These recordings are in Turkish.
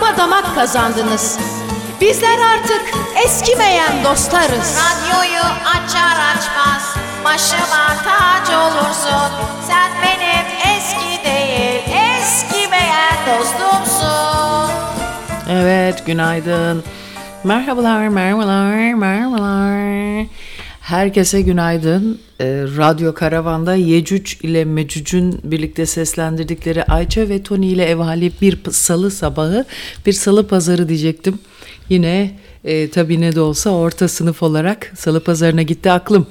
Damak kazandınız. Bizler artık eskimeyen dostlarız. Radyoyu açar açmaz başıma tac olursun. Sen benim eski değil eskimeyen dostumsun. Evet, günaydın. Merhabalar, merhabalar, merhabalar. Herkese günaydın. Ee, Radyo Karavan'da Yecüc ile Mecüc'ün birlikte seslendirdikleri Ayça ve Tony ile evhali bir salı sabahı, bir salı pazarı diyecektim. Yine e, tabii ne de olsa orta sınıf olarak salı pazarına gitti aklım.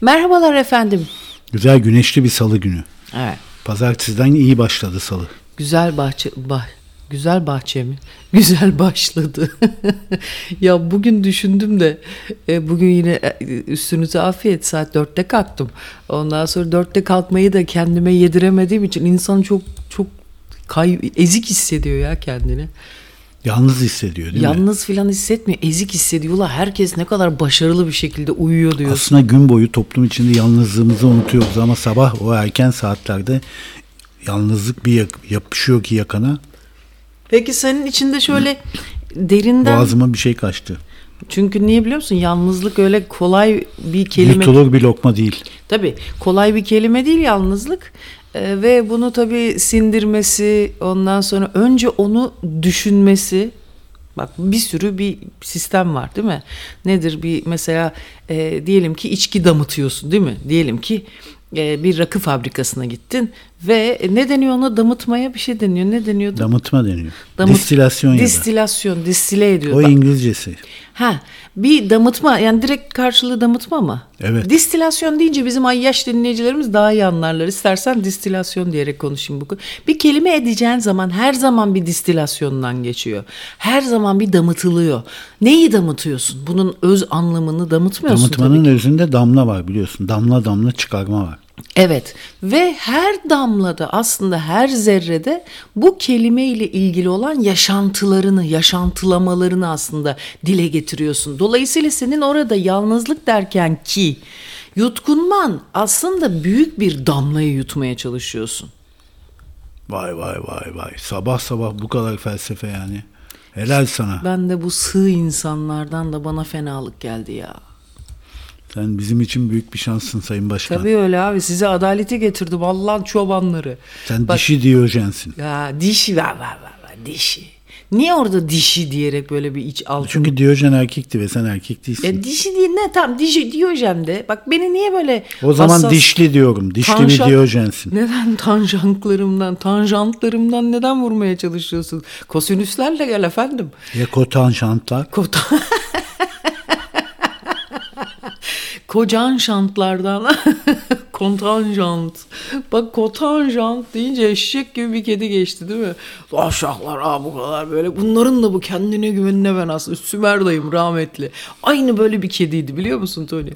Merhabalar efendim. Güzel güneşli bir salı günü. Evet. Pazartesiden iyi başladı salı. Güzel bahçe bah, güzel bahçe mi? Güzel başladı. ya bugün düşündüm de e, bugün yine e, üstünüze afiyet saat dörtte kalktım. Ondan sonra dörtte kalkmayı da kendime yediremediğim için insan çok çok kay, ezik hissediyor ya kendini. Yalnız hissediyor değil mi? Yalnız filan hissetmiyor. Ezik hissediyorlar. Herkes ne kadar başarılı bir şekilde uyuyor diyorsun. Aslında gün boyu toplum içinde yalnızlığımızı unutuyoruz ama sabah o erken saatlerde yalnızlık bir yapışıyor ki yakana. Peki senin içinde şöyle derinden Boğazıma bir şey kaçtı. çünkü niye biliyor musun? Yalnızlık öyle kolay bir kelime Yutulur bir lokma değil. Tabii kolay bir kelime değil yalnızlık Ee, ve bunu tabii sindirmesi ondan sonra önce onu düşünmesi bak bir sürü bir sistem var değil mi? Nedir bir mesela e, diyelim ki içki damıtıyorsun değil mi? Diyelim ki bir rakı fabrikasına gittin ve ne deniyor ona damıtmaya bir şey deniyor. Ne deniyordu? Damıtma deniyor. Damıt- Distilasyon. Distilasyon, distile ediyor. O Bak- İngilizcesi. Ha bir damıtma yani direkt karşılığı damıtma mı? Evet. Distilasyon deyince bizim ay yaş dinleyicilerimiz daha iyi anlarlar. İstersen distilasyon diyerek konuşayım bu. Bir kelime edeceğin zaman her zaman bir distilasyondan geçiyor. Her zaman bir damıtılıyor. Neyi damıtıyorsun? Bunun öz anlamını damıtmıyorsun Damıtmanın özünde damla var biliyorsun. Damla damla çıkarma var. Evet ve her damlada aslında her zerrede bu kelime ile ilgili olan yaşantılarını, yaşantılamalarını aslında dile getiriyorsun. Dolayısıyla senin orada yalnızlık derken ki yutkunman aslında büyük bir damlayı yutmaya çalışıyorsun. Vay vay vay vay. Sabah sabah bu kadar felsefe yani. Helal sana. Ben de bu sığ insanlardan da bana fenalık geldi ya. Sen bizim için büyük bir şanssın Sayın Başkan. Tabii öyle abi size adaleti getirdim Allah'ın çobanları. Sen Bak- dişi Diyojensin. Ya dişi var var var dişi. Niye orada dişi diyerek böyle bir iç altın? Çünkü Diyojen erkekti ve sen erkek değilsin. Ya dişi değil ne tam dişi Diyojen de. Bak beni niye böyle o zaman hassas- dişli diyorum. Dişli Tanjant- bir Diyojensin. Neden tanjantlarımdan, tanjantlarımdan neden vurmaya çalışıyorsun? Kosinüslerle gel efendim. Ya kotanjantlar. Kota... Kocan şantlardan kontanjant. Bak kotanjant deyince eşek gibi bir kedi geçti değil mi? Aşağılar aa bu kadar böyle. Bunların da bu kendine güvenine ben aslında. Sümer dayım rahmetli. Aynı böyle bir kediydi biliyor musun Tony?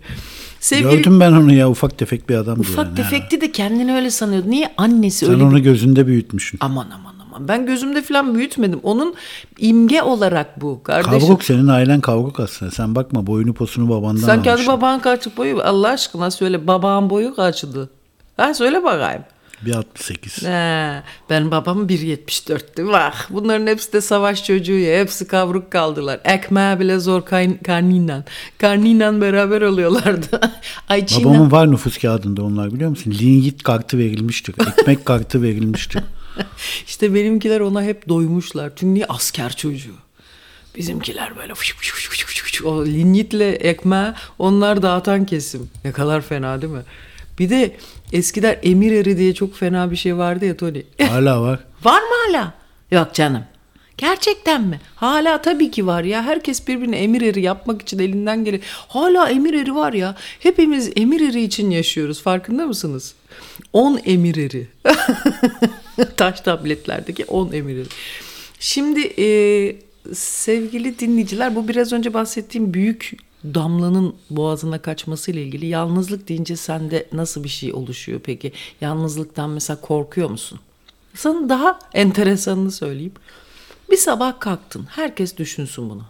Sevgili Gördüm ben onu ya ufak tefek bir adamdı ufak yani. tefekti de kendini öyle sanıyordu. Niye annesi Sen öyle onu gözünde büyütmüşsün. Aman aman aman. Ben gözümde falan büyütmedim. Onun imge olarak bu kardeşim. Kavruk senin ailen kavruk aslında. Sen bakma boyunu posunu babandan Sen kendi baban kaç boyu Allah aşkına söyle babanın boyu kaçtı? Ha söyle bakayım. Bir 68. He, ben babam 1.74'tü. Bak bunların hepsi de savaş çocuğu ya. Hepsi kavruk kaldılar. Ekmeğe bile zor kayn- karninan. Karninan beraber oluyorlardı. Ay Çin'den- Babamın var nüfus kağıdında onlar biliyor musun? Linyit kartı verilmiştir. Ekmek kartı verilmiştir. İşte benimkiler ona hep doymuşlar. Çünkü niye asker çocuğu? Bizimkiler böyle fış fış fış fış fış o linyitle ekmeği onlar dağıtan kesim. Ne kadar fena değil mi? Bir de eskiden emir eri diye çok fena bir şey vardı ya Tony. Hala var. var mı hala? Yok canım. Gerçekten mi? Hala tabii ki var ya. Herkes birbirine emir eri yapmak için elinden gelir. Hala emir eri var ya. Hepimiz emir eri için yaşıyoruz. Farkında mısınız? 10 emir eri. Taş tabletlerdeki 10 emir eri. Şimdi e, sevgili dinleyiciler bu biraz önce bahsettiğim büyük damlanın boğazına kaçmasıyla ilgili yalnızlık deyince sende nasıl bir şey oluşuyor peki? Yalnızlıktan mesela korkuyor musun? Sana daha enteresanını söyleyeyim. Bir sabah kalktın. Herkes düşünsün bunu.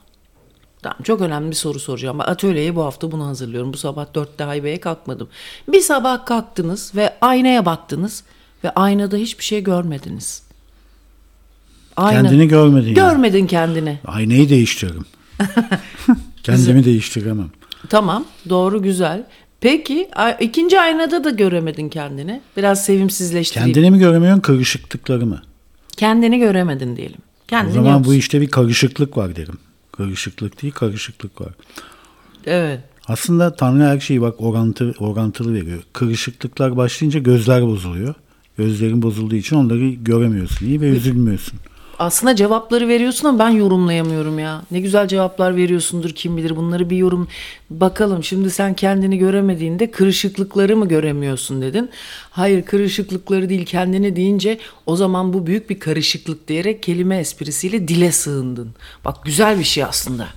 Tamam, çok önemli bir soru soracağım. Ben atölyeye bu hafta bunu hazırlıyorum. Bu sabah dörtte haybeye kalkmadım. Bir sabah kalktınız ve aynaya baktınız ve aynada hiçbir şey görmediniz. Aynen. Kendini görmedin yani. Görmedin kendini. Aynayı değiştiririm. Kendimi değiştiremem. Tamam doğru güzel. Peki ikinci aynada da göremedin kendini. Biraz sevimsizleştireyim. Kendini mi göremiyorsun karışıklıkları mı? Kendini göremedin diyelim. O Kendini zaman yoksun. bu işte bir karışıklık var derim. Karışıklık değil karışıklık var. Evet. Aslında Tanrı her şeyi bak orantı, orantılı veriyor. Kırışıklıklar başlayınca gözler bozuluyor. Gözlerin bozulduğu için onları göremiyorsun iyi ve üzülmüyorsun. Aslında cevapları veriyorsun ama ben yorumlayamıyorum ya. Ne güzel cevaplar veriyorsundur kim bilir. Bunları bir yorum bakalım. Şimdi sen kendini göremediğinde kırışıklıkları mı göremiyorsun dedin. Hayır kırışıklıkları değil kendini deyince o zaman bu büyük bir karışıklık diyerek kelime esprisiyle dile sığındın. Bak güzel bir şey aslında.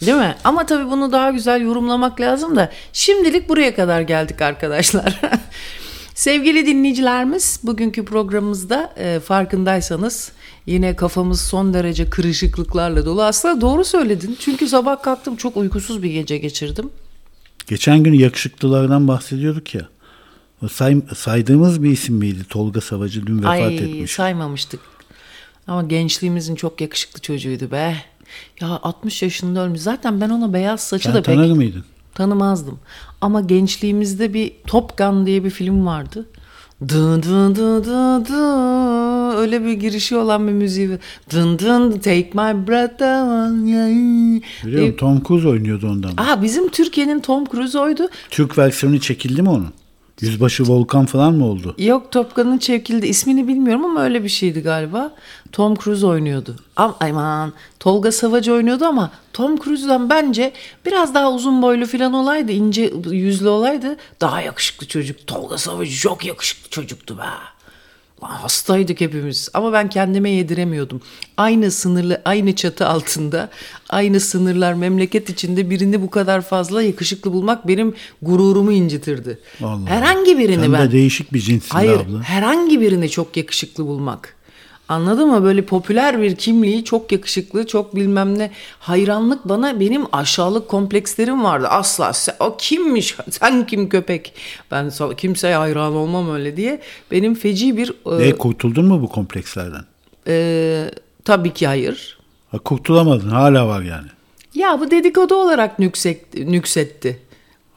Değil mi? Ama tabii bunu daha güzel yorumlamak lazım da şimdilik buraya kadar geldik arkadaşlar. Sevgili dinleyicilerimiz bugünkü programımızda e, farkındaysanız yine kafamız son derece kırışıklıklarla dolu. Aslında doğru söyledin. Çünkü sabah kalktım çok uykusuz bir gece geçirdim. Geçen gün yakışıklılardan bahsediyorduk ya. Say, saydığımız bir isim miydi? Tolga Savacı dün vefat Ay etmiş. saymamıştık. Ama gençliğimizin çok yakışıklı çocuğuydu be. Ya 60 yaşında ölmüş. Zaten ben ona beyaz saçı Sen da pek tanır mıydın? tanımazdım. Ama gençliğimizde bir Top Gun diye bir film vardı. Dın dın dın dın dın öyle bir girişi olan bir müziği. Dın dın take my breath away. Biliyorum Tom Cruise oynuyordu ondan. Aa bizim Türkiye'nin Tom Cruise oydu. Türk versiyonu çekildi mi onun? Yüzbaşı Volkan falan mı oldu? Yok Top Gun'ın çekildi. İsmini bilmiyorum ama öyle bir şeydi galiba. Tom Cruise oynuyordu. Am aman Tolga Savacı oynuyordu ama Tom Cruise'dan bence biraz daha uzun boylu falan olaydı, ince yüzlü olaydı daha yakışıklı çocuk. Tolga Savacı çok yakışıklı çocuktu be. Hastaydık hepimiz ama ben kendime yediremiyordum. Aynı sınırlı, aynı çatı altında, aynı sınırlar memleket içinde birini bu kadar fazla yakışıklı bulmak benim gururumu incitirdi. Allah Herhangi birini Sen ben. de değişik bir cinsin Hayır, abla. herhangi birini çok yakışıklı bulmak. Anladın mı? Böyle popüler bir kimliği çok yakışıklı, çok bilmem ne. Hayranlık bana benim aşağılık komplekslerim vardı. Asla sen- o kimmiş? Sen kim köpek? Ben kimseye hayran olmam öyle diye. Benim feci bir e, E, kurtuldun mu bu komplekslerden? e, tabii ki hayır. Ha, kurtulamadın hala var yani. Ya bu dedikodu olarak nüksek, nüksetti.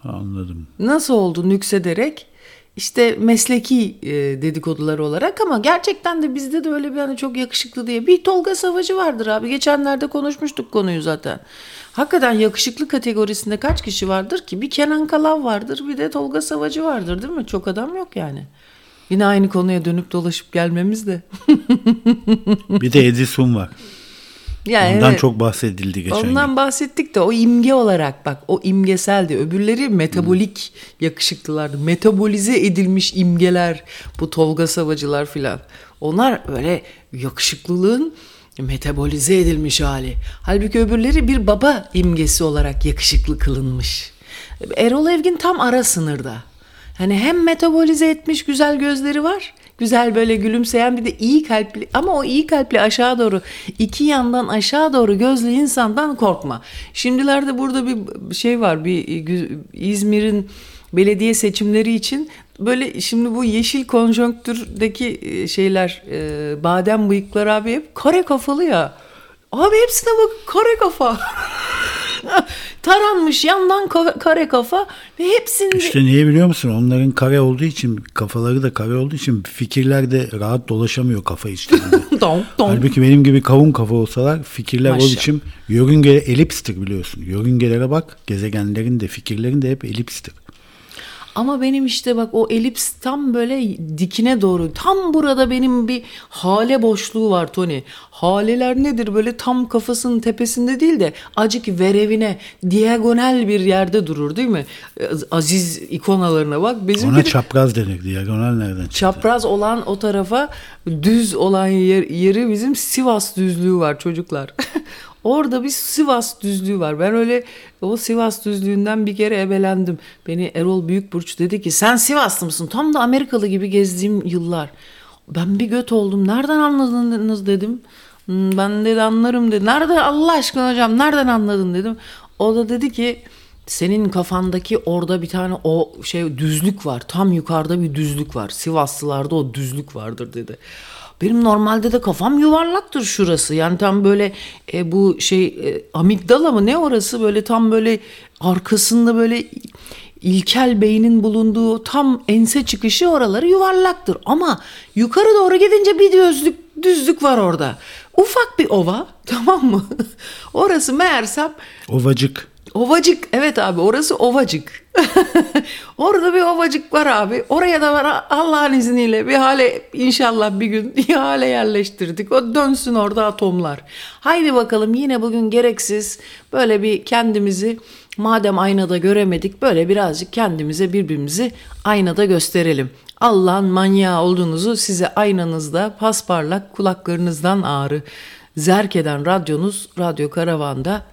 Anladım. Nasıl oldu nüksederek? İşte mesleki e, dedikodular olarak ama gerçekten de bizde de öyle bir hani çok yakışıklı diye bir Tolga Savacı vardır abi. Geçenlerde konuşmuştuk konuyu zaten. Hakikaten yakışıklı kategorisinde kaç kişi vardır ki? Bir Kenan Kalav vardır bir de Tolga Savacı vardır değil mi? Çok adam yok yani. Yine aynı konuya dönüp dolaşıp gelmemiz de. Bir de Edison var. Yani Ondan evet. çok bahsedildi geçen Ondan gün. bahsettik de o imge olarak bak o imgeseldi. Öbürleri metabolik yakışıklılardı. Metabolize edilmiş imgeler bu Tolga Savacılar filan. Onlar böyle yakışıklılığın metabolize edilmiş hali. Halbuki öbürleri bir baba imgesi olarak yakışıklı kılınmış. Erol Evgin tam ara sınırda. Hani hem metabolize etmiş güzel gözleri var. Güzel böyle gülümseyen bir de iyi kalpli ama o iyi kalpli aşağı doğru iki yandan aşağı doğru gözlü insandan korkma. Şimdilerde burada bir şey var bir İzmir'in belediye seçimleri için böyle şimdi bu yeşil konjonktürdeki e, şeyler e, badem bıyıklar abi hep kare kafalı ya. Abi hepsine bak kare kafa. Taranmış yandan ka- kare kafa ve hepsinde İşte niye biliyor musun? Onların kare olduğu için, kafaları da kare olduğu için fikirler de rahat dolaşamıyor kafa içlerinde. Don, don. Halbuki benim gibi kavun kafa olsalar fikirler o Maşallah. biçim yörünge elipstir biliyorsun. Yörüngelere bak gezegenlerin de fikirlerin de hep elipstir. Ama benim işte bak o elips tam böyle dikine doğru. Tam burada benim bir hale boşluğu var Tony. Haleler nedir? Böyle tam kafasının tepesinde değil de acık verevine diagonal bir yerde durur değil mi? Aziz ikonalarına bak. Bizim Ona çapraz denir. Diagonal nereden çıktı? çapraz olan o tarafa düz olan yer, yeri bizim Sivas düzlüğü var çocuklar. Orada bir Sivas düzlüğü var. Ben öyle o Sivas düzlüğünden bir kere ebelendim. Beni Erol Büyükburç dedi ki sen Sivaslı mısın? Tam da Amerikalı gibi gezdiğim yıllar. Ben bir göt oldum. Nereden anladınız dedim. "Hmm, Ben dedi anlarım dedi. Nereden Allah aşkına hocam nereden anladın dedim. O da dedi ki senin kafandaki orada bir tane o şey düzlük var. Tam yukarıda bir düzlük var. Sivaslılarda o düzlük vardır dedi. Benim normalde de kafam yuvarlaktır şurası. Yani tam böyle e, bu şey e, amigdala mı ne orası böyle tam böyle arkasında böyle ilkel beynin bulunduğu tam ense çıkışı oraları yuvarlaktır. Ama yukarı doğru gidince bir düzlük, düzlük var orada. Ufak bir ova tamam mı? Orası meğersem Ovacık. Ovacık evet abi orası ovacık. Orada bir ovacık var abi. Oraya da var Allah'ın izniyle bir hale inşallah bir gün bir hale yerleştirdik. O dönsün orada atomlar. Haydi bakalım yine bugün gereksiz böyle bir kendimizi madem aynada göremedik böyle birazcık kendimize birbirimizi aynada gösterelim. Allah'ın manyağı olduğunuzu size aynanızda pasparlak kulaklarınızdan ağrı zerk eden radyonuz Radyo Karavan'da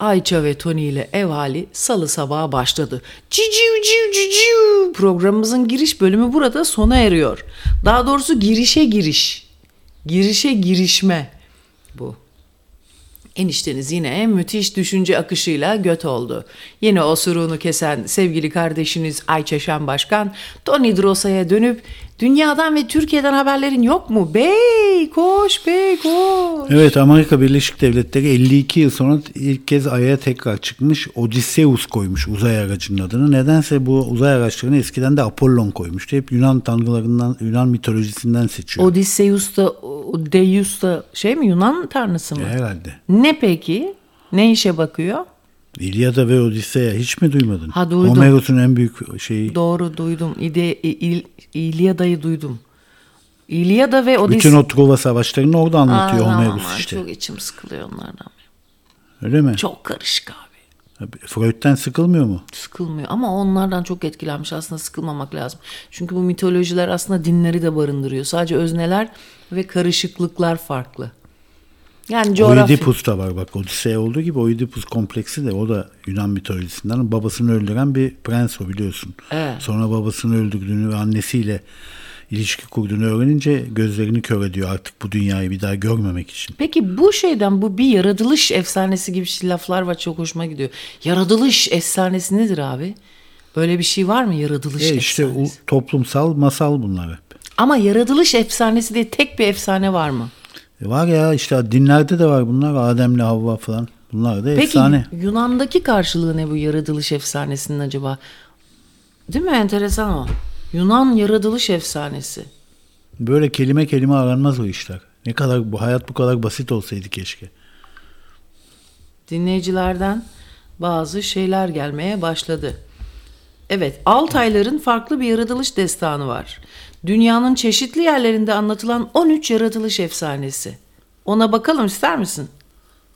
Ayça ve Tony ile ev hali salı sabahı başladı. Ciciu ciu ciciu. Programımızın giriş bölümü burada sona eriyor. Daha doğrusu girişe giriş. Girişe girişme bu. Enişteniz yine müthiş düşünce akışıyla göt oldu. Yine osuruğunu kesen sevgili kardeşiniz Ayça Şen Başkan, Tony Drosa'ya dönüp dünyadan ve Türkiye'den haberlerin yok mu? Bey koş bey koş. Evet Amerika Birleşik Devletleri 52 yıl sonra ilk kez Ay'a tekrar çıkmış. Odysseus koymuş uzay aracının adını. Nedense bu uzay araçlarını eskiden de Apollon koymuştu. Hep Yunan tanrılarından, Yunan mitolojisinden seçiyor. Odysseus da, Deus da şey mi Yunan tanrısı mı? Herhalde. Ne peki? Ne işe bakıyor? İlyada ve Odisseya hiç mi duymadın? Ha, duydum. Homeros'un en büyük şeyi. Doğru duydum. İde, İl, İlyada'yı duydum. İlyada ve Odysseus. Bütün o Truva savaşlarını orada anlatıyor Aa, Homeros aman, işte. Çok içim sıkılıyor onlardan. Öyle mi? Çok karışık abi. Freud'den sıkılmıyor mu? Sıkılmıyor ama onlardan çok etkilenmiş aslında sıkılmamak lazım. Çünkü bu mitolojiler aslında dinleri de barındırıyor. Sadece özneler ve karışıklıklar farklı. Yani coğrafya. Oidipus da var bak Odisseya olduğu gibi Oidipus kompleksi de o da Yunan mitolojisinden babasını öldüren bir prens o biliyorsun. Evet. Sonra babasını öldürdüğünü ve annesiyle ilişki kurduğunu öğrenince gözlerini kör ediyor artık bu dünyayı bir daha görmemek için. Peki bu şeyden bu bir yaratılış efsanesi gibi şey, laflar var çok hoşuma gidiyor. Yaratılış efsanesi nedir abi? Öyle bir şey var mı yaratılış E işte efsanesi? o toplumsal masal bunlar hep. Ama yaratılış efsanesi diye tek bir efsane var mı? E var ya işte dinlerde de var bunlar Adem'le Havva falan. Bunlar da Peki efsane. Yunan'daki karşılığı ne bu yaratılış efsanesinin acaba? Değil mi? Enteresan o. Yunan yaratılış efsanesi. Böyle kelime kelime aranmaz o işler. Ne kadar bu hayat bu kadar basit olsaydı keşke. Dinleyicilerden bazı şeyler gelmeye başladı. Evet, Altayların farklı bir yaratılış destanı var. Dünyanın çeşitli yerlerinde anlatılan 13 yaratılış efsanesi. Ona bakalım ister misin?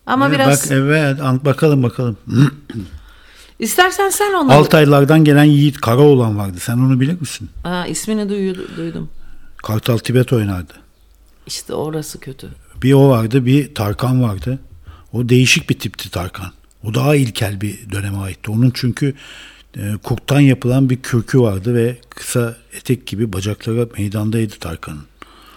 Ama Evet, biraz Bak evet bakalım bakalım. istersen sen onları... Altaylardan gelen Yiğit Karaoğlan vardı. Sen onu bilir misin? Aa, ismini duyu- duydum. Kartal Tibet oynardı. İşte orası kötü. Bir o vardı, bir Tarkan vardı. O değişik bir tipti Tarkan. O daha ilkel bir döneme aitti. Onun çünkü e, kurttan yapılan bir kürkü vardı ve kısa etek gibi bacakları meydandaydı Tarkan'ın.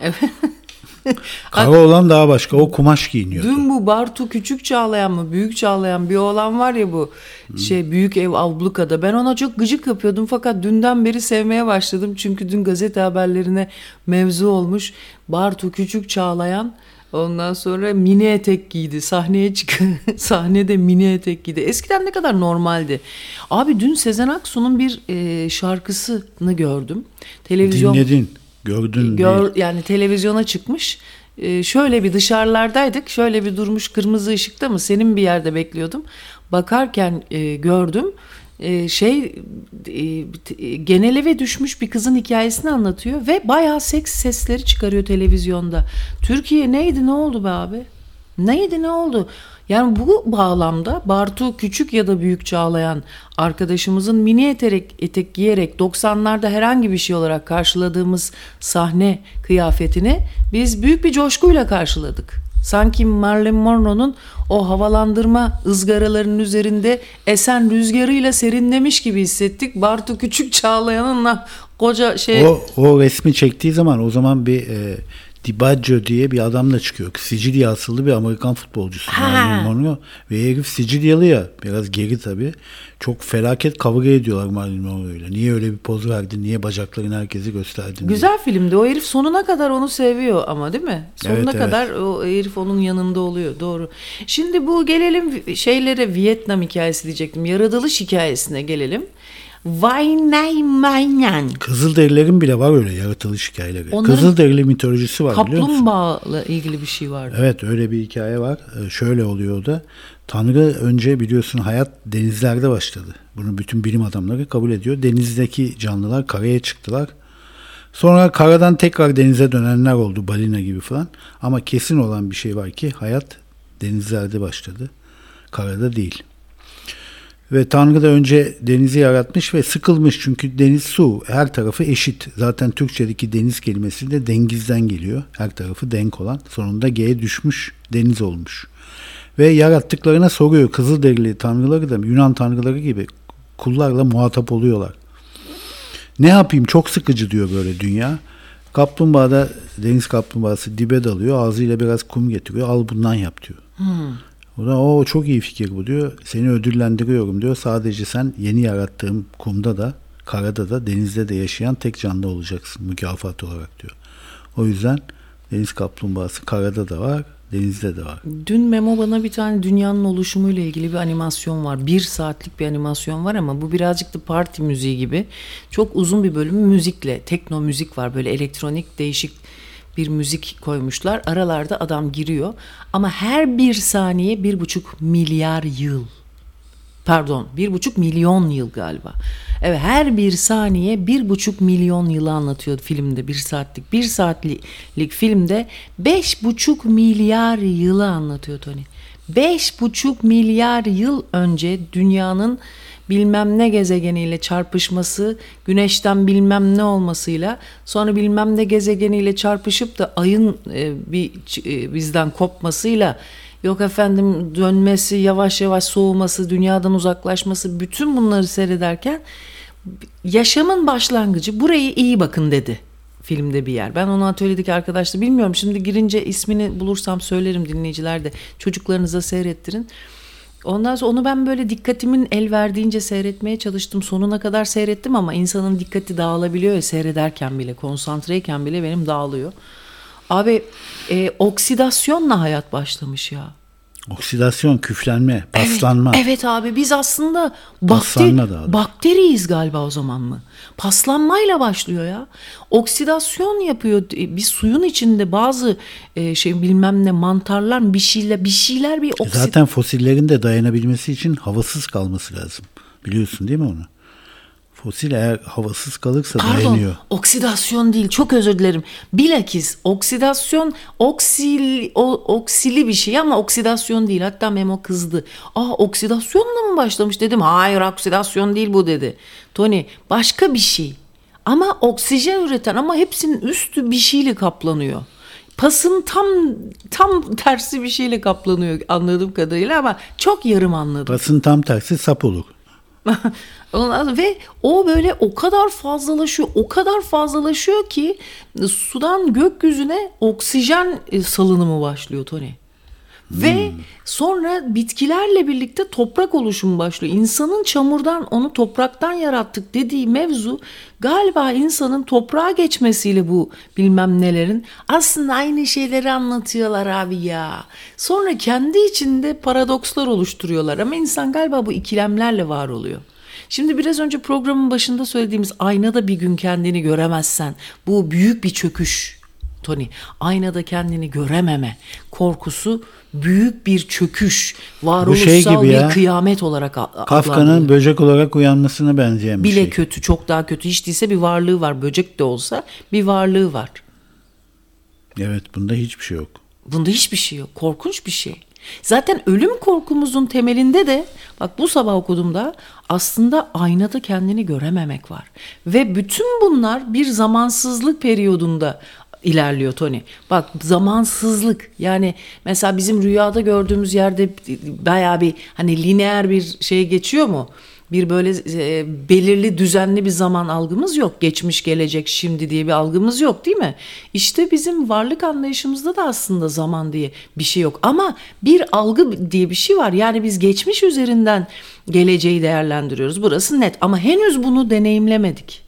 Evet. Karaoğlan daha başka. O kumaş giyiniyordu. Dün bu Bartu küçük çağlayan mı büyük çağlayan bir oğlan var ya bu şey büyük ev ablukada ben ona çok gıcık yapıyordum fakat dünden beri sevmeye başladım çünkü dün gazete haberlerine mevzu olmuş Bartu küçük çağlayan ondan sonra mini etek giydi sahneye çık sahnede mini etek giydi eskiden ne kadar normaldi abi dün Sezen Aksu'nun bir e, şarkısını gördüm televizyon Dinledin, gördün. Gör, değil. yani televizyona çıkmış. Ee, şöyle bir dışarılardaydık. Şöyle bir durmuş kırmızı ışıkta mı? Senin bir yerde bekliyordum. Bakarken e, gördüm. E, şey e, e, genel eve düşmüş bir kızın hikayesini anlatıyor ve bayağı seks sesleri çıkarıyor televizyonda. Türkiye neydi ne oldu be abi? Neydi ne oldu? Yani bu bağlamda Bartu küçük ya da büyük çağlayan arkadaşımızın mini etek, etek giyerek 90'larda herhangi bir şey olarak karşıladığımız sahne kıyafetini biz büyük bir coşkuyla karşıladık. Sanki Marilyn Monroe'nun o havalandırma ızgaralarının üzerinde esen rüzgarıyla serinlemiş gibi hissettik. Bartu Küçük Çağlayan'ın koca şey... O, o resmi çektiği zaman o zaman bir e, DiBaggio diye bir adamla çıkıyor. Sicilya asıllı bir Amerikan futbolcusu. Marilyn Monroe. Ve herif Sicilyalı ya. Biraz geri tabii. Çok felaket kavga ediyorlar Marilyn Monroe'yla. Niye öyle bir poz verdin? Niye bacaklarını herkese gösterdin? diye. Güzel filmdi. O herif sonuna kadar onu seviyor ama değil mi? Sonuna Evet, evet. kadar o herif onun yanında oluyor. Doğru. Şimdi bu gelelim şeylere Vietnam hikayesi diyecektim. Yaratılış hikayesine gelelim. Vay Nay Mayan. Kızılderililerin bile var öyle yaratılış hikayeleri. Onların Kızılderili mitolojisi var? Kaplumbağayla ilgili bir şey vardı. Evet öyle bir hikaye var. Ee, Şöyle oluyor da. Tanrı önce biliyorsun hayat denizlerde başladı. Bunu bütün bilim adamları kabul ediyor. Denizdeki canlılar karaya çıktılar. Sonra karadan tekrar denize dönenler oldu balina gibi falan. Ama kesin olan bir şey var ki hayat denizlerde başladı. Karada değil. Ve Tanrı da önce denizi yaratmış ve sıkılmış çünkü deniz su her tarafı eşit. Zaten Türkçedeki deniz kelimesi de dengizden geliyor. Her tarafı denk olan sonunda G'ye düşmüş deniz olmuş. Ve yarattıklarına soruyor Kızılderili tanrıları da Yunan tanrıları gibi kullarla muhatap oluyorlar. Ne yapayım çok sıkıcı diyor böyle dünya. Kaplumbağa da deniz kaplumbağası dibe dalıyor ağzıyla biraz kum getiriyor al bundan yap diyor. O da o çok iyi fikir bu diyor. Seni ödüllendiriyorum diyor. Sadece sen yeni yarattığım kumda da karada da denizde de yaşayan tek canlı olacaksın mükafat olarak diyor. O yüzden deniz kaplumbağası karada da var denizde de var. Dün Memo bana bir tane dünyanın oluşumuyla ilgili bir animasyon var. Bir saatlik bir animasyon var ama bu birazcık da parti müziği gibi. Çok uzun bir bölüm müzikle, tekno müzik var. Böyle elektronik değişik bir müzik koymuşlar. Aralarda adam giriyor. Ama her bir saniye bir buçuk milyar yıl. Pardon bir buçuk milyon yıl galiba. Evet her bir saniye bir buçuk milyon yılı anlatıyor filmde bir saatlik. Bir saatlik filmde beş buçuk milyar yılı anlatıyor Tony. Beş buçuk milyar yıl önce dünyanın bilmem ne gezegeniyle çarpışması, güneşten bilmem ne olmasıyla sonra bilmem ne gezegeniyle çarpışıp da ayın e, bir e, bizden kopmasıyla Yok efendim dönmesi, yavaş yavaş soğuması, dünyadan uzaklaşması bütün bunları seyrederken yaşamın başlangıcı burayı iyi bakın dedi filmde bir yer. Ben onu atölyedeki arkadaşla bilmiyorum. Şimdi girince ismini bulursam söylerim dinleyiciler de çocuklarınıza seyrettirin. Ondan sonra onu ben böyle dikkatimin el verdiğince seyretmeye çalıştım. Sonuna kadar seyrettim ama insanın dikkati dağılabiliyor ya seyrederken bile, konsantreyken bile benim dağılıyor. Abi e, oksidasyonla hayat başlamış ya. Oksidasyon, küflenme, paslanma. Evet, evet abi biz aslında abi. bakteriyiz galiba o zaman mı? Paslanmayla başlıyor ya. Oksidasyon yapıyor. E, Bir suyun içinde bazı e, şey bilmem ne mantarlar bir şeyler bir şeyler bir oksid Zaten fosillerin de dayanabilmesi için havasız kalması lazım. Biliyorsun değil mi onu? Fosil eğer havasız kalırsa Pardon, dayanıyor. oksidasyon değil. Çok özür dilerim. Bilakis oksidasyon oksil o, oksili bir şey ama oksidasyon değil. Hatta Memo kızdı. Aa oksidasyonla mı başlamış dedim. Hayır oksidasyon değil bu dedi. Tony başka bir şey. Ama oksijen üreten ama hepsinin üstü bir şeyle kaplanıyor. Pasın tam tam tersi bir şeyle kaplanıyor anladığım kadarıyla ama çok yarım anladım. Basın tam tersi sap olur. Ve o böyle o kadar fazlalaşıyor, o kadar fazlalaşıyor ki sudan gökyüzüne oksijen e, salınımı başlıyor Tony. Ve sonra bitkilerle birlikte toprak oluşumu başlıyor. İnsanın çamurdan onu topraktan yarattık dediği mevzu galiba insanın toprağa geçmesiyle bu bilmem nelerin aslında aynı şeyleri anlatıyorlar abi ya. Sonra kendi içinde paradokslar oluşturuyorlar ama insan galiba bu ikilemlerle var oluyor. Şimdi biraz önce programın başında söylediğimiz aynada bir gün kendini göremezsen bu büyük bir çöküş Tony. Aynada kendini görememe korkusu büyük bir çöküş. Varoluşsal şey gibi bir ya. kıyamet olarak. Kafka'nın böcek olarak uyanmasına benzeyen bir bile şey. kötü, çok daha kötü. Hiç değilse bir varlığı var. Böcek de olsa bir varlığı var. Evet bunda hiçbir şey yok. Bunda hiçbir şey yok. Korkunç bir şey. Zaten ölüm korkumuzun temelinde de bak bu sabah okuduğumda aslında aynada kendini görememek var. Ve bütün bunlar bir zamansızlık periyodunda ilerliyor Tony. Bak zamansızlık yani mesela bizim rüyada gördüğümüz yerde bayağı bir hani lineer bir şey geçiyor mu? Bir böyle e, belirli düzenli bir zaman algımız yok. Geçmiş, gelecek, şimdi diye bir algımız yok değil mi? İşte bizim varlık anlayışımızda da aslında zaman diye bir şey yok. Ama bir algı diye bir şey var. Yani biz geçmiş üzerinden geleceği değerlendiriyoruz. Burası net ama henüz bunu deneyimlemedik.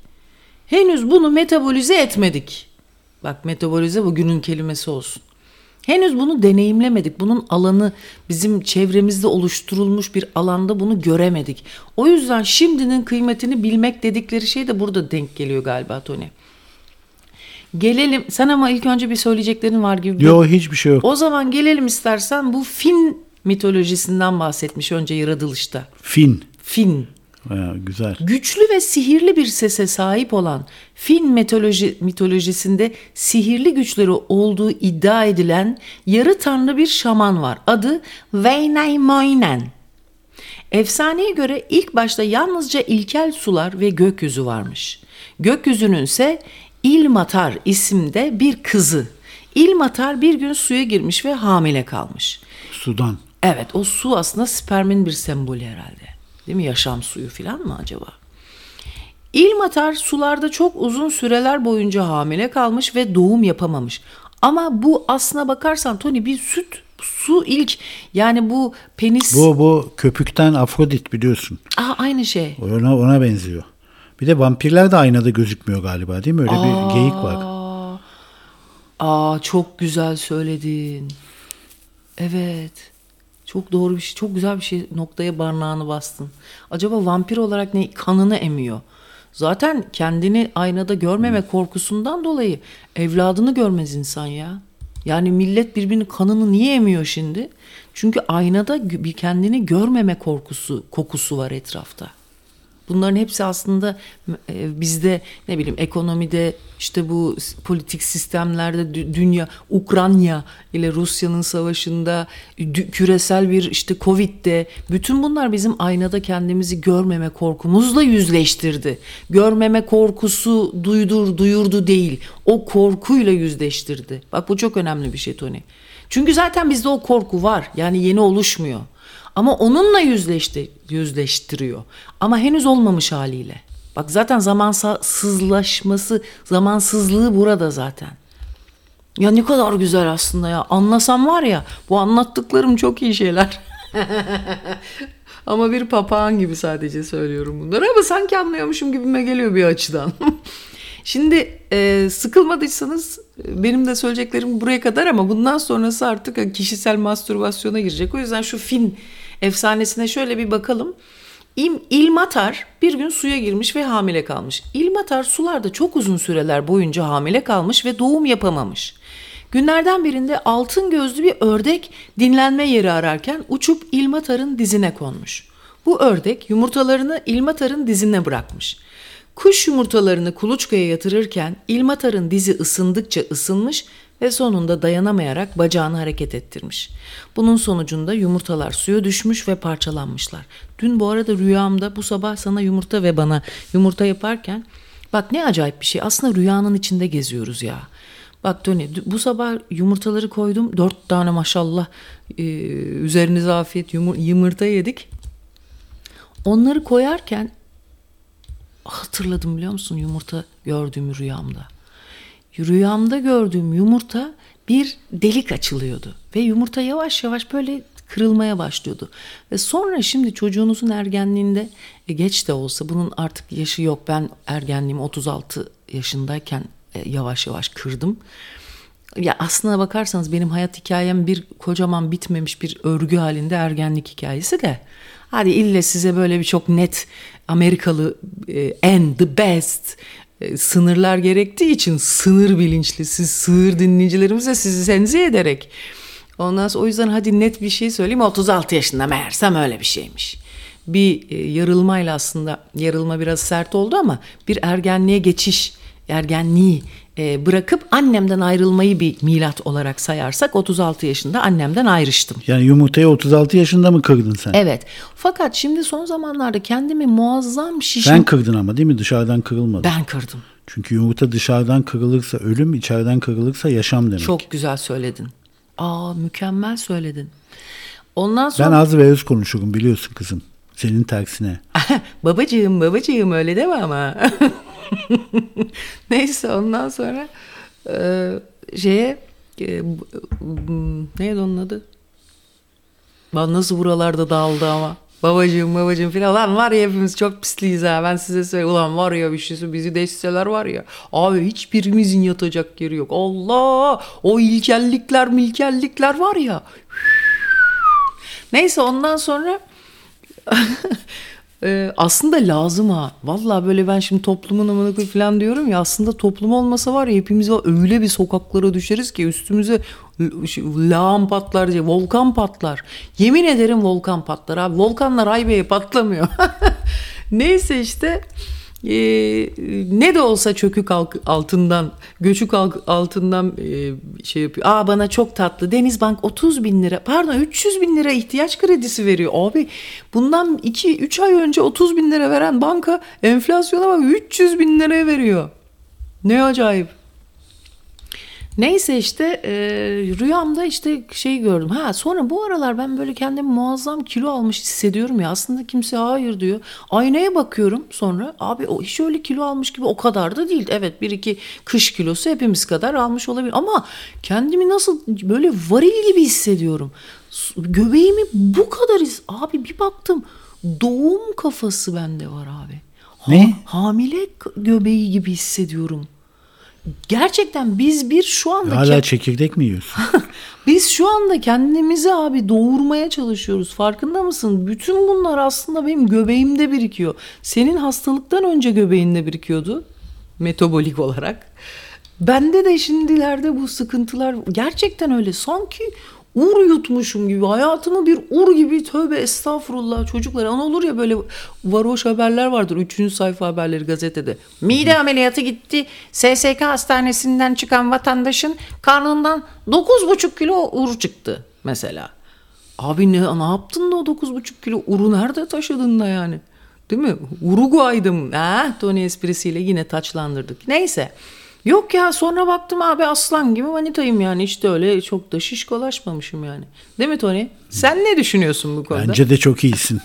Henüz bunu metabolize etmedik. Bak metabolize bugünün kelimesi olsun. Henüz bunu deneyimlemedik. Bunun alanı bizim çevremizde oluşturulmuş bir alanda bunu göremedik. O yüzden şimdinin kıymetini bilmek dedikleri şey de burada denk geliyor galiba Tony. Gelelim. Sen ama ilk önce bir söyleyeceklerin var gibi. Yok hiçbir şey yok. O zaman gelelim istersen bu Fin mitolojisinden bahsetmiş önce yaratılışta. Fin. Fin. Ha, güzel. Güçlü ve sihirli bir sese sahip olan Fin mitoloji, mitolojisinde sihirli güçleri olduğu iddia edilen yarı tanrı bir şaman var. Adı Wainamoinen. Efsaneye göre ilk başta yalnızca ilkel sular ve gökyüzü varmış. Gökyüzünün ise İlmatar isimde bir kızı. İlmatar bir gün suya girmiş ve hamile kalmış. Sudan. Evet o su aslında spermin bir sembolü herhalde. Değil mi? Yaşam suyu falan mı acaba? İlmatar sularda çok uzun süreler boyunca hamile kalmış ve doğum yapamamış. Ama bu aslına bakarsan Tony bir süt su ilk yani bu penis Bu bu köpükten Afrodit biliyorsun. Aa, aynı şey. Ona ona benziyor. Bir de vampirler de aynada gözükmüyor galiba değil mi? Öyle bir geyik var. Aa, aa çok güzel söyledin. Evet. Çok doğru bir şey. Çok güzel bir şey noktaya barnağını bastın. Acaba vampir olarak ne kanını emiyor? Zaten kendini aynada görmeme korkusundan dolayı evladını görmez insan ya. Yani millet birbirinin kanını niye emiyor şimdi? Çünkü aynada bir kendini görmeme korkusu, kokusu var etrafta. Bunların hepsi aslında e, bizde ne bileyim ekonomide işte bu politik sistemlerde dü- dünya Ukrayna ile Rusya'nın savaşında dü- küresel bir işte Covid'de bütün bunlar bizim aynada kendimizi görmeme korkumuzla yüzleştirdi. Görmeme korkusu duydur duyurdu değil. O korkuyla yüzleştirdi. Bak bu çok önemli bir şey Tony. Çünkü zaten bizde o korku var. Yani yeni oluşmuyor. Ama onunla yüzleşti, yüzleştiriyor. Ama henüz olmamış haliyle. Bak zaten zamansızlaşması, zamansızlığı burada zaten. Ya ne kadar güzel aslında ya. Anlasam var ya bu anlattıklarım çok iyi şeyler. ama bir papağan gibi sadece söylüyorum bunları ama sanki anlıyormuşum gibime geliyor bir açıdan. Şimdi e, sıkılmadıysanız benim de söyleyeceklerim buraya kadar ama bundan sonrası artık kişisel mastürbasyona girecek. O yüzden şu fin efsanesine şöyle bir bakalım. İm, İlmatar bir gün suya girmiş ve hamile kalmış. İlmatar sularda çok uzun süreler boyunca hamile kalmış ve doğum yapamamış. Günlerden birinde altın gözlü bir ördek dinlenme yeri ararken uçup İlmatar'ın dizine konmuş. Bu ördek yumurtalarını İlmatar'ın dizine bırakmış. Kuş yumurtalarını kuluçkaya yatırırken İlmatar'ın dizi ısındıkça ısınmış ve sonunda dayanamayarak bacağını hareket ettirmiş. Bunun sonucunda yumurtalar suya düşmüş ve parçalanmışlar. Dün bu arada rüyamda bu sabah sana yumurta ve bana yumurta yaparken bak ne acayip bir şey aslında rüyanın içinde geziyoruz ya. Bak Tony bu sabah yumurtaları koydum dört tane maşallah e, üzerinize afiyet yumur, yumurta yedik. Onları koyarken hatırladım biliyor musun yumurta gördüğümü rüyamda. Rüyamda gördüğüm yumurta bir delik açılıyordu ve yumurta yavaş yavaş böyle kırılmaya başlıyordu. Ve sonra şimdi çocuğunuzun ergenliğinde e, geç de olsa bunun artık yaşı yok. Ben ergenliğimi 36 yaşındayken e, yavaş yavaş kırdım. Ya aslına bakarsanız benim hayat hikayem bir kocaman bitmemiş bir örgü halinde ergenlik hikayesi de. Hadi ille size böyle bir çok net Amerikalı e, and the best sınırlar gerektiği için sınır bilinçli siz sığır dinleyicilerimize sizi senzi ederek ondan sonra o yüzden hadi net bir şey söyleyeyim 36 yaşında meğersem öyle bir şeymiş. Bir e, yarılmayla aslında yarılma biraz sert oldu ama bir ergenliğe geçiş ergenliği e, bırakıp annemden ayrılmayı bir milat olarak sayarsak 36 yaşında annemden ayrıştım. Yani yumurtayı 36 yaşında mı kırdın sen? Evet. Fakat şimdi son zamanlarda kendimi muazzam şişim... Sen kırdın ama değil mi? Dışarıdan kırılmadı. Ben kırdım. Çünkü yumurta dışarıdan kırılırsa ölüm, içeriden kırılırsa yaşam demek. Çok güzel söyledin. Aa mükemmel söyledin. Ondan sonra... Ben az ve öz konuşurum biliyorsun kızım. Senin tersine. babacığım babacığım öyle deme ama. Neyse ondan sonra e, şeye e, neydi onun adı? Lan nasıl buralarda dağıldı ama. Babacığım babacığım filan. Lan var ya hepimiz çok pisliyiz ha. Ben size söyleyeyim. Ulan var ya bir şeysi bizi deşseler var ya. Abi hiçbirimizin yatacak yeri yok. Allah! O ilkellikler milkellikler var ya. Neyse ondan sonra Ee, aslında lazım ha. Vallahi böyle ben şimdi toplumun amına falan diyorum ya aslında toplum olmasa var ya hepimiz öyle bir sokaklara düşeriz ki üstümüze şey, lağım patlar diye volkan patlar. Yemin ederim volkan patlar abi. Volkanlar Aybe'ye patlamıyor. Neyse işte e, ne de olsa çökük altından göçük altından e, şey yapıyor. Aa bana çok tatlı Denizbank 30 bin lira pardon 300 bin lira ihtiyaç kredisi veriyor. Abi bundan 2-3 ay önce 30 bin lira veren banka enflasyona bak 300 bin liraya veriyor. Ne acayip. Neyse işte e, rüyamda işte şey gördüm. Ha sonra bu aralar ben böyle kendimi muazzam kilo almış hissediyorum ya. Aslında kimse hayır diyor. Aynaya bakıyorum sonra abi o hiç öyle kilo almış gibi o kadar da değil. Evet bir iki kış kilosu hepimiz kadar almış olabilir. Ama kendimi nasıl böyle varil gibi hissediyorum. Göbeğimi bu kadar his... Abi bir baktım doğum kafası bende var abi. Ha- Ne? hamile göbeği gibi hissediyorum. Gerçekten biz bir şu anda Hala ke- çekirdek mi yiyorsun? biz şu anda kendimizi abi doğurmaya çalışıyoruz. Farkında mısın? Bütün bunlar aslında benim göbeğimde birikiyor. Senin hastalıktan önce göbeğinde birikiyordu. Metabolik olarak. Bende de şimdilerde bu sıkıntılar gerçekten öyle. Sanki ur yutmuşum gibi. Hayatımı bir ur gibi tövbe estağfurullah çocuklar. Ana olur ya böyle varoş haberler vardır. Üçüncü sayfa haberleri gazetede. Mide ameliyatı gitti. SSK hastanesinden çıkan vatandaşın karnından 9,5 kilo ur çıktı mesela. Abi ne, ne yaptın da o 9,5 kilo uru nerede taşıdın da yani? Değil mi? Uruguay'dım. Ha, Tony esprisiyle yine taçlandırdık. Neyse. Yok ya sonra baktım abi aslan gibi manitayım yani. İşte öyle çok da şişkolaşmamışım yani. Değil mi Tony? Sen ne düşünüyorsun bu konuda? Bence de çok iyisin.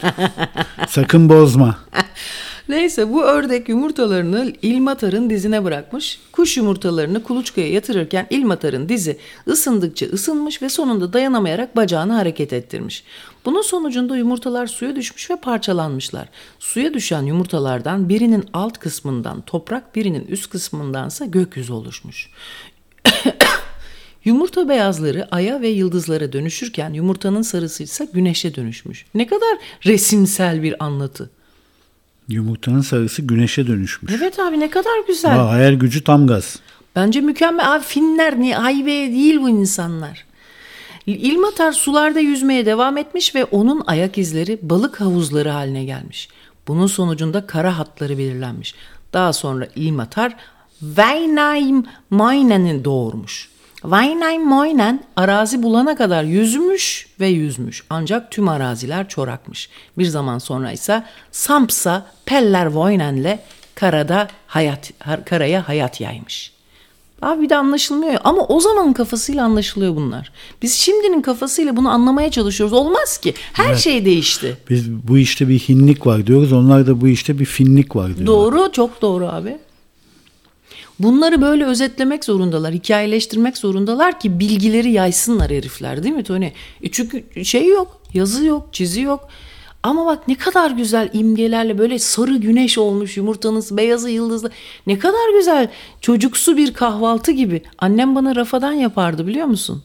Sakın bozma. Neyse bu ördek yumurtalarını İlmatar'ın dizine bırakmış. Kuş yumurtalarını kuluçkaya yatırırken İlmatar'ın dizi ısındıkça ısınmış ve sonunda dayanamayarak bacağını hareket ettirmiş. Bunun sonucunda yumurtalar suya düşmüş ve parçalanmışlar. Suya düşen yumurtalardan birinin alt kısmından toprak birinin üst kısmındansa gökyüzü oluşmuş. Yumurta beyazları aya ve yıldızlara dönüşürken yumurtanın sarısı ise güneşe dönüşmüş. Ne kadar resimsel bir anlatı. Yumurtanın sarısı güneşe dönüşmüş. Evet abi ne kadar güzel. Aa, hayal gücü tam gaz. Bence mükemmel. Abi Finler niye aybe değil bu insanlar. İlmatar sularda yüzmeye devam etmiş ve onun ayak izleri balık havuzları haline gelmiş. Bunun sonucunda kara hatları belirlenmiş. Daha sonra İlmatar Väinämöinen'i doğurmuş. Väinämöinen arazi bulana kadar yüzmüş ve yüzmüş. Ancak tüm araziler çorakmış. Bir zaman sonra ise Sampsa Pellervoinen'le karada hayat karaya hayat yaymış. Abi bir de anlaşılmıyor. Ama o zamanın kafasıyla anlaşılıyor bunlar. Biz şimdinin kafasıyla bunu anlamaya çalışıyoruz. Olmaz ki. Her şey değişti. Biz bu işte bir hinlik var diyoruz. Onlar da bu işte bir finlik var diyorlar. Doğru, çok doğru abi. Bunları böyle özetlemek zorundalar, hikayeleştirmek zorundalar ki bilgileri yaysınlar herifler değil mi Tony? E çünkü şey yok, yazı yok, çizi yok. Ama bak ne kadar güzel imgelerle böyle sarı güneş olmuş yumurtanın beyazı yıldızlı. Ne kadar güzel çocuksu bir kahvaltı gibi. Annem bana rafadan yapardı biliyor musun?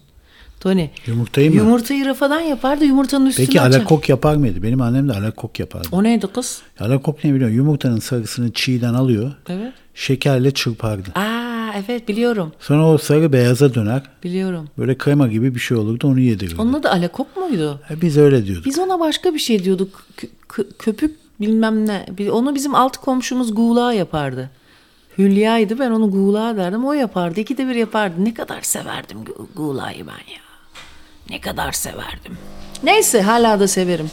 Tony. Yumurtayı mı? Yumurtayı rafadan yapardı yumurtanın üstüne Peki açar. alakok yapar mıydı? Benim annem de alakok yapardı. O neydi kız? Alakok ne biliyor? Yumurtanın sarısını çiğden alıyor. Evet. Şekerle çırpardı. Aa evet biliyorum. Sonra o sarı beyaza döner. Biliyorum. Böyle krema gibi bir şey olurdu onu yedirirdi. Onun adı alakok muydu? Ha, Biz öyle diyorduk. Biz ona başka bir şey diyorduk. Kö- kö- köpük bilmem ne. Onu bizim alt komşumuz Guğla yapardı. Hülya'ydı ben onu Guğla derdim. O yapardı. İkide bir yapardı. Ne kadar severdim Gu- Guğla'yı ben ya. Ne kadar severdim. Neyse hala da severim.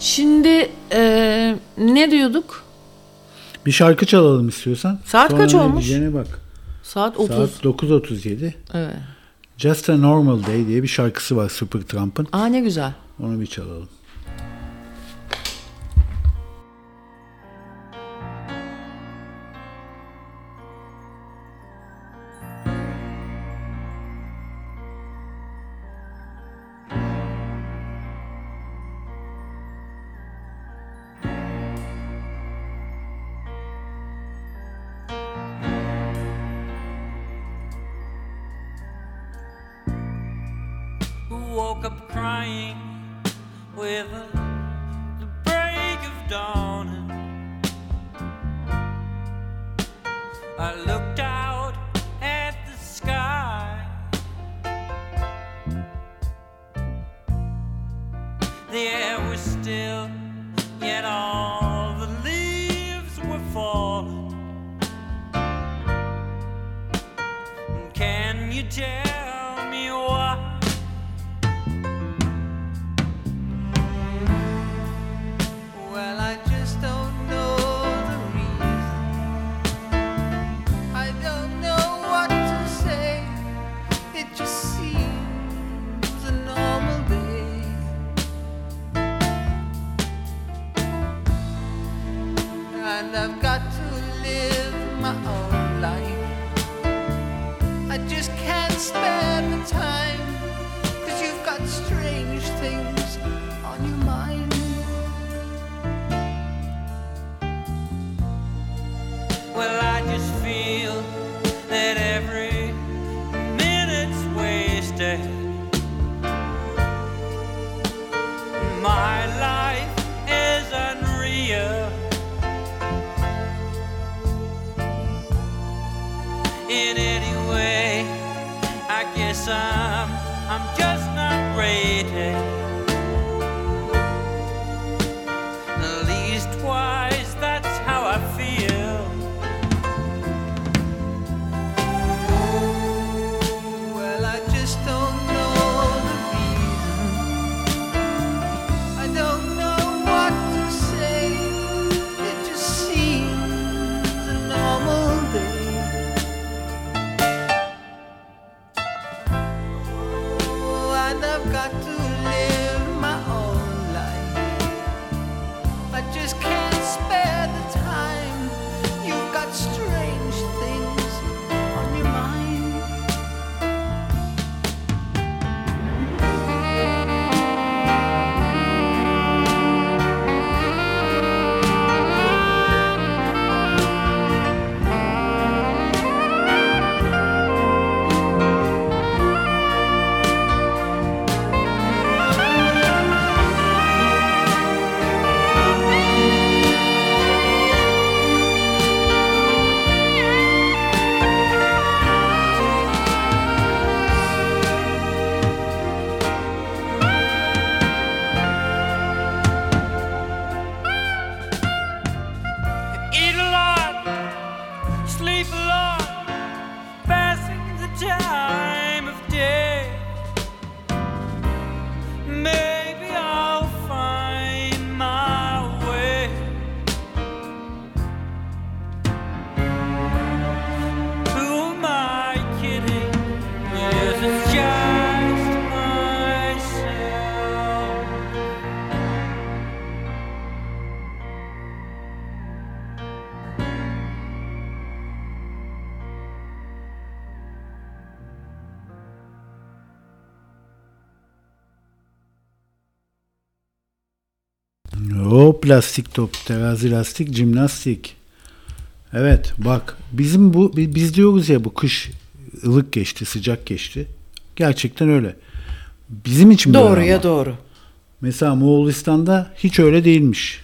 Şimdi eee, ne diyorduk? Bir şarkı çalalım istiyorsan. Saat Sonra kaç olmuş? bak. Saat 30. Saat 9.37. Evet. Just a Normal Day diye bir şarkısı var Supertramp'ın. Aa ne güzel. Onu bir çalalım. O plastik top, terazi lastik, jimnastik. Evet bak bizim bu bi- biz diyoruz ya bu kış ılık geçti, sıcak geçti. Gerçekten öyle. Bizim için Doğruya ama. doğru. Mesela Moğolistan'da hiç öyle değilmiş.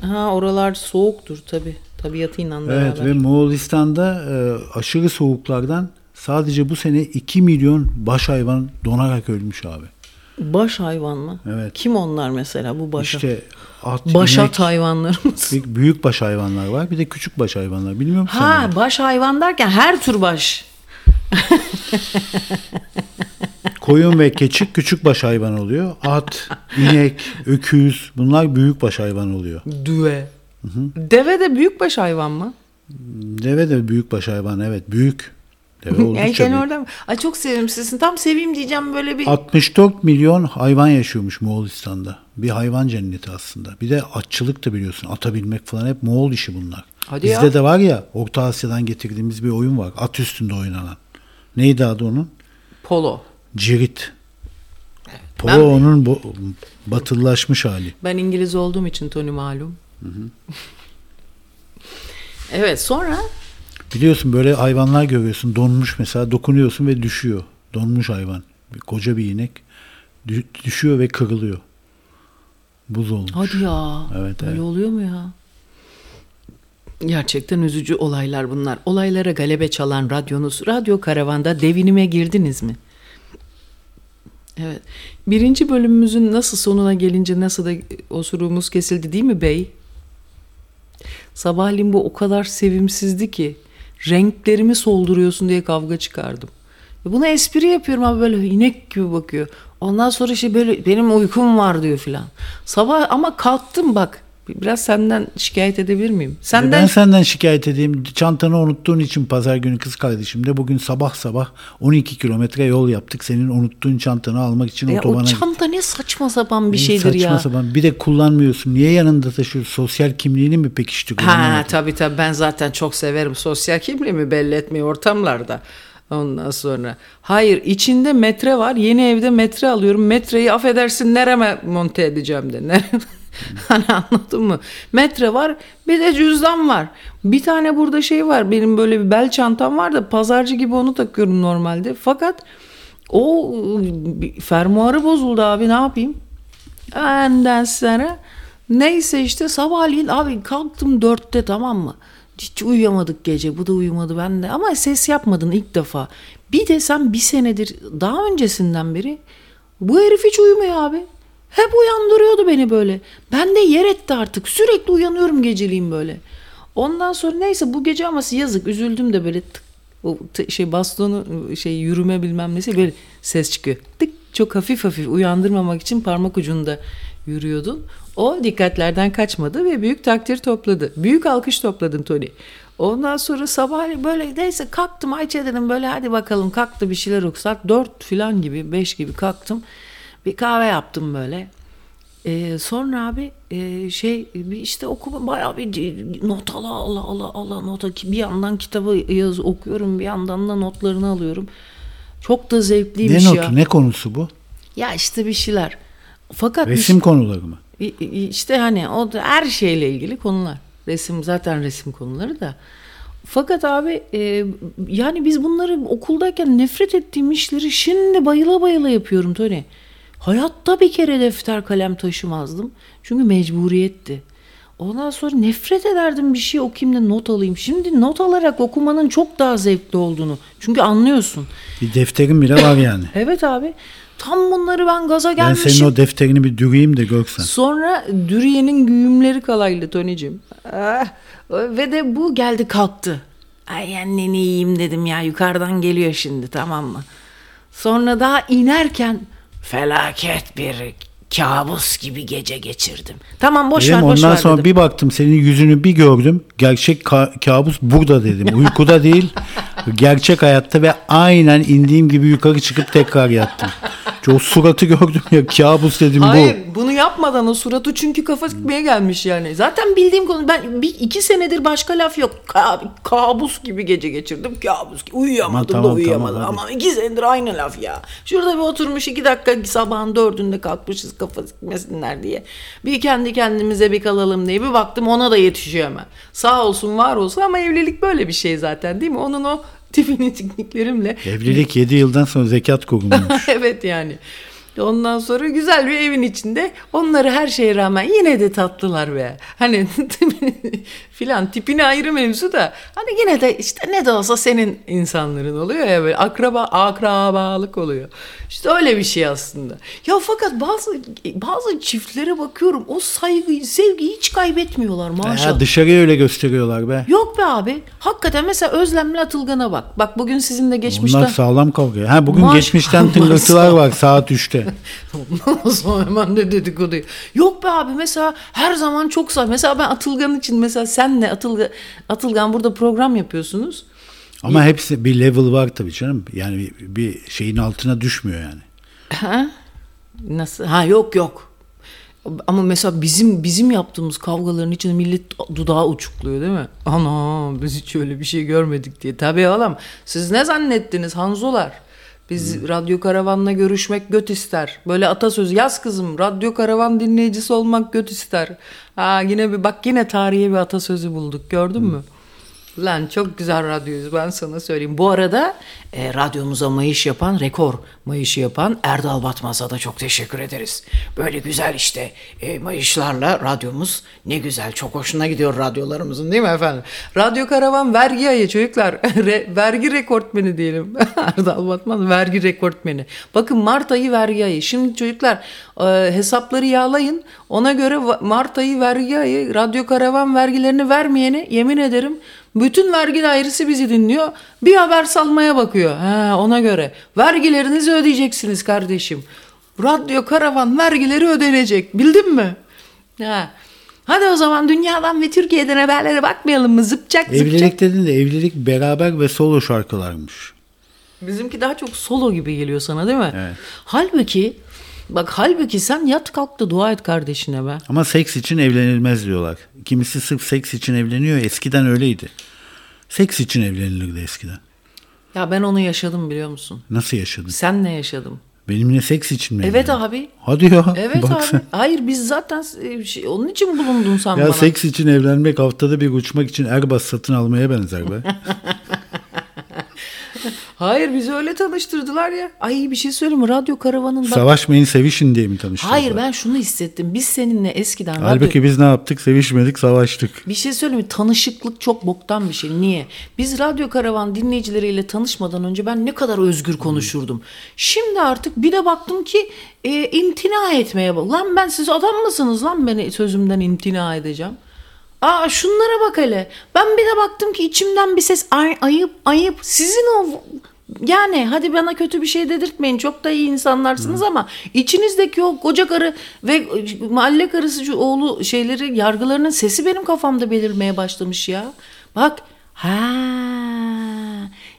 Ha oralar soğuktur tabi. Tabiatıyla Evet beraber. ve Moğolistan'da e, aşırı soğuklardan sadece bu sene 2 milyon baş hayvan donarak ölmüş abi. Baş hayvan mı? Evet. Kim onlar mesela bu başa? İşte at, Başat inek, hayvanlarımız. bir- büyük baş hayvanlar var bir de küçük baş hayvanlar. Bilmiyor musun? Ha sen baş hayvan derken her tür baş. Koyun ve keçik küçük baş hayvan oluyor. At, inek, öküz bunlar büyük baş hayvan oluyor. Düve. Deve de büyük baş hayvan mı? Deve de büyük baş hayvan evet büyük. Deve büyük. orada mı? Ay çok sevimsizsin. Tam seveyim diyeceğim böyle bir 64 milyon hayvan yaşıyormuş Moğolistan'da. Bir hayvan cenneti aslında. Bir de atçılık da biliyorsun. Ata binmek falan hep Moğol işi bunlar. Hadi Bizde ya. de var ya Orta Asya'dan getirdiğimiz bir oyun var. At üstünde oynanan. Neydi adı onun? polo. Cirit. Polo Ben- onun bu, batılılaşmış hali. Ben İngiliz olduğum için Tony malum. evet sonra Biliyorsun böyle hayvanlar görüyorsun donmuş mesela dokunuyorsun ve düşüyor. Donmuş hayvan. Koca bir inek. Dü- düşüyor ve kırılıyor. Buz olmuş. Hadi ya. Evet, Öyle evet. oluyor mu ya? Gerçekten üzücü olaylar bunlar. Olaylara galebe çalan radyonuz. Radyo karavanda devinime girdiniz mi? Evet. Birinci bölümümüzün nasıl sonuna gelince nasıl da osuruğumuz kesildi değil mi bey? Sabahleyin bu o kadar sevimsizdi ki renklerimi solduruyorsun diye kavga çıkardım. Ve Buna espri yapıyorum abi böyle inek gibi bakıyor. Ondan sonra şey böyle benim uykum var diyor filan. Sabah ama kalktım bak. Biraz senden şikayet edebilir miyim? Senden Ben senden şikayet edeyim. Çantanı unuttuğun için pazar günü kız kardeşim de bugün sabah sabah 12 kilometre yol yaptık. Senin unuttuğun çantanı almak için Ya otobana o gittik. çanta ne saçma sapan bir İyi, şeydir saçma ya. sapan. Bir de kullanmıyorsun. Niye yanında taşıyorsun? Sosyal kimliğini mi pekiştiriyorsun? Ha tabii tabii ben zaten çok severim sosyal kimliğimi belli etmeyi ortamlarda. Ondan sonra hayır içinde metre var yeni evde metre alıyorum metreyi affedersin nereme monte edeceğim de Nere- hani anladın mı metre var bir de cüzdan var bir tane burada şey var benim böyle bir bel çantam var da pazarcı gibi onu takıyorum normalde fakat o fermuarı bozuldu abi ne yapayım Ondan sonra neyse işte sabahleyin abi kalktım dörtte tamam mı? Hiç uyuyamadık gece. Bu da uyumadı ben de. Ama ses yapmadın ilk defa. Bir de sen bir senedir daha öncesinden beri bu herif hiç uyumuyor abi. Hep uyandırıyordu beni böyle. Ben de yer etti artık. Sürekli uyanıyorum geceliğin böyle. Ondan sonra neyse bu gece ama yazık üzüldüm de böyle tık, o şey bastonu şey yürüme bilmem nesi böyle ses çıkıyor. Tık çok hafif hafif uyandırmamak için parmak ucunda yürüyordun. O dikkatlerden kaçmadı ve büyük takdir topladı. Büyük alkış topladın Tony. Ondan sonra sabah böyle neyse kalktım Ayça dedim böyle hadi bakalım kalktı bir şeyler oku. Saat 4 falan gibi 5 gibi kalktım. Bir kahve yaptım böyle. Ee, sonra abi e, şey bir işte okuma bayağı bir not ala ala ala ala nota ki bir yandan kitabı yaz okuyorum bir yandan da notlarını alıyorum. Çok da zevkliymiş Ne ya. notu? Ne konusu bu? Ya işte bir şeyler. Fakat Resim konuları mı? İşte hani o da her şeyle ilgili konular. Resim zaten resim konuları da. Fakat abi e, yani biz bunları okuldayken nefret ettiğim işleri şimdi bayıla bayıla yapıyorum Tony. Hayatta bir kere defter kalem taşımazdım. Çünkü mecburiyetti. Ondan sonra nefret ederdim bir şey okuyayım da not alayım. Şimdi not alarak okumanın çok daha zevkli olduğunu. Çünkü anlıyorsun. Bir defterin bile var yani. Evet abi. Tam bunları ben gaza Ben gelmişim. senin o defterini bir dürüyeyim de görsen. Sonra Dürüye'nin güğümleri kalaylı Tony'cim. Ah, ve de bu geldi kalktı. Ay anneni yiyeyim dedim ya yukarıdan geliyor şimdi tamam mı? Sonra daha inerken felaket bir kabus gibi gece geçirdim. Tamam boş Dedim, ver boş ondan ver sonra dedim. bir baktım senin yüzünü bir gördüm. Gerçek ka- kabus burada dedim. Uykuda değil. gerçek hayatta ve aynen indiğim gibi yukarı çıkıp tekrar yattım. O suratı gördüm ya kabus dedim Hayır bu. bunu yapmadan o suratı çünkü kafa sıkmaya gelmiş yani. Zaten bildiğim konu ben bir iki senedir başka laf yok. Ka- kabus gibi gece geçirdim kabus gibi. Uyuyamadım Tamam, da uyuyamadım tamam, hadi. ama iki senedir aynı laf ya. Şurada bir oturmuş iki dakika sabahın dördünde kalkmışız kafa sıkmasınlar diye. Bir kendi kendimize bir kalalım diye bir baktım ona da yetişiyor hemen. Sağ olsun var olsun ama evlilik böyle bir şey zaten değil mi? Onun o tipini tekniklerimle Evlilik 7 yıldan sonra zekat kurulmuş. evet yani. Ondan sonra güzel bir evin içinde onları her şeye rağmen yine de tatlılar be. Hani filan tipini ayrı mevzu da hani yine de işte ne de olsa senin insanların oluyor ya böyle akraba akrabalık oluyor. İşte öyle bir şey aslında. Ya fakat bazı bazı çiftlere bakıyorum o saygıyı sevgiyi hiç kaybetmiyorlar maşallah. ya dışarıya öyle gösteriyorlar be. Yok be abi. Hakikaten mesela Özlem'le Atılgan'a bak. Bak bugün sizinle geçmişten. Bunlar sağlam kavga. Ha bugün Maş- geçmişten tıngırtılar var saat 3'te. Ondan hemen de dedikodu. Yok be abi mesela her zaman çok sağ. Mesela ben Atılgan için mesela senle Atılgan, Atılgan burada program yapıyorsunuz. Ama hepsi bir level var tabii canım. Yani bir, bir şeyin altına düşmüyor yani. Ha? Nasıl? Ha yok yok. Ama mesela bizim bizim yaptığımız kavgaların içinde millet dudağı uçukluyor değil mi? Ana biz hiç öyle bir şey görmedik diye. Tabii oğlum siz ne zannettiniz Hanzolar? Biz radyo karavanla görüşmek göt ister. Böyle atasözü yaz kızım radyo karavan dinleyicisi olmak göt ister. Ha yine bir bak yine tarihe bir atasözü bulduk gördün mü? Lan çok güzel radyoyuz ben sana söyleyeyim. Bu arada e, radyomuza mayış yapan, rekor mayışı yapan Erdal Batmaz'a da çok teşekkür ederiz. Böyle güzel işte e, mayışlarla radyomuz ne güzel. Çok hoşuna gidiyor radyolarımızın değil mi efendim? Radyo Karavan vergi ayı çocuklar. Re- vergi rekortmeni diyelim. Erdal Batmaz vergi rekortmeni. Bakın Mart ayı vergi ayı. Şimdi çocuklar e, hesapları yağlayın. Ona göre Mart ayı vergi ayı. Radyo Karavan vergilerini vermeyeni yemin ederim bütün vergi dairesi bizi dinliyor. Bir haber salmaya bakıyor. Ha, ona göre. Vergilerinizi ödeyeceksiniz kardeşim. Radyo karavan vergileri ödenecek. Bildin mi? Ha. Hadi o zaman dünyadan ve Türkiye'den haberlere bakmayalım mı? Zıpçak zıpçak. Evlilik dedin de evlilik beraber ve solo şarkılarmış. Bizimki daha çok solo gibi geliyor sana değil mi? Evet. Halbuki bak halbuki sen yat kalk da dua et kardeşine be. Ama seks için evlenilmez diyorlar. Kimisi sırf seks için evleniyor. Eskiden öyleydi. Seks için evlenilirdi eskiden. Ya ben onu yaşadım biliyor musun? Nasıl yaşadın? Sen ne yaşadım? Benimle seks için mi? Evet abi. Hadi ya. Evet bak abi. sen. Hayır biz zaten e, şey, onun için bulundun sen Ya bana. seks için evlenmek haftada bir uçmak için Airbus satın almaya benzer be. Hayır bizi öyle tanıştırdılar ya. Ay bir şey söyleyeyim mi? Radyo karavanın bak. Savaşmayın sevişin diye mi tanıştık? Hayır ben şunu hissettim. Biz seninle eskiden radyo... Halbuki biz ne yaptık? Sevişmedik, savaştık. Bir şey söyleyeyim mi? Tanışıklık çok boktan bir şey. Niye? Biz Radyo Karavan dinleyicileriyle tanışmadan önce ben ne kadar özgür konuşurdum. Şimdi artık bir de baktım ki e, imtina etmeye bak. Lan ben siz adam mısınız lan beni sözümden imtina edeceğim. Aa şunlara bak hele. Ben bir de baktım ki içimden bir ses ay, ayıp ayıp. Sizin o yani hadi bana kötü bir şey dedirtmeyin. Çok da iyi insanlarsınız ama içinizdeki o koca karı ve mahalle karısı oğlu şeyleri yargılarının sesi benim kafamda belirmeye başlamış ya. Bak ha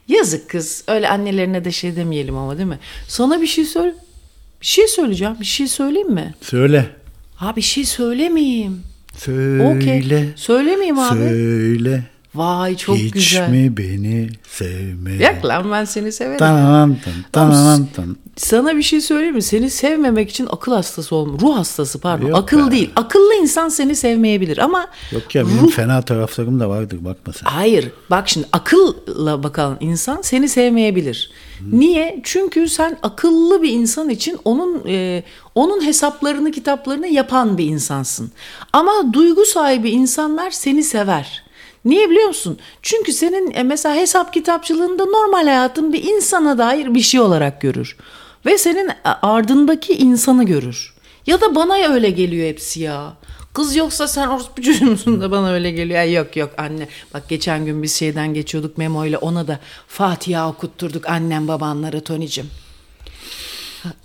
yazık kız. Öyle annelerine de şey demeyelim ama değil mi? Sana bir şey söyle. Bir şey söyleyeceğim. Bir şey söyleyeyim mi? Söyle. Ha bir şey söylemeyeyim. Söyle. Okey. Söylemeyeyim abi. Söyle. Vay çok Hiç güzel. mi beni sevmeye? Yak lan ben seni severim. Tanan tan tanan tan. Sana bir şey söyleyeyim mi? Seni sevmemek için akıl hastası olma. Ruh hastası pardon. Yok akıl be. değil. Akıllı insan seni sevmeyebilir ama Yok ya benim ruh fena taraflarım da vardır bakma sen. Hayır. Bak şimdi akılla bakan insan seni sevmeyebilir. Niye? Çünkü sen akıllı bir insan için onun e, onun hesaplarını, kitaplarını yapan bir insansın. Ama duygu sahibi insanlar seni sever. Niye biliyor musun? Çünkü senin e, mesela hesap kitapçılığında normal hayatın bir insana dair bir şey olarak görür. Ve senin e, ardındaki insanı görür. Ya da bana öyle geliyor hepsi ya. Kız yoksa sen orospu çocuğu musun da bana öyle geliyor. Yok yok anne. Bak geçen gün biz şeyden geçiyorduk Memo ile ona da Fatiha okutturduk annem babanlara Tonicim.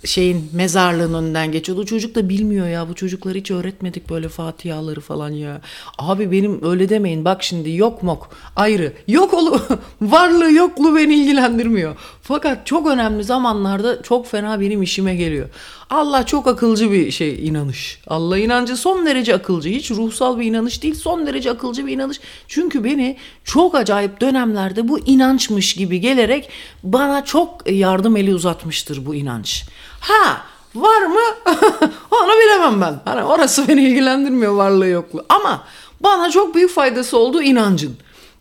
Şeyin mezarlığın önünden geçiyordu. Çocuk da bilmiyor ya bu çocukları hiç öğretmedik böyle Fatihaları falan ya. Abi benim öyle demeyin bak şimdi yok mok ayrı. Yok olu varlığı yokluğu beni ilgilendirmiyor. Fakat çok önemli zamanlarda çok fena benim işime geliyor. Allah çok akılcı bir şey inanış. Allah inancı son derece akılcı. Hiç ruhsal bir inanış değil son derece akılcı bir inanış. Çünkü beni çok acayip dönemlerde bu inançmış gibi gelerek bana çok yardım eli uzatmıştır bu inanç. Ha var mı? Onu bilemem ben. Hani orası beni ilgilendirmiyor varlığı yokluğu. Ama bana çok büyük faydası oldu inancın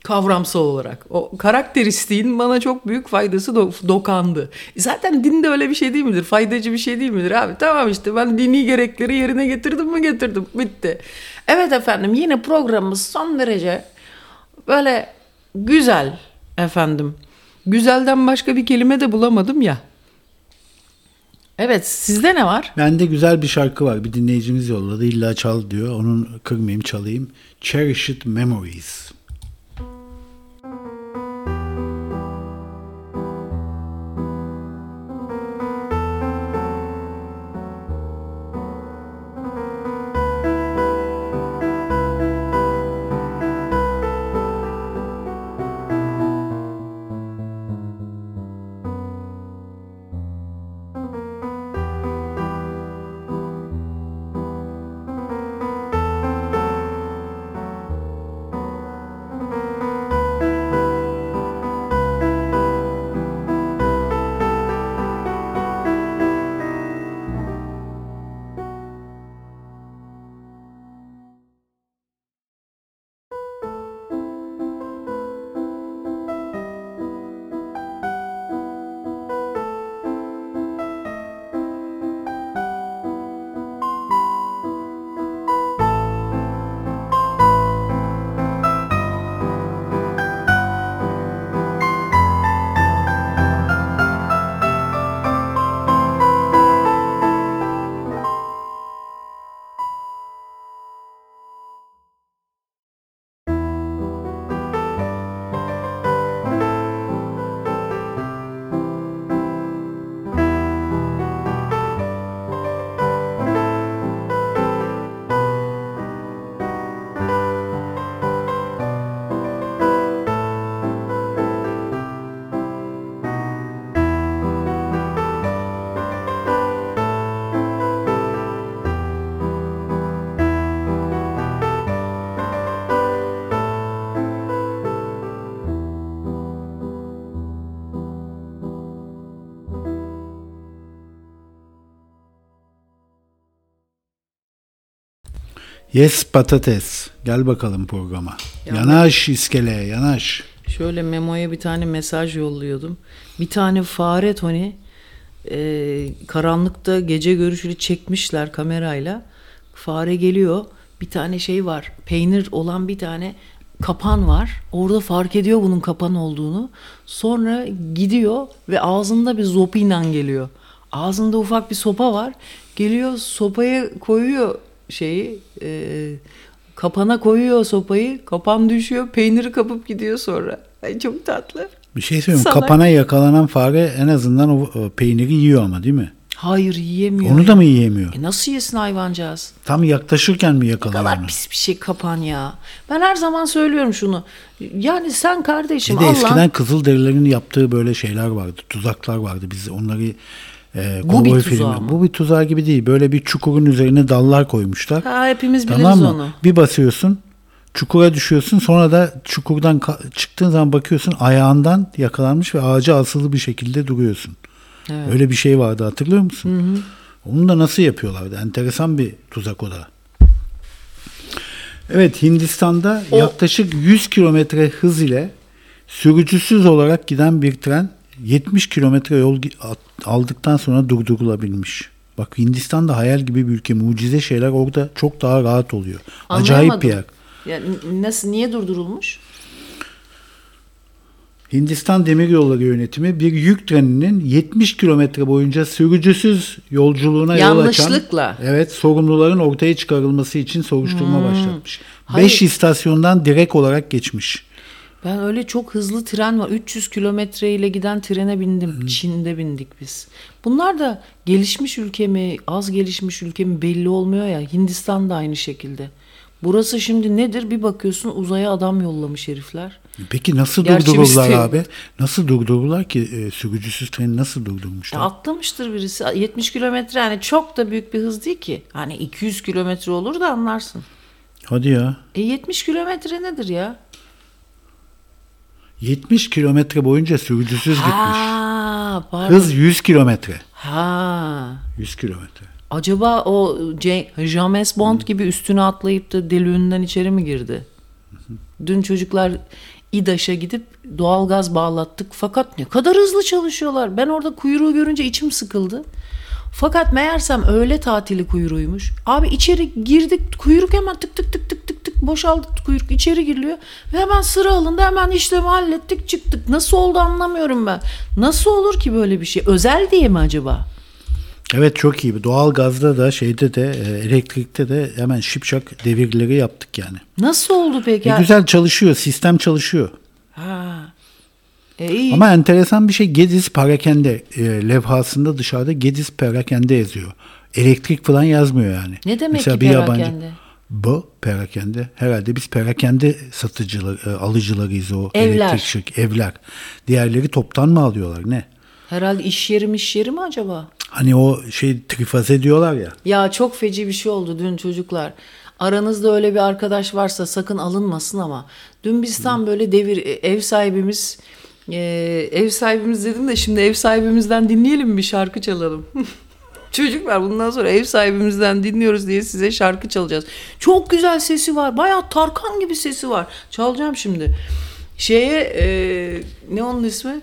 kavramsal olarak. O karakteristiğin bana çok büyük faydası do- dokandı. Zaten din de öyle bir şey değil midir? Faydacı bir şey değil midir abi? Tamam işte ben dini gerekleri yerine getirdim mi getirdim. Bitti. Evet efendim yine programımız son derece böyle güzel efendim. Güzelden başka bir kelime de bulamadım ya. Evet sizde ne var? Bende güzel bir şarkı var. Bir dinleyicimiz yolladı. İlla çal diyor. Onun kırmayayım çalayım. Cherished Memories. Yes patates. Gel bakalım programa. Yanaş iskeleye yanaş. Şöyle Memo'ya bir tane mesaj yolluyordum. Bir tane fare Tony e, karanlıkta gece görüşünü çekmişler kamerayla. Fare geliyor. Bir tane şey var. Peynir olan bir tane kapan var. Orada fark ediyor bunun kapan olduğunu. Sonra gidiyor ve ağzında bir zopinle geliyor. Ağzında ufak bir sopa var. Geliyor sopaya koyuyor şeyi e, kapana koyuyor sopayı. Kapan düşüyor. Peyniri kapıp gidiyor sonra. Ay çok tatlı. Bir şey söyleyeyim. Salak. Kapana yakalanan fare en azından o, o peyniri yiyor ama değil mi? Hayır yiyemiyor. Onu da mı yiyemiyor? E nasıl yesin hayvancağız? Tam yaklaşırken mi Ne yakalıyor kadar pis bir şey kapan ya. Ben her zaman söylüyorum şunu. Yani sen kardeşim Bir de Allah eskiden Kızılderililerin yaptığı böyle şeyler vardı. Tuzaklar vardı. Biz onları e, Bu bir tuzağı filmi- mı? Bu bir tuzağı gibi değil. Böyle bir çukurun üzerine dallar koymuşlar. ha, hepimiz biliriz Tamam mı? onu. Bir basıyorsun, çukura düşüyorsun. Sonra da çukurdan çıktığın zaman bakıyorsun ayağından yakalanmış ve ağaca asılı bir şekilde duruyorsun. Evet. Öyle bir şey vardı hatırlıyor musun? Onu da nasıl yapıyorlardı? Enteresan bir tuzak o da. Evet Hindistan'da O- yaklaşık 100 kilometre hız ile sürücüsüz olarak giden bir tren 70 kilometre yol aldıktan sonra durdurulabilmiş. Bak Hindistan da hayal gibi bir ülke. Mucize şeyler orada çok daha rahat oluyor. Acayip bir yer. Ya, nasıl niye durdurulmuş? Hindistan Demiryolları Yönetimi bir yük treninin 70 kilometre boyunca sürücüsüz yolculuğuna yol açan Yanlışlıkla. evet sorumluların ortaya çıkarılması için soruşturma başlatmış. Hmm. Hayır. 5 istasyondan direkt olarak geçmiş. Ben öyle çok hızlı tren var. 300 kilometre ile giden trene bindim. Çin'de bindik biz. Bunlar da gelişmiş ülke mi, az gelişmiş ülke mi belli olmuyor ya. Hindistan da aynı şekilde. Burası şimdi nedir? Bir bakıyorsun uzaya adam yollamış herifler. Peki nasıl Gerçi durdururlar biz de- abi? Nasıl durdururlar ki e, sürücüsüz treni nasıl durdurmuşlar? Ya atlamıştır birisi. 70 kilometre yani çok da büyük bir hız değil ki. Hani 200 kilometre olur da anlarsın. Hadi ya. E 70 kilometre nedir ya? 70 kilometre boyunca sürücüsüz gitmiş. Ha, pardon. Hız 100 kilometre. Ha. 100 kilometre. Acaba o James Bond gibi üstüne atlayıp da deliğinden içeri mi girdi? Dün çocuklar İDAŞ'a gidip doğalgaz bağlattık. Fakat ne kadar hızlı çalışıyorlar. Ben orada kuyruğu görünce içim sıkıldı. Fakat meğersem öğle tatili kuyruğuymuş. Abi içeri girdik kuyruk hemen tık tık tık tık tık tık boşaldı kuyruk içeri giriliyor. Ve hemen sıra alındı hemen işlemi hallettik çıktık. Nasıl oldu anlamıyorum ben. Nasıl olur ki böyle bir şey? Özel diye mi acaba? Evet çok iyi. Doğal gazda da şeyde de e, elektrikte de hemen şipşak devirleri yaptık yani. Nasıl oldu peki? E, güzel çalışıyor. Sistem çalışıyor. Ha. E iyi. Ama enteresan bir şey Gediz Parakende e, levhasında dışarıda Gediz Parakende yazıyor. Elektrik falan yazmıyor yani. Ne demek Mesela ki bir yabancı- perakende? Bu perakende. Herhalde biz perakende satıcıları, e, alıcılarıyız o Evler. elektrik şirk- evler. Diğerleri toptan mı alıyorlar ne? Herhalde iş yeri mi iş yeri mi acaba? Hani o şey trifaze diyorlar ya. Ya çok feci bir şey oldu dün çocuklar. Aranızda öyle bir arkadaş varsa sakın alınmasın ama. Dün biz tam böyle devir e, ev sahibimiz e, ev sahibimiz dedim de şimdi ev sahibimizden dinleyelim bir şarkı çalalım. Çocuklar bundan sonra ev sahibimizden dinliyoruz diye size şarkı çalacağız. Çok güzel sesi var. Bayağı Tarkan gibi sesi var. Çalacağım şimdi. Şeye e, ne onun ismi?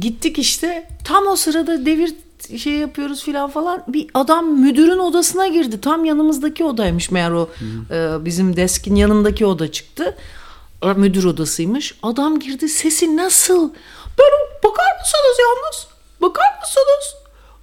Gittik işte tam o sırada devir şey yapıyoruz filan falan bir adam müdürün odasına girdi tam yanımızdaki odaymış meğer o e, bizim deskin yanındaki oda çıktı müdür odasıymış. Adam girdi sesi nasıl? Böyle bakar mısınız yalnız? Bakar mısınız?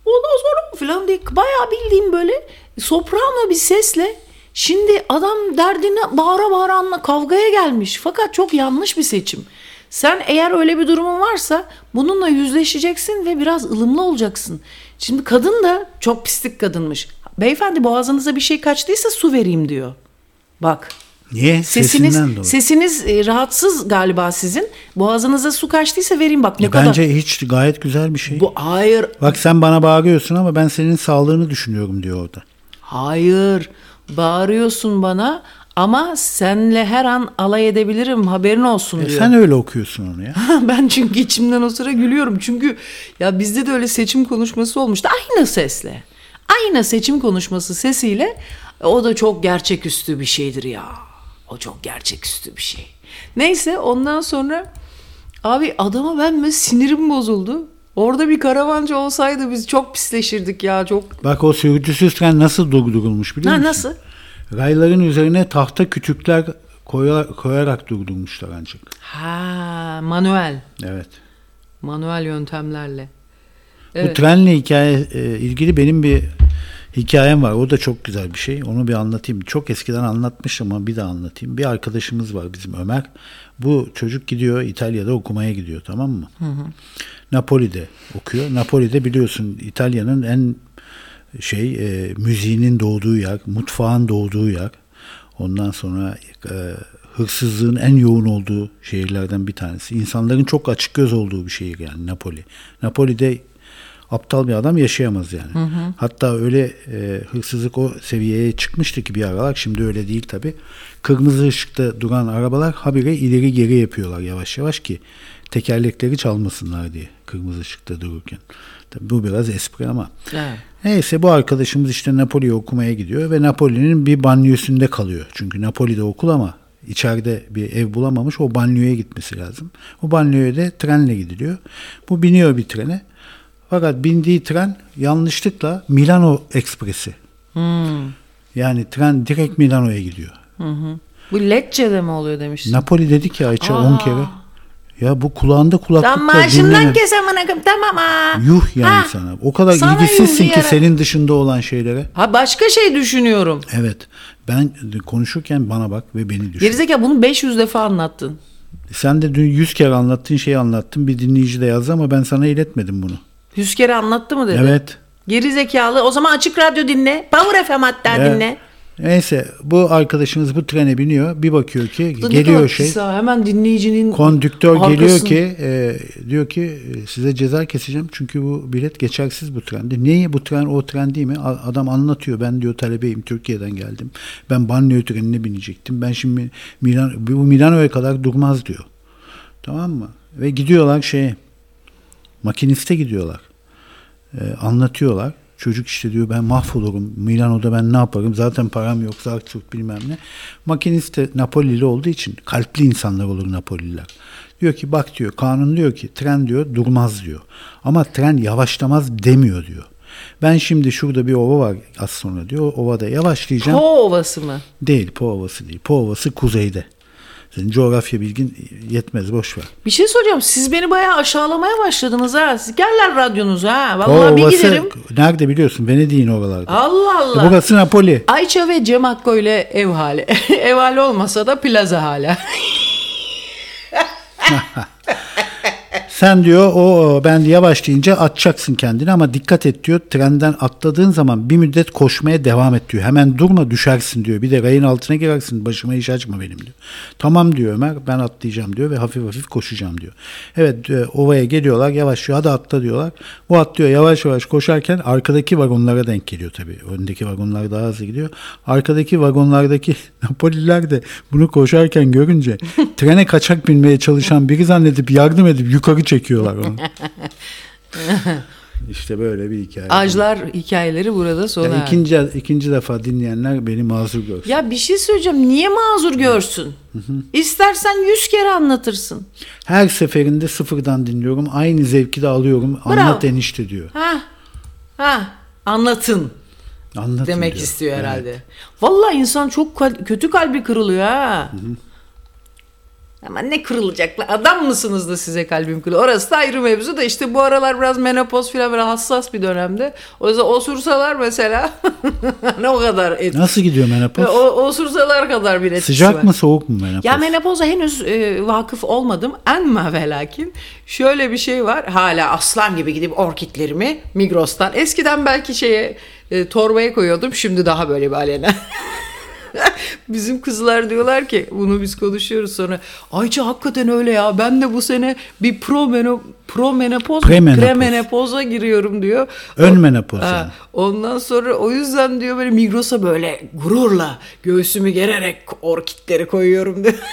Ondan sonra filan diye bayağı bildiğim böyle soprano bir sesle şimdi adam derdine bağıra bağıra anla kavgaya gelmiş. Fakat çok yanlış bir seçim. Sen eğer öyle bir durumun varsa bununla yüzleşeceksin ve biraz ılımlı olacaksın. Şimdi kadın da çok pislik kadınmış. Beyefendi boğazınıza bir şey kaçtıysa su vereyim diyor. Bak Niye? sesiniz Sesinden dolayı. sesiniz e, rahatsız galiba sizin. Boğazınıza su kaçtıysa vereyim bak ne Ya kadar. Bence hiç gayet güzel bir şey. Bu hayır Bak sen bana bağırıyorsun ama ben senin sağlığını düşünüyorum diyor orada. hayır bağırıyorsun bana ama senle her an alay edebilirim haberin olsun E diyor. sen öyle okuyorsun onu ya. ben çünkü içimden o sıra gülüyorum. Çünkü ya bizde de öyle seçim konuşması olmuştu. Aynı sesle. Aynı seçim konuşması sesiyle o da çok gerçeküstü bir şeydir ya. O çok gerçeküstü bir şey. Neyse ondan sonra abi adama ben mi sinirim bozuldu. Orada bir karavancı olsaydı biz çok pisleşirdik ya çok. Bak o sürücüsüz tren nasıl durdurulmuş biliyor Ha, musun? nasıl? Rayların üzerine tahta kütükler koya- koyarak durdurmuşlar ancak. Ha manuel. Evet. Manuel yöntemlerle. Bu Evet. trenle hikaye e, ilgili benim bir hikayem var. O da çok güzel bir şey. Onu bir anlatayım. Çok eskiden anlatmıştım ama bir daha anlatayım. Bir arkadaşımız var bizim Ömer. Bu çocuk gidiyor İtalya'da okumaya gidiyor tamam mı? Napoli'de okuyor. Napoli'de biliyorsun İtalya'nın en şey e, müziğinin doğduğu yer, mutfağın doğduğu yer. Ondan sonra e, hırsızlığın en yoğun olduğu şehirlerden bir tanesi. İnsanların çok açık göz olduğu bir şehir yani Napoli. Napoli'de aptal bir adam yaşayamaz yani. Hatta öyle e, hırsızlık o seviyeye çıkmıştı ki bir aralar. Şimdi öyle değil tabi. Kırmızı ışıkta duran arabalar habire ileri geri yapıyorlar yavaş yavaş ki tekerlekleri çalmasınlar diye kırmızı ışıkta dururken. Tabii bu biraz espri ama. Evet. Neyse bu arkadaşımız işte Napoli'ye okumaya gidiyor ve Napoli'nin bir banyosunda kalıyor. Çünkü Napoli'de okul ama içeride bir ev bulamamış o banyoya gitmesi lazım. O banyoya da trenle gidiliyor. Bu biniyor bir trene. Fakat bindiği tren yanlışlıkla Milano Ekspresi. Yani tren direkt Milano'ya gidiyor. Bu Lecce'de mi oluyor demiştin? Napoli dedik ya Ayça 10 kere. Ya bu kulağında kulaklıkla maaşından dinleme. kes amına koyayım, tamam ha. Yuh yani Ha, sana. O kadar sana ilgisizsin ki senin dışında olan şeylere. Ha başka şey düşünüyorum. Evet. Ben konuşurken bana bak ve beni düşün. Gerizekalı bunu 500 defa anlattın. Sen de dün 100 kere anlattığın şeyi anlattın. Bir dinleyici de yazdı ama ben sana iletmedim bunu. 100 kere anlattı mı dedi. Evet. Geri zekalı. O zaman açık radyo dinle. Power FM hatta Ya, dinle. Neyse bu arkadaşımız bu trene biniyor. Bir bakıyor ki ne geliyor şey. Hemen dinleyicinin Kondüktör geliyor arkasını- ki e, diyor ki e, size ceza keseceğim çünkü bu bilet geçersiz bu trende. Niye bu tren o tren değil mi? Adam anlatıyor ben diyor talebeyim Türkiye'den geldim. Ben banyo trenine binecektim. Ben şimdi Milan, bu Milano'ya kadar durmaz diyor. Tamam mı? Ve gidiyorlar şeye makiniste gidiyorlar. E, anlatıyorlar. Çocuk işte diyor ben mahvolurum. Milano'da ben ne yaparım? Zaten param yok. Zart zurt bilmem ne. Makinist de Napolili olduğu için kalpli insanlar olur Napolililer. Diyor ki bak diyor kanun diyor ki tren diyor durmaz diyor. Ama tren yavaşlamaz demiyor diyor. Ben şimdi şurada bir ova var az sonra diyor. Ovada yavaşlayacağım. Po ovası mı? Değil Po Ovası değil. Po Ovası kuzeyde. Senin coğrafya bilgin yetmez boş ver. Bir şey soracağım. Siz beni bayağı aşağılamaya başladınız ha. Siz geller radyonuza ha. Vallahi bir Ovası giderim. nerede biliyorsun? Venedik'in oralarda. Allah E, Allah. Burası Napoli. Ayça ve Cem Hakko ile ev hali. ev hali olmasa da plaza hala. Sen diyor o ben yavaşlayınca atacaksın kendini ama dikkat et diyor. Trenden atladığın zaman bir müddet koşmaya devam et diyor. Hemen durma düşersin diyor. Bir de rayın altına girersin. Başıma iş açma benim diyor. Tamam diyor Ömer ben atlayacağım diyor ve hafif hafif koşacağım diyor. Evet e, ovaya geliyorlar yavaşlıyor hadi atla diyorlar. Bu atlıyor yavaş yavaş koşarken arkadaki vagonlara denk geliyor tabii. Öndeki vagonlar daha hızlı gidiyor. Arkadaki vagonlardaki Napoliler de bunu koşarken görünce trene kaçak binmeye çalışan biri zannedip yardım edip yukarı çekiyorlar onu. işte böyle bir hikaye. Ağaçlar hikayeleri burada sona Yani ikinci, ikinci defa dinleyenler beni mazur görsün. Ya bir şey söyleyeceğim. Niye mazur görsün? İstersen yüz kere anlatırsın. Her seferinde sıfırdan dinliyorum. Aynı zevki de alıyorum. Bravo. Anlat enişte diyor. Ha, ha, anlatın Anlatın demek diyor. istiyor Evet. herhalde. Vallahi insan çok kal- kötü kalbi kırılıyor ha. Ama ne kırılacak lan? Adam mısınız da size kalbim kırılıyor? Orası da ayrı mevzu da işte bu aralar biraz menopoz falan böyle hassas bir dönemde. O yüzden osursalar mesela ne o kadar et. Nasıl gidiyor menopoz? O, osursalar kadar bir etkisi Sıcak var. mı soğuk mu menopoz? Ya menopoza henüz e, vakıf olmadım. En ve lakin şöyle bir şey var. Hala aslan gibi gidip orkidlerimi Migros'tan. Eskiden belki şeye e, torbaya koyuyordum. Şimdi daha böyle bir alene. Bizim kızlar diyorlar ki bunu biz konuşuyoruz sonra. Ayça hakikaten öyle ya. Ben de bu sene bir pro meno, pro menopoz, Premenopoz. premenopoza giriyorum diyor. Ön menopoz Ha, yani. Ondan sonra o yüzden diyor böyle Migros'a böyle gururla göğsümü gererek orkidleri koyuyorum diyor.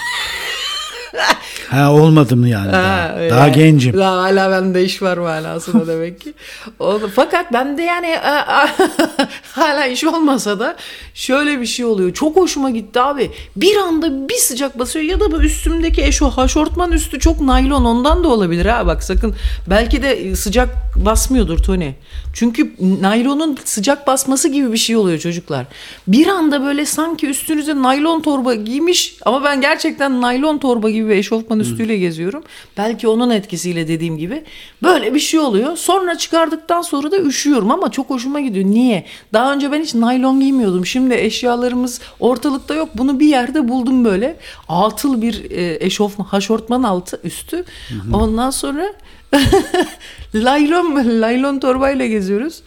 Ha olmadı mı yani? daha, Ha, daha yani, gencim. Daha hala bende iş var manasında demek ki. O- fakat bende yani hala iş olmasa da şöyle bir şey oluyor. Çok hoşuma gitti abi. Bir anda bir sıcak basıyor ya da bu üstümdeki eşo haşortman üstü çok naylon ondan da olabilir ha bak sakın. Belki de sıcak basmıyordur Tony. Çünkü naylonun sıcak basması gibi bir şey oluyor çocuklar. Bir anda böyle sanki üstünüze naylon torba giymiş ama ben gerçekten naylon torba gibi bir eşofman üstüyle geziyorum. Belki onun etkisiyle dediğim gibi böyle bir şey oluyor. Sonra çıkardıktan sonra da üşüyorum ama çok hoşuma gidiyor. Niye? Daha önce ben hiç naylon giymiyordum. Şimdi eşyalarımız ortalıkta yok. Bunu bir yerde buldum böyle. Atıl bir e, eşofman, haşortman altı üstü. Ondan sonra laylon laylon torbayla geziyoruz.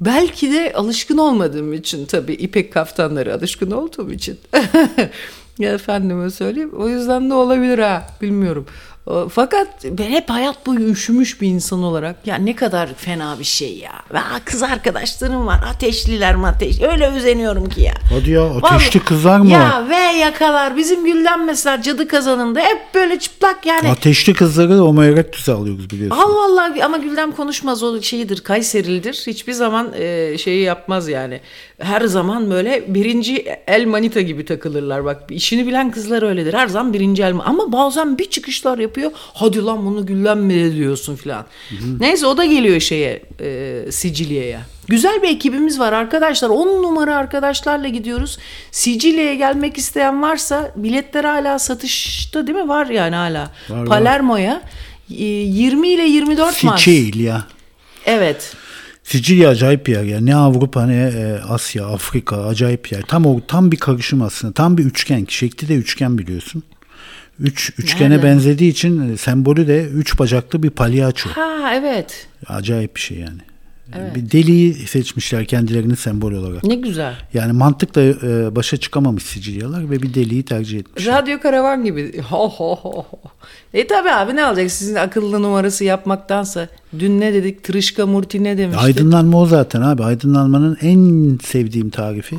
Belki de alışkın olmadığım için tabii ipek kaftanları alışkın olduğum için. ya efendime söyleyeyim. O yüzden de olabilir ha. Bilmiyorum. O- Fakat ben hep hayat boyu üşümüş bir insan olarak ya ne kadar fena bir şey ya. Ve kız arkadaşlarım var ateşliler ateş. Öyle özeniyorum ki ya. Hadi ya ateşli Vallahi- kızlar mı ya ve yakalar. Bizim Gülden mesela cadı kazanında hep böyle çıplak yani. Ateşli kızları Homo erectus'a alıyoruz biliyorsun. Allah Allah ama Güldem konuşmaz o şeyidir Kayserilidir. Hiçbir zaman e, şeyi yapmaz yani. Her zaman böyle birinci el manita gibi takılırlar. Bak işini bilen kızlar öyledir. Her zaman birinci el ama bazen bir çıkışlar yapıyor. Hadi lan bunu Güldem mi diyorsun filan. Neyse o da geliyor şeye e, Sicilya'ya. Güzel bir ekibimiz var arkadaşlar. 10 numara arkadaşlarla gidiyoruz. Sicilya'ya gelmek isteyen varsa biletler hala satışta değil mi? Var yani hala. var. Palermo'ya e, 20 ile 24 Mart. Sicilya. Evet. Sicilya acayip bir yer ya. Ne Avrupa ne e, Asya, Afrika acayip bir yer. Tam o tam bir karışım aslında. Tam bir üçgen. Şekli de üçgen biliyorsun. Üç üçgene Nerede? benzediği için e, sembolü de üç bacaklı bir palyaço. Ha evet. Acayip bir şey yani. Bir deliği seçmişler kendilerini sembol olarak. Ne güzel. Yani mantıkla e, başa çıkamamış Sicilyalar ve bir deliği tercih etmişler. Radyo karavan gibi. Ho ho ho. E tabi abi ne olacak sizin akıllı numarası yapmaktansa. Dün ne dedik? Tırışka Murti ne demişti? Aydınlanma o zaten abi. Aydınlanmanın en sevdiğim tarifi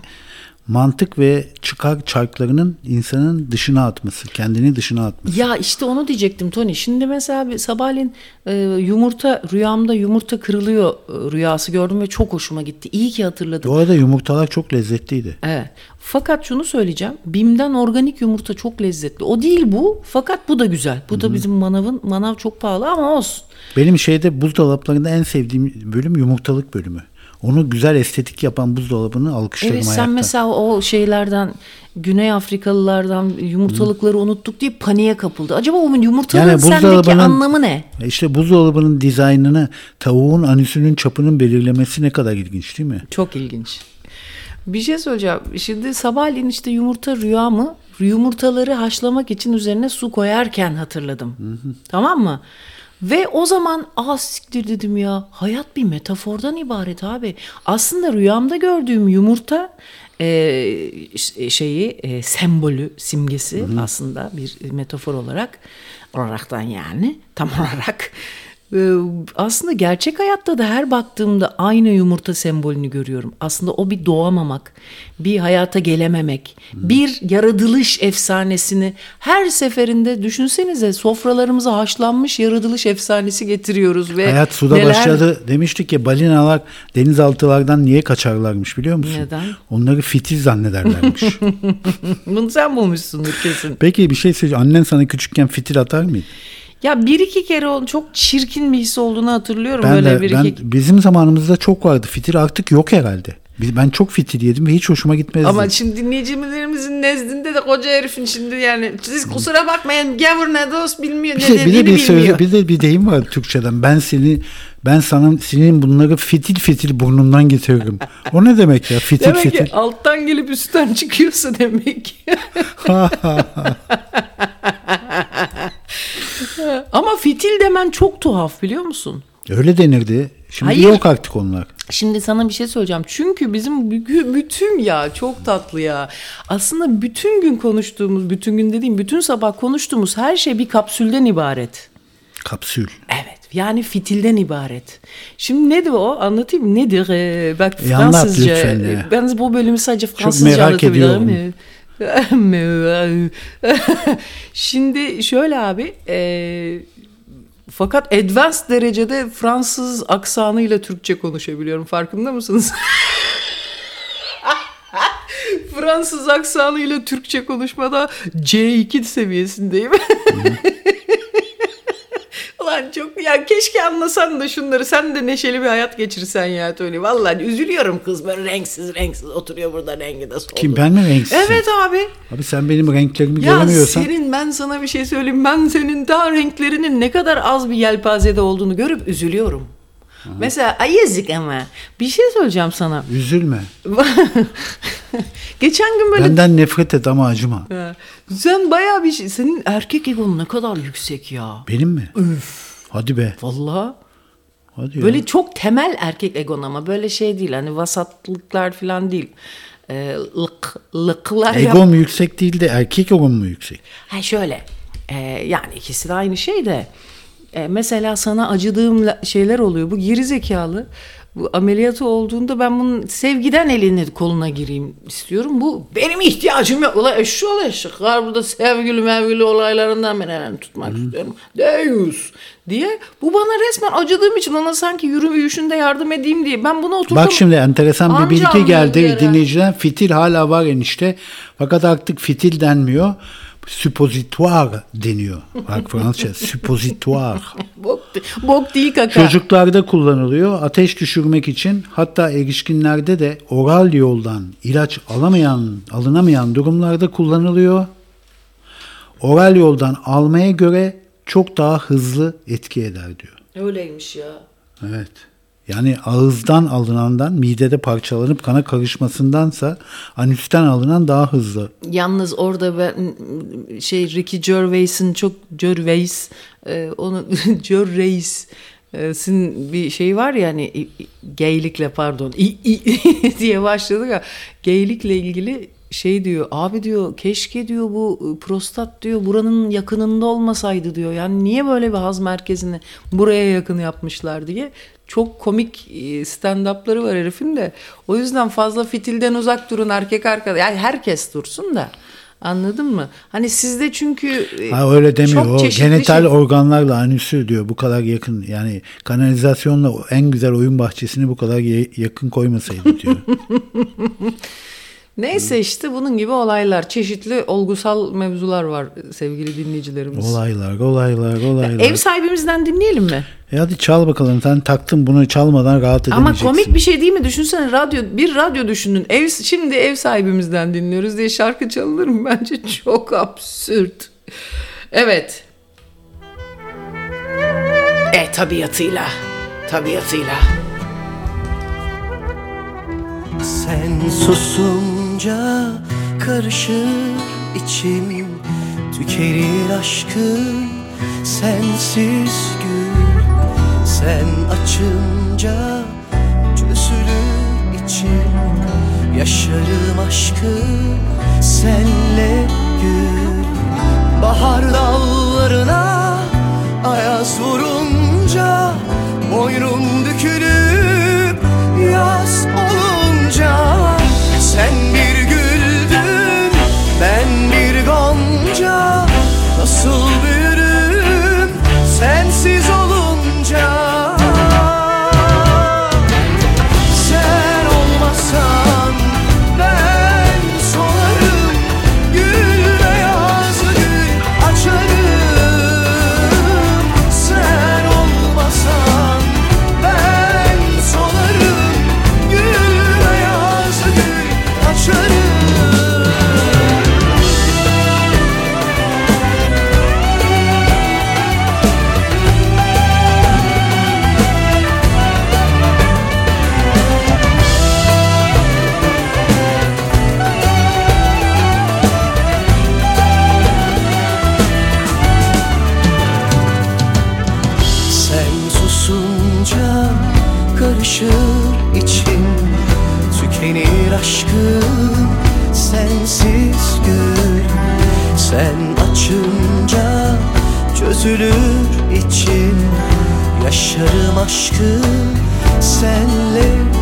mantık ve çıkar çarklarının insanın dışına atması, kendini dışına atması. Ya işte onu diyecektim Tony. Şimdi mesela bir sabahleyin e, yumurta rüyamda yumurta kırılıyor e, rüyası gördüm ve çok hoşuma gitti. İyi ki hatırladım. Bu arada yumurtalar çok lezzetliydi. Evet. Fakat şunu söyleyeceğim. Bim'den organik yumurta çok lezzetli. O değil bu. Fakat bu da güzel. Bu da bizim manavın. Manav çok pahalı ama olsun. Benim şeyde buzdolaplarında en sevdiğim bölüm yumurtalık bölümü. Onu güzel estetik yapan buzdolabını alkışlarım Evet sen ayakta. mesela o şeylerden Güney Afrikalılardan yumurtalıkları unuttuk diye paniğe kapıldı. Acaba o yumurtalığın Yani sendeki anlamı ne? E İşte buzdolabının dizaynını tavuğun anüsünün çapının belirlemesi ne kadar ilginç değil mi? Çok ilginç. Bir şey söyleyeceğim. Şimdi sabahleyin işte yumurta rüyamı yumurtaları haşlamak için üzerine su koyarken hatırladım. Tamam mı? Ve o zaman ah siktir dedim ya hayat bir metafordan ibaret abi. Aslında rüyamda gördüğüm yumurta e, şeyi e, sembolü simgesi aslında bir metafor olarak olaraktan yani tam olarak aslında gerçek hayatta da her baktığımda aynı yumurta sembolünü görüyorum. Aslında o bir doğamamak, bir hayata gelememek, bir yaratılış efsanesini her seferinde düşünsenize sofralarımıza haşlanmış yaratılış efsanesi getiriyoruz ve Hayat suda neler- başladı. Demiştik ki balinalar denizaltılardan niye kaçarlarmış biliyor musun? Neden? Onları fitil zannederlermiş. Bunu sen bulmuşsundur kesin. Peki bir şey söyleyeceğim. Annen sana küçükken fitil atar mıydı? Ya bir iki kere çok çirkin bir his olduğunu hatırlıyorum. Ben Böyle de bir ben iki... bizim zamanımızda çok vardı. Fitil artık yok herhalde. Ben çok fitil yedim ve hiç hoşuma gitmezdi. Ama şimdi dinleyicilerimizin nezdinde de koca herifin şimdi yani siz kusura bakmayın gavur ne dost bilmiyor bir, ne şey, bir de bir bilmiyor. bir de bir deyim var Türkçeden. Ben seni ben sana senin bunları fitil fitil burnundan getiririm. O ne demek ya? Fitil Demek fitil. ki alttan gelip üstten çıkıyorsa demek. Ama fitil demen çok tuhaf biliyor musun? Öyle denirdi. Şimdi Hayır. yok artık onlar. Şimdi sana bir şey söyleyeceğim. Çünkü bizim bü- bütün ya çok tatlı ya. Aslında bütün gün konuştuğumuz, bütün gün dediğim bütün sabah konuştuğumuz her şey bir kapsülden ibaret. Kapsül. Evet yani fitilden ibaret. Şimdi nedir o anlatayım nedir? Ee, bak E, anlat Fransızca. lütfen ya. Ben bu bölümü sadece Fransızca merak anlatabilirim. ediyorum. Şimdi şöyle abi e, fakat advanced derecede Fransız aksanıyla Türkçe konuşabiliyorum farkında mısınız? Fransız aksanıyla Türkçe konuşmada C2 seviyesindeyim. Ulan çok ya keşke anlasan da şunları sen de neşeli bir hayat geçirsen ya Tony. Vallahi üzülüyorum kız böyle renksiz renksiz oturuyor burada rengi de soldu. Kim ben mi renksizim? Evet abi. Abi sen benim renklerimi Ya göremiyorsan. senin ben sana bir şey söyleyeyim. Ben senin daha renklerinin ne kadar az bir yelpazede olduğunu görüp üzülüyorum. Mesela ay yazık ama bir şey söyleyeceğim sana. Üzülme. Geçen gün böyle Benden nefret et ama acıma. Sen bayağı bir şey senin erkek egon ne kadar yüksek ya. Benim mi? Hadi be. Vallahi Hadi ya. böyle çok temel erkek egon ama böyle şey değil hani vasatlıklar falan değil. Ee, lık, lıklar yap- Egom yüksek değil de erkek egom mu yüksek? Ha şöyle e, yani ikisi de aynı şey de e, mesela sana acıdığım şeyler oluyor bu geri zekalı bu ameliyatı olduğunda ben bunun sevgiden elini koluna gireyim istiyorum. Bu benim ihtiyacım yok. Ulan eşşi ol eşşikler burada sevgili mevgili olaylarından ben elini tutmak istiyorum. Deus diye. Bu bana resmen acıdığım için ona sanki yürüyüşünde yardım edeyim diye. Ben bunu oturtam. Bak şimdi enteresan bir Anca bilgi geldi dinleyiciden. Fitil hala var enişte. Fakat artık fitil denmiyor. Suppositoire deniyor. Bak Fransızca suppositoire. Bok, bok değil kaka. Çocuklarda kullanılıyor. Ateş düşürmek için hatta erişkinlerde de oral yoldan ilaç alamayan, alınamayan durumlarda kullanılıyor. Oral yoldan almaya göre çok daha hızlı etki eder diyor. Öyleymiş ya. Evet. Yani ağızdan alınandan midede parçalanıp kana karışmasındansa anüsten alınan daha hızlı. Yalnız orada ben şey Ricky Gervais'in çok Gervais e, onu Gervais bir şey var ya hani gaylikle pardon i, i, diye başladık ya. Gaylikle ilgili şey diyor abi diyor keşke diyor bu prostat diyor buranın yakınında olmasaydı diyor. Yani niye böyle bir haz merkezini buraya yakın yapmışlar? diye çok komik e, stand-up'ları var herifin de o yüzden fazla fitilden uzak durun erkek arkadaş yani herkes dursun da anladın mı hani sizde çünkü e, Ha öyle demiyor. çok O çeşitli genital şey- organlarla anüsü diyor. Bu kadar yakın. Yani kanalizasyonla en güzel oyun bahçesini bu kadar yakın koymasaydı diyor. Neyse işte bunun gibi olaylar, çeşitli olgusal mevzular var sevgili dinleyicilerimiz. olaylar, olaylar, olaylar. Ev sahibimizden dinleyelim mi? E hadi çal bakalım. Sen taktın bunu çalmadan rahat Ama edemeyeceksin. komik bir şey değil mi? Düşünsene radyo bir radyo düşünün. Ev şimdi ev sahibimizden dinliyoruz diye şarkı çalınır mı? Bence çok absürt. Evet. E tabiatıyla. Tabiatıyla. Sen susunca karışır içim. Tükenir aşkın sensiz gül. Sen açınca çözülür içim. Yaşarım aşkı senle gül. Bahar dallarına ayaz vurunca Boynum bükülüp Nasıl büyürüm sensiz aşkı senle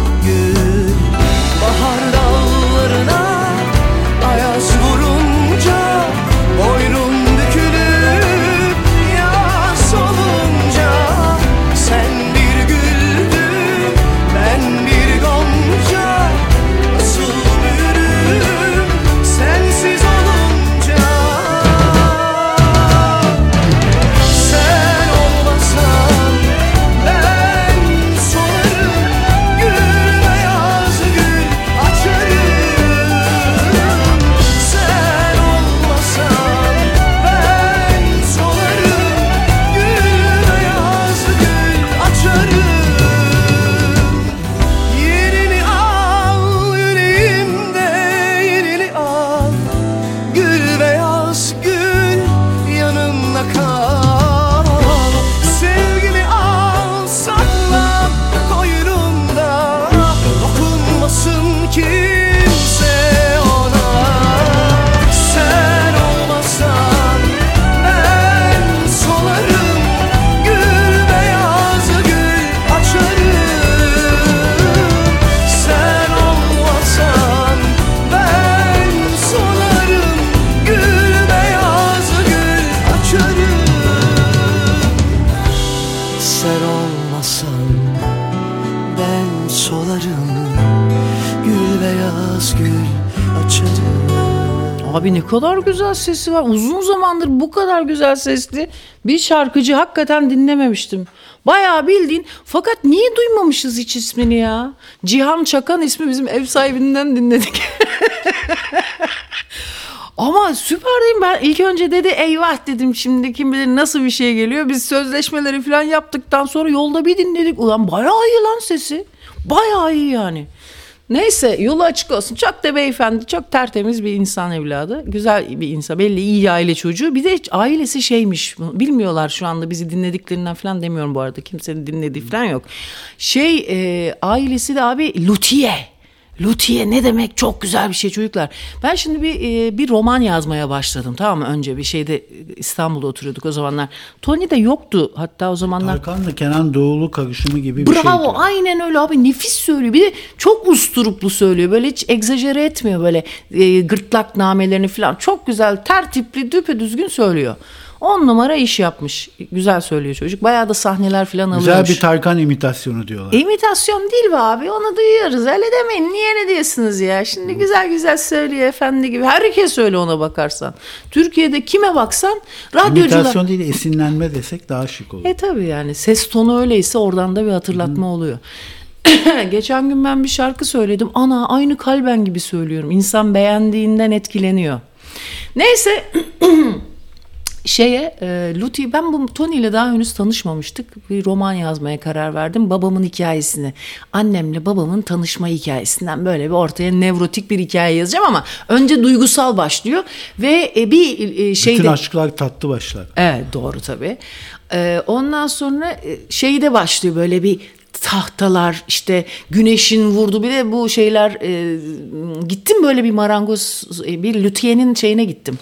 saçların Gül beyaz gül açılır Abi ne kadar güzel sesi var. Uzun zamandır bu kadar güzel sesli bir şarkıcı hakikaten dinlememiştim. Bayağı bildiğin fakat niye duymamışız hiç ismini ya? Cihan Çakan ismi bizim ev sahibinden dinledik. Ama süper değil ben ilk önce dedi eyvah dedim şimdi kim bilir nasıl bir şey geliyor. Biz sözleşmeleri falan yaptıktan sonra yolda bir dinledik. Ulan bayağı iyi lan sesi. Bayağı iyi yani. Neyse yolu açık olsun. Çok da beyefendi, çok tertemiz bir insan evladı. Güzel bir insan. Belli iyi aile çocuğu. Bir de ailesi şeymiş. Bilmiyorlar şu anda bizi dinlediklerinden falan demiyorum bu arada. Kimsenin dinlediği falan yok. Şey e, ailesi de abi Lutiye. Lutiye ne demek çok güzel bir şey çocuklar. Ben şimdi bir e, bir roman yazmaya başladım tamam mı? Önce bir şeyde e, İstanbul'da oturuyorduk o zamanlar. Tony de yoktu hatta o zamanlar. Tarkan'la Kenan Doğulu karışımı gibi bir Bravo şeydi. aynen öyle abi nefis söylüyor. Bir de çok usturuplu söylüyor. Böyle hiç egzajere etmiyor böyle e, gırtlak namelerini falan. Çok güzel tertipli düpedüzgün söylüyor. On numara iş yapmış. Güzel söylüyor çocuk. Bayağı da sahneler falan Güzel alıyormuş. bir Tarkan imitasyonu diyorlar. İmitasyon değil be abi onu duyuyoruz öyle demeyin niye ne diyorsunuz ya şimdi güzel güzel söylüyor efendi gibi herkes öyle ona bakarsan Türkiye'de kime baksan radyocular İmitasyon değil esinlenme desek daha şık olur. e tabi yani ses tonu öyleyse oradan da bir hatırlatma oluyor. Geçen gün ben bir şarkı söyledim. Ana aynı kalben gibi söylüyorum. İnsan beğendiğinden etkileniyor. Neyse şeye e, Luti ben bu Tony ile daha henüz tanışmamıştık. Bir roman yazmaya karar verdim. Babamın hikayesini. Annemle babamın tanışma hikayesinden böyle bir ortaya nevrotik bir hikaye yazacağım ama önce duygusal başlıyor ve e, bir e, şeyde Bütün aşklar tatlı başlar. Evet doğru tabii. Ee, ondan sonra e, şeyde başlıyor böyle bir tahtalar işte güneşin vurdu bir de bu şeyler e, gittim böyle bir marangoz e, bir lüthiyenin şeyine gittim.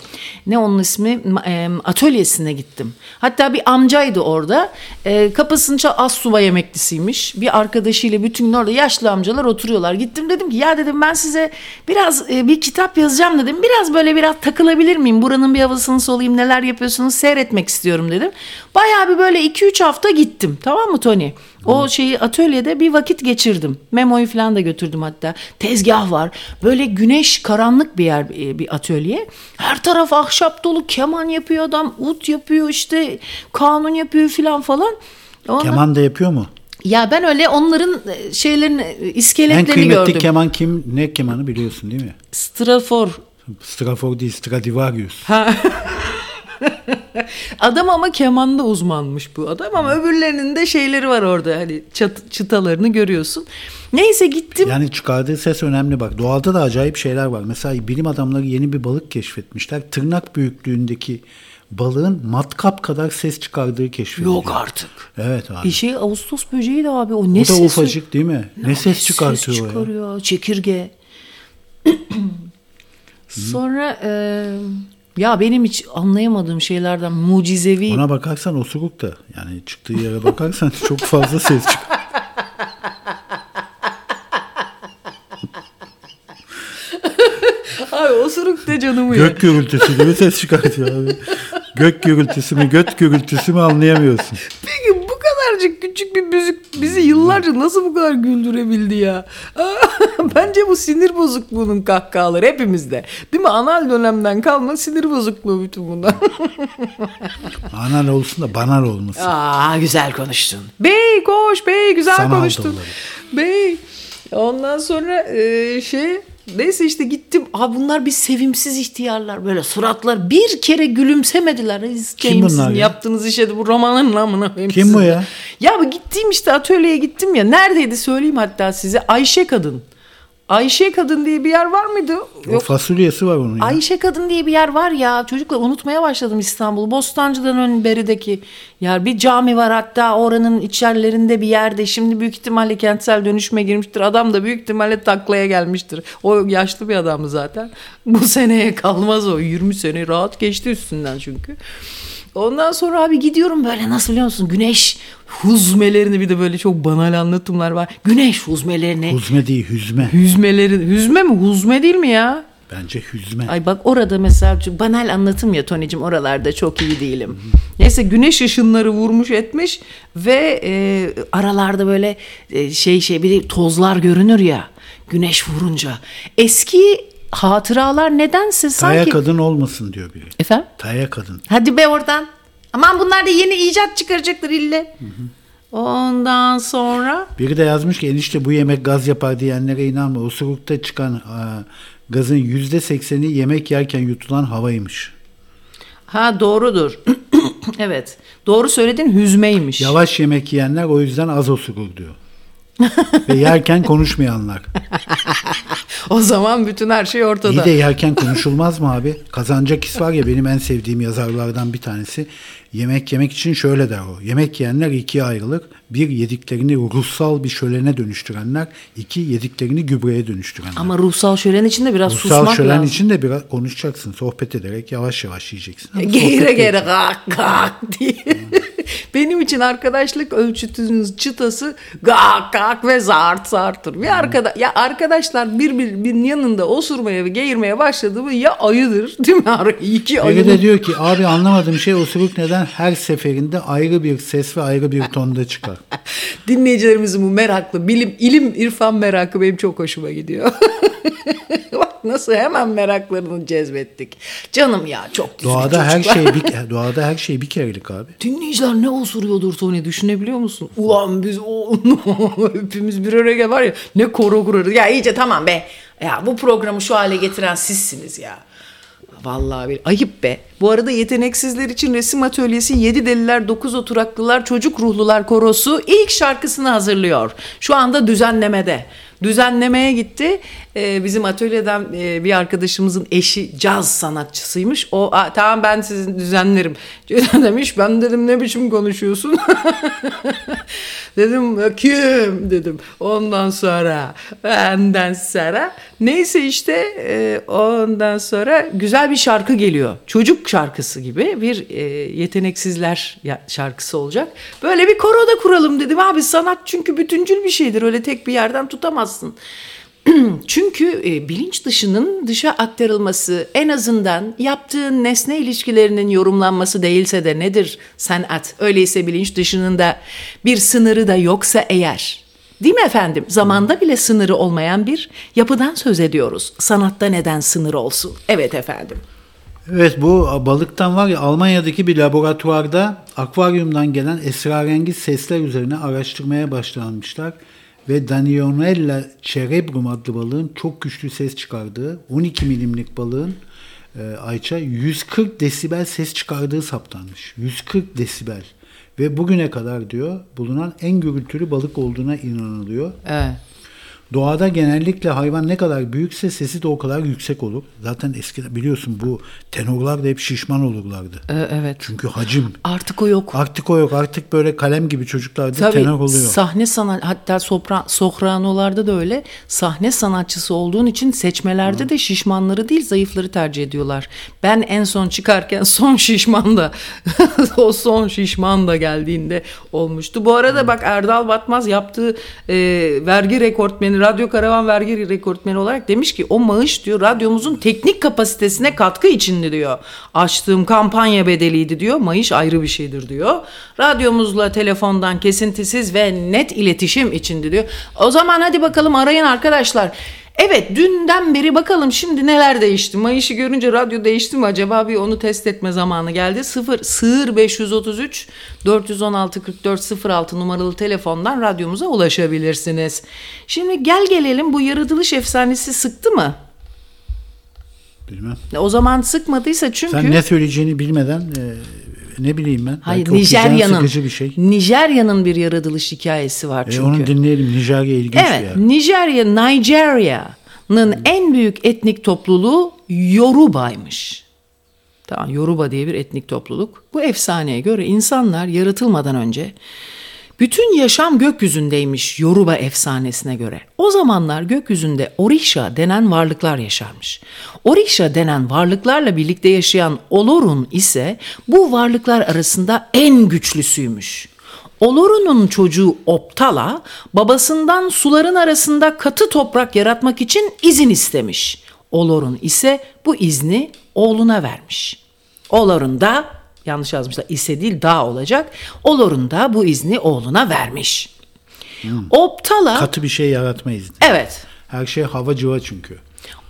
Ne onun ismi e, atölyesine gittim. Hatta bir amcaydı orada. E, kapısını çal az subay emeklisiymiş. Bir arkadaşıyla bütün gün orada yaşlı amcalar oturuyorlar. Gittim dedim ki ya dedim ben size biraz e, bir kitap yazacağım dedim. Biraz böyle biraz takılabilir miyim? Buranın bir havasını solayım neler yapıyorsunuz seyretmek istiyorum dedim. Bayağı bir böyle 2-3 hafta gittim. Tamam mı Tony? O şeyi atölyede bir vakit geçirdim. Memoyu falan da götürdüm hatta. Tezgah var. Böyle güneş karanlık bir yer e, bir atölye. Her taraf ahşap dolu. Keman yapıyor adam. Ut yapıyor işte. Kanun yapıyor falan falan. Ondan- Keman da yapıyor mu? Ya ben öyle onların e, şeylerini e, En iskeletlerini kıymetli gördüm. keman kim? Ne kemanı biliyorsun değil mi? Strafor. Strafor değil Stradivarius. Adam ama kemanda uzmanmış bu adam ama öbürlerinin de şeyleri var orada hani çat, çıtalarını görüyorsun. Neyse gittim. Yani çıkardığı ses önemli bak. Doğada da acayip şeyler var. Mesela bilim adamları yeni bir balık keşfetmişler. Tırnak büyüklüğündeki balığın matkap kadar ses çıkardığı keşfedildi. Yok artık. Evet abi. Bir şey Ağustos böceği de abi o ne o da sesi? ufacık değil mi? Ne, ses Ses çıkartıyor ya? çıkarıyor. Çekirge. Sonra e, ya benim hiç anlayamadığım şeylerden mucizevi Ona bakarsan osuruk da. Yani çıktığı yere bakarsan çok fazla ses çıkar. Ay osuruk de canımı. Gök gürültüsü gibi ses çıkartıyor abi. Gök gürültüsü mü göt gürültüsü mü anlayamıyorsun. Peki bu kadarcık küçük bir müzik bizi yıllarca nasıl bu kadar güldürebildi ya? Bence bu sinir bozukluğunun kahkahaları hepimizde. Değil mi? Anal dönemden kalma sinir bozukluğu bütün bunlar. Anal olsun da banal olmasın. Aa güzel konuştun. Bey koş bey güzel Sanal konuştun. doları. Bey. Ondan sonra e, şey neyse işte gittim. Aa bunlar bir sevimsiz ihtiyarlar böyle suratlar bir kere gülümsemediler. Kim bunlar ya? yaptığınız işe de bu romanın namına Kim bu ya? Ya bu gittiğim işte atölyeye gittim ya. Neredeydi söyleyeyim hatta size. Ayşe Kadın. Ayşe Kadın diye bir yer var mıydı? O fasulyesi var onun ya. Ayşe Kadın diye bir yer var ya. Çocuklar unutmaya başladım İstanbul'u. Bostancı'dan ön berideki yer. Bir cami var hatta oranın içerilerinde bir yerde. Şimdi büyük ihtimalle kentsel dönüşüme girmiştir. Adam da büyük ihtimalle taklaya gelmiştir. O yaşlı bir adamı zaten. Bu seneye kalmaz o. 20 sene rahat geçti üstünden çünkü. Ondan sonra abi gidiyorum böyle nasıl biliyor musun? Güneş huzmelerini bir de böyle çok banal anlatımlar var. Güneş huzmelerini. Huzme değil hüzme. Hüzmelerin, hüzme mi? Huzme değil mi ya? Bence hüzme. Ay bak orada mesela çok banal anlatım ya Tony'cim oralarda çok iyi değilim. Neyse güneş ışınları vurmuş etmiş ve e, aralarda böyle e, şey şey bir de tozlar görünür ya güneş vurunca. Eski hatıralar nedense Taya sanki... kadın olmasın diyor biri. Efendim? Taya kadın. Hadi be oradan. Aman bunlar da yeni icat çıkaracaktır ille. Ondan sonra Biri de yazmış ki enişte bu yemek gaz yapar diyenlere inanma. Osurukta çıkan aa, gazın yüzde sekseni yemek yerken yutulan havaymış. ha doğrudur. evet. Doğru söyledin hüzmeymiş. Yavaş yemek yiyenler o yüzden az osurur diyor. Ve yerken konuşmayanlar. O zaman bütün her şey ortada. İyi de yerken konuşulmaz mı abi? Kazancakis var ya benim en sevdiğim yazarlardan bir tanesi. Yemek yemek için şöyle der o. Yemek yiyenler ikiye ayrılır. Bir yediklerini ruhsal bir şölene dönüştürenler. iki yediklerini gübreye dönüştürenler. Ama ruhsal şölen için de biraz Ruhsal susmak şölen lazım. için de biraz konuşacaksın. Sohbet ederek yavaş yavaş yiyeceksin. Ama Geğire geğire gak gak diye. Benim için arkadaşlık ölçütünüz çıtası gak gak ve zart zarttır. Bir arkada ya arkadaşlar birbirinin yanında osurmaya ve geğirmeye başladı mı ya ayıdır değil mi? İki Biri ayı. de diyor ki abi anlamadığım şey osuruk neden her seferinde ayrı bir ses ve ayrı bir tonda çıkar. Dinleyicilerimizin bu meraklı bilim, ilim, irfan merakı benim çok hoşuma gidiyor. Bak nasıl hemen meraklarını cezbettik. Canım ya çok düzgün Doğada her çocuklar. şey bir doğada her şey bir kerelik abi. Dinleyiciler ne osuruyordur Tony düşünebiliyor musun? Ulan biz o hepimiz bir araya var ya ne koro kurarız. Ya iyice tamam be. Ya bu programı şu hale getiren sizsiniz ya. Vallahi bir ayıp be. Bu arada yeteneksizler için resim atölyesi 7 deliler 9 oturaklılar çocuk ruhlular korosu ilk şarkısını hazırlıyor. Şu anda düzenlemede. Düzenlemeye gitti. Ee, bizim atölyeden e, bir arkadaşımızın eşi caz sanatçısıymış. O "Aa, tamam ben sizin düzenlerim. demiş. Ben dedim ne biçim konuşuyorsun? dedim kim dedim. Ondan sonra benden sonra neyse işte e, ondan sonra güzel bir şarkı geliyor. Çocuk şarkısı gibi bir e, yeteneksizler şarkısı olacak. Böyle bir koro da kuralım dedim. Abi sanat çünkü bütüncül bir şeydir. Öyle tek bir yerden tutamazsın. Çünkü e, bilinç dışının dışa aktarılması en azından yaptığın nesne ilişkilerinin yorumlanması değilse de nedir sanat? Öyleyse bilinç dışının da bir sınırı da yoksa eğer. Değil mi efendim? Zamanda bile sınırı olmayan bir yapıdan söz ediyoruz. Sanatta neden sınır olsun? Evet efendim. Evet bu balıktan var ya Almanya'daki bir laboratuvarda akvaryumdan gelen esrarengiz sesler üzerine araştırmaya başlanmışlar. Ve Danionella cerebrum adlı balığın çok güçlü ses çıkardığı 12 milimlik balığın e, Ayça 140 desibel ses çıkardığı saptanmış. 140 desibel. Ve bugüne kadar diyor bulunan en gürültülü balık olduğuna inanılıyor. Evet. Doğada genellikle hayvan ne kadar büyükse sesi de o kadar yüksek olur. Zaten eskiden biliyorsun bu tenorlar da hep şişman olurlardı. Ee, evet. Çünkü hacim. Artık o yok. Artık o yok. Artık böyle kalem gibi çocuklarda Tabii tenor oluyor. sahne sanat hatta sopran sopranolarda da öyle sahne sanatçısı olduğun için seçmelerde de şişmanları değil zayıfları tercih ediyorlar. Ben en son çıkarken son şişman da o son şişman da geldiğinde olmuştu. Bu arada bak Erdal Batmaz yaptığı e, vergi rekortmeni radyo karavan vergi rekortmeni olarak demiş ki o maaş diyor radyomuzun teknik kapasitesine katkı içindi diyor. Açtığım kampanya bedeliydi diyor. Mayış ayrı bir şeydir diyor. Radyomuzla telefondan kesintisiz ve net iletişim içindi diyor. O zaman hadi bakalım arayın arkadaşlar. Evet dünden beri bakalım şimdi neler değişti. Mayış'ı görünce radyo değişti mi acaba bir onu test etme zamanı geldi. 0 sığır 533 416 44 06 numaralı telefondan radyomuza ulaşabilirsiniz. Şimdi gel gelelim bu yaratılış efsanesi sıktı mı? Bilmem. O zaman sıkmadıysa çünkü Sen ne söyleyeceğini bilmeden e, ne bileyim ben. Hayır Nijerya'nın bir şey. Nijerya'nın bir yaratılış hikayesi var E, çünkü. onu dinleyelim. Nijerya ilginç Evet, bir yer. Nijerya, Nigeria'nın en büyük etnik topluluğu Yoruba'ymış. Tamam, Yoruba diye bir etnik topluluk. Bu efsaneye göre insanlar yaratılmadan önce bütün yaşam gökyüzündeymiş Yoruba efsanesine göre. O zamanlar gökyüzünde Orisha denen varlıklar yaşarmış. Orisha denen varlıklarla birlikte yaşayan Olorun ise bu varlıklar arasında en güçlüsüymüş. Oloru'nun çocuğu Optala babasından suların arasında katı toprak yaratmak için izin istemiş. Olorun ise bu izni oğluna vermiş. Olorun da yanlış yazmışlar ise değil daha olacak. Olorun da bu izni oğluna vermiş. Optala Katı bir şey yaratma izni. evet Her şey hava cıva çünkü.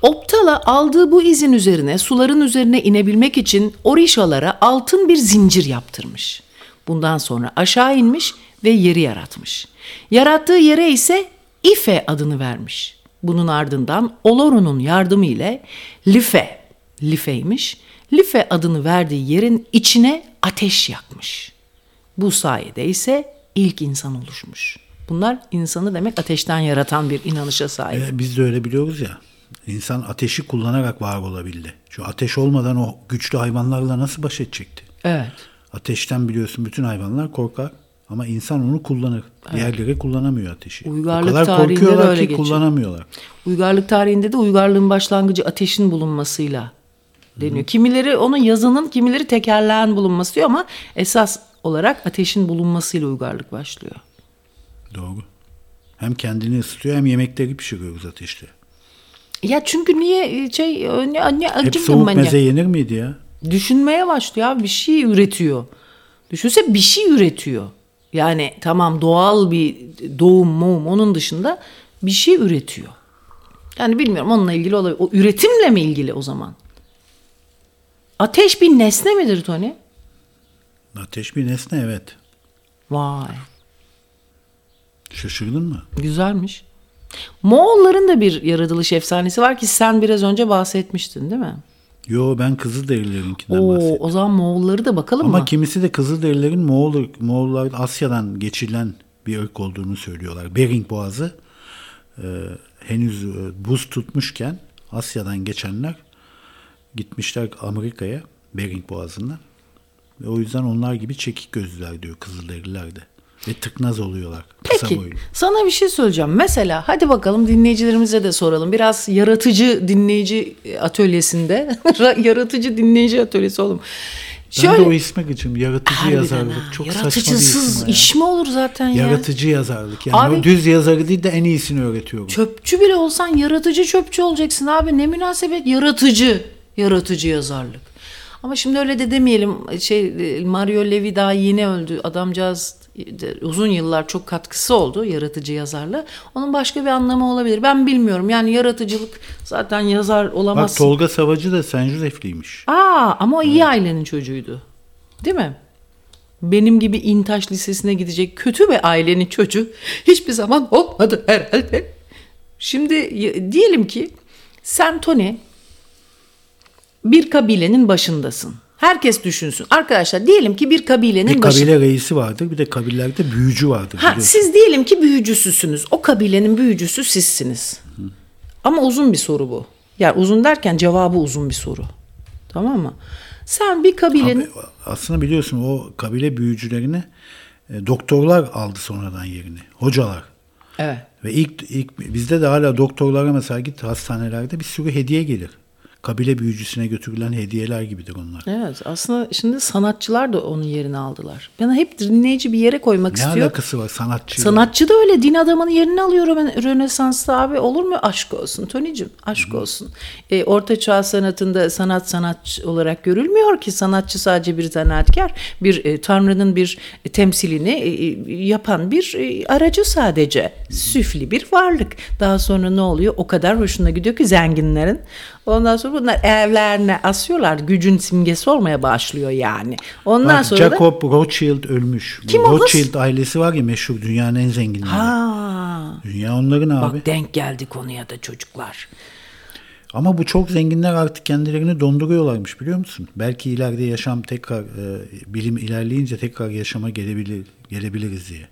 Optala aldığı bu izin üzerine suların üzerine inebilmek için Orişalara altın bir zincir yaptırmış. Bundan sonra aşağı inmiş ve yeri yaratmış. Yarattığı yere ise Ife adını vermiş. Bunun ardından Oloru'nun yardımı ile Life, Life'ymiş, Life adını verdiği yerin içine ateş yakmış. Bu sayede ise ilk insan oluşmuş. Bunlar insanı demek ateşten yaratan bir inanışa sahip. E, biz de öyle biliyoruz ya. İnsan ateşi kullanarak var olabildi. Şu ateş olmadan o güçlü hayvanlarla nasıl baş edecekti? Evet. Ateşten biliyorsun bütün hayvanlar korkar ama insan onu kullanır. Diğerleri kullanamıyor ateşi. Uygarlık o kadar tarihinde de korkuyorlar öyle ki geçiyor. kullanamıyorlar. Uygarlık tarihinde de uygarlığın başlangıcı ateşin bulunmasıyla deniyor. Kimileri onun yazının, kimileri tekerleğin bulunması diyor ama esas olarak ateşin bulunmasıyla uygarlık başlıyor. Doğru. Hem kendini ısıtıyor hem yemekleri pişiriyoruz ateşte. Ya çünkü niye şey ne, ne Hep soğuk meze yenir miydi ya? Düşünmeye başlıyor abi bir şey üretiyor. Düşünse bir şey üretiyor. Yani tamam doğal bir doğum muğum onun dışında bir şey üretiyor. Yani bilmiyorum onunla ilgili olabilir. O üretimle mi ilgili o zaman? Ateş bir nesne midir Tony? Ateş bir nesne evet. Vay Şaşırdın mı? güzelmiş. Moğolların da bir yaratılış efsanesi var ki sen biraz önce bahsetmiştin değil mi? Yo ben Kızılderililerinkinden Oo, bahsettim. o zaman Moğolları da bakalım Ama mı? kimisi de Kızılderililerin Moğol, Moğollar Asya'dan geçirilen bir ırk olduğunu söylüyorlar. Bering Boğazı e, henüz e, buz tutmuşken Asya'dan geçenler gitmişler Amerika'ya Bering Boğazı'ndan. Ve o yüzden onlar gibi çekik gözlüler diyor Kızılderililer de. Ve tıknaz oluyorlar. Kısa Peki boylu. sana bir şey söyleyeceğim. Mesela hadi bakalım dinleyicilerimize de soralım. Biraz yaratıcı dinleyici atölyesinde. yaratıcı dinleyici atölyesi oğlum. Ben de o isme gıcım. Yaratıcı Harbiden yazarlık. ha, Çok saçma bir Yaratıcısız isim iş mi olur zaten ya? Yaratıcı yazarlık. Yani Abi- o düz yazarı değil de en iyisini öğretiyor. bu. Çöpçü bile olsan yaratıcı çöpçü olacaksın abi. Ne münasebet yaratıcı. Yaratıcı yazarlık. Ama şimdi öyle de demeyelim. Şey Mario Levi daha yeni öldü. Adamcağız de uzun yıllar çok katkısı oldu yaratıcı yazarla. Onun başka bir anlamı olabilir. Ben bilmiyorum. Yani yaratıcılık zaten yazar Bak olamazsın. Tolga Savacı da Sen Josef'liymiş. Aa ama o iyi ailenin çocuğuydu. Değil mi? Benim gibi İntaş Lisesi'ne gidecek kötü bir ailenin çocuğu hiçbir zaman olmadı herhalde. Şimdi diyelim ki sen Tony bir kabilenin başındasın. Herkes düşünsün. Arkadaşlar diyelim ki bir kabilenin Bir başı- kabile reisi vardır bir de kabilelerde büyücü vardır. Ha, biliyorsun. siz diyelim ki büyücüsüsünüz. O kabilenin büyücüsü sizsiniz. Ama uzun bir soru bu. Yani uzun derken cevabı uzun bir soru. Tamam mı? Sen bir kabilenin... Abi, aslında biliyorsun o kabile büyücülerini e, doktorlar aldı sonradan yerini. Hocalar. Evet. Ve ilk, ilk bizde de hala doktorlara mesela git hastanelerde bir sürü hediye gelir. Kabile büyücüsüne götürülen hediyeler gibidir onlar. Evet aslında şimdi sanatçılar da onun yerini aldılar. Ben hep dinleyici bir yere koymak Ne istiyor. alakası var sanatçı? Sanatçı da öyle din adamının yerini alıyor Röne- Rönesans'ta abi olur mu? Aşk olsun Tony'cim aşk olsun. E, Orta Çağ sanatında sanat sanat olarak görülmüyor ki sanatçı sadece bir zanaatkar bir e, tanrının bir temsilini e, e, yapan bir e, aracı sadece. Süfli bir varlık. Daha sonra ne oluyor? O kadar hoşuna gidiyor ki zenginlerin. Ondan sonra bunlar evlerine asıyorlar. Gücün simgesi olmaya başlıyor yani. Ondan Bak, sonra da... Jacob Rothschild ölmüş. Kim o? Rothschild ailesi var ya meşhur dünyanın en zenginleri. Ha. Dünya onların abi. Bak denk geldi konuya da çocuklar. Ama bu çok zenginler artık kendilerini donduruyorlarmış biliyor musun? Belki ileride yaşam tekrar e, bilim ilerleyince tekrar yaşama gelebilir gelebiliriz diye.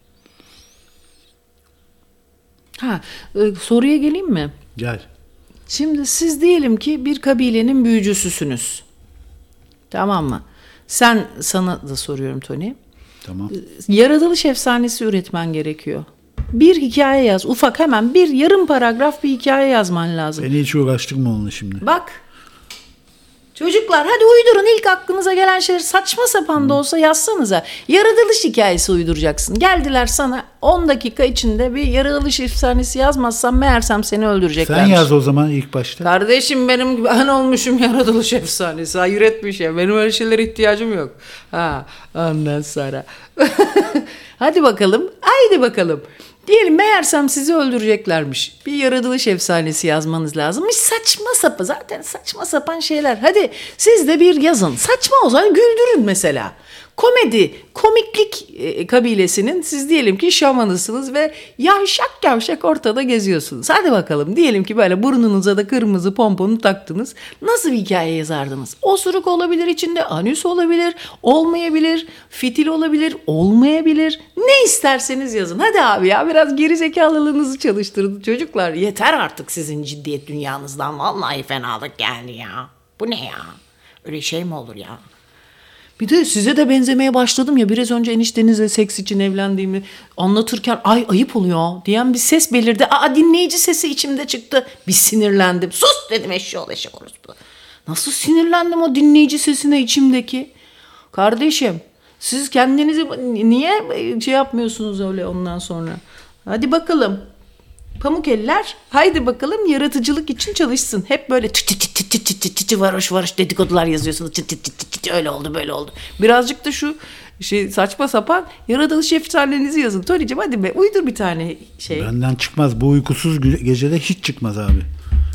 Ha, e, soruya geleyim mi? Gel. Şimdi siz diyelim ki bir kabilenin büyücüsüsünüz. Tamam mı? Sen sana da soruyorum Tony. Tamam. Yaratılış efsanesi üretmen gerekiyor. Bir hikaye yaz. Ufak hemen bir yarım paragraf bir hikaye yazman lazım. Beni hiç uğraştırma onunla şimdi. Bak. Çocuklar hadi uydurun ilk aklınıza gelen şeyler saçma sapan da olsa yazsanıza. Yaratılış hikayesi uyduracaksın. Geldiler sana 10 dakika içinde bir yaratılış efsanesi yazmazsan meğersem seni öldürecekler. Sen yaz o zaman ilk başta. Kardeşim benim ben olmuşum yaratılış efsanesi. Hayret bir şey. Benim öyle şeylere ihtiyacım yok. Ha, ondan sonra. Hadi bakalım. Haydi bakalım. Diyelim meğersem sizi öldüreceklermiş. Bir yaratılış efsanesi yazmanız lazımmış. Saçma sapan zaten saçma sapan şeyler. Hadi siz de bir yazın. Saçma o zaman güldürün mesela. Komedi, komiklik e, kabilesinin siz diyelim ki şamanısınız ve yavşak yavşak ortada geziyorsunuz. Hadi bakalım diyelim ki böyle burnunuza da kırmızı pomponu taktınız. Nasıl bir hikaye yazardınız? Osuruk olabilir içinde, anüs olabilir, olmayabilir, fitil olabilir, olmayabilir. Ne isterseniz yazın. Hadi abi ya biraz geri zekalılığınızı çalıştırın çocuklar. Yeter artık sizin ciddiyet dünyanızdan. Vallahi fenalık geldi ya. Bu ne ya? Öyle şey mi olur ya? Bir de size de benzemeye başladım ya biraz önce eniştenizle seks için evlendiğimi anlatırken ay ayıp oluyor diyen bir ses belirdi. Aa dinleyici sesi içimde çıktı. Bir sinirlendim. Sus dedim eşşoğlu eşek orospu. Nasıl sinirlendim o dinleyici sesine içimdeki? Kardeşim siz kendinizi niye şey yapmıyorsunuz öyle ondan sonra? Hadi bakalım. Pamuk eller haydi bakalım yaratıcılık için çalışsın. Hep böyle tü tü tü tü tü tü tü tü varoş varoş dedikodular yazıyorsunuz. Tü tü tü tü tü öyle oldu böyle oldu. Birazcık da şu şey saçma sapan yaratılış efsanenizi yazın. Tony'cim hadi be uydur bir tane şey. Benden çıkmaz. Bu uykusuz gecede hiç çıkmaz abi.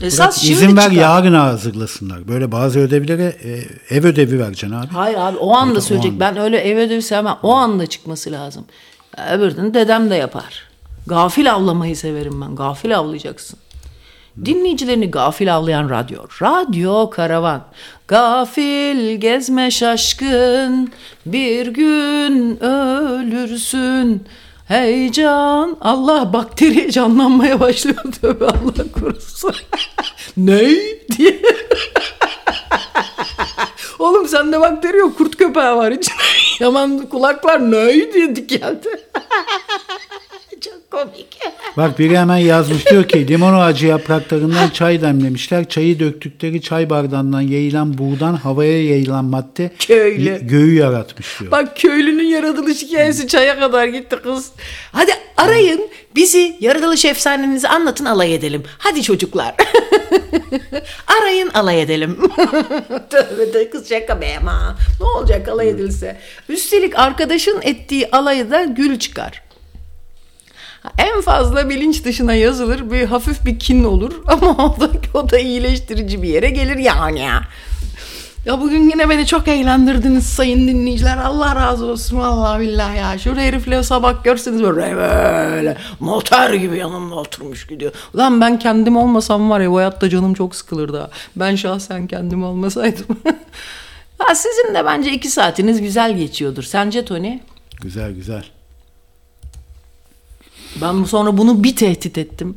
Esas Bırak, izin ver çıkar. yarın hazırlasınlar. Böyle bazı ödevlere e, ev ödevi vereceksin abi. Hayır abi o anda o söyleyecek. anda. Ben öyle ev ödevi sevmem. O anda çıkması lazım. Öbürünü dedem de yapar. Gafil avlamayı severim ben. Gafil avlayacaksın. Dinleyicilerini gafil avlayan radyo. Radyo karavan. Gafil gezme şaşkın. Bir gün ölürsün. Heyecan. Allah bakteri canlanmaya başlıyor. Tövbe Allah korusun. ne? diye. Oğlum sende bakteri yok. Kurt köpeği var içinde. Yaman kulaklar ne diye dikeldi. Çok komik. Bak biri hemen yazmış diyor ki limon ağacı yapraklarından çay demlemişler. Çayı döktükleri çay bardağından yayılan buğdan havaya yayılan madde Köylü. göğü yaratmış diyor. Bak köylünün yaratılış hikayesi çaya kadar gitti kız. Hadi arayın bizi yaratılış efsanenizi anlatın alay edelim. Hadi çocuklar. arayın alay edelim. Tövbe de kız şaka be ama. Ne olacak alay edilse. Üstelik arkadaşın ettiği alayda gül çıkar. En fazla bilinç dışına yazılır bir hafif bir kin olur ama o da, o da iyileştirici bir yere gelir yani ya. Ya bugün yine beni çok eğlendirdiniz sayın dinleyiciler. Allah razı olsun vallahi billahi ya. Şu herifle sabah görseniz böyle, böyle motor gibi yanımda oturmuş gidiyor. Ulan ben kendim olmasam var ya bu hayatta canım çok sıkılırdı ha. Ben şahsen kendim olmasaydım. ha, sizin de bence iki saatiniz güzel geçiyordur. Sence Tony? Güzel güzel. Ben sonra bunu bir tehdit ettim.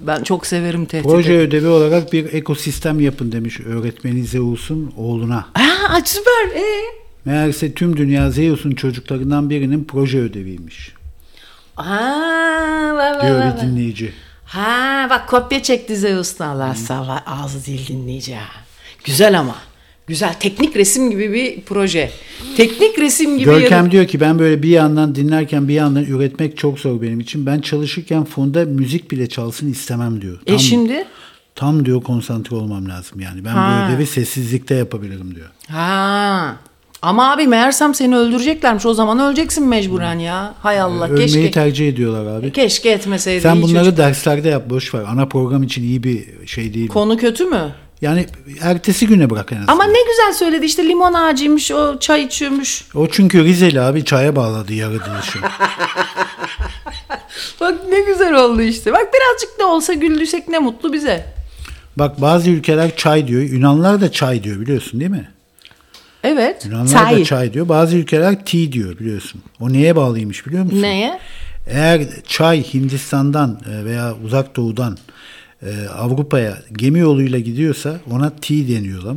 Ben çok severim tehdit Proje etmeyi. ödevi olarak bir ekosistem yapın demiş öğretmeni Zeus'un oğluna. Ha süper. Ee? Meğerse tüm dünya Zeus'un çocuklarından birinin proje ödeviymiş. Ha, bak, Diyor bak, bir dinleyici. Ha bak kopya çekti Zeus'tan Allah sağ ağzı dil dinleyici. Güzel ama. Güzel teknik resim gibi bir proje. Teknik resim gibi Görkem yarı- diyor ki ben böyle bir yandan dinlerken bir yandan üretmek çok zor benim için. Ben çalışırken fonda müzik bile çalsın istemem diyor. E şimdi? Tam diyor konsantre olmam lazım yani. Ben Ha. bu ödevi sessizlikte yapabilirim diyor. Ha. Ama abi meğersem seni öldüreceklermiş. O zaman öleceksin mecburen ya. Hay Allah Ölmeyi keşke. tercih ediyorlar abi. Keşke etmeseydin. Sen bunları çocuk. derslerde yap boş ver. Ana program için iyi bir şey değil. Konu kötü mü? Yani ertesi güne bırak en azından. Ama ne güzel söyledi işte limon ağacıymış o çay içiyormuş. O çünkü Rizeli abi çaya bağladı yaratılışı. Bak ne güzel oldu işte. Bak birazcık da olsa güldüysek ne mutlu bize. Bak bazı ülkeler çay diyor. Yunanlar da çay diyor biliyorsun değil mi? Evet. Yunanlar da çay diyor. Bazı ülkeler tea diyor biliyorsun. O neye bağlıymış biliyor musun? Neye? Eğer çay Hindistan'dan e, veya uzak doğudan e, Avrupa'ya gemi yoluyla gidiyorsa ona tea deniyorlar,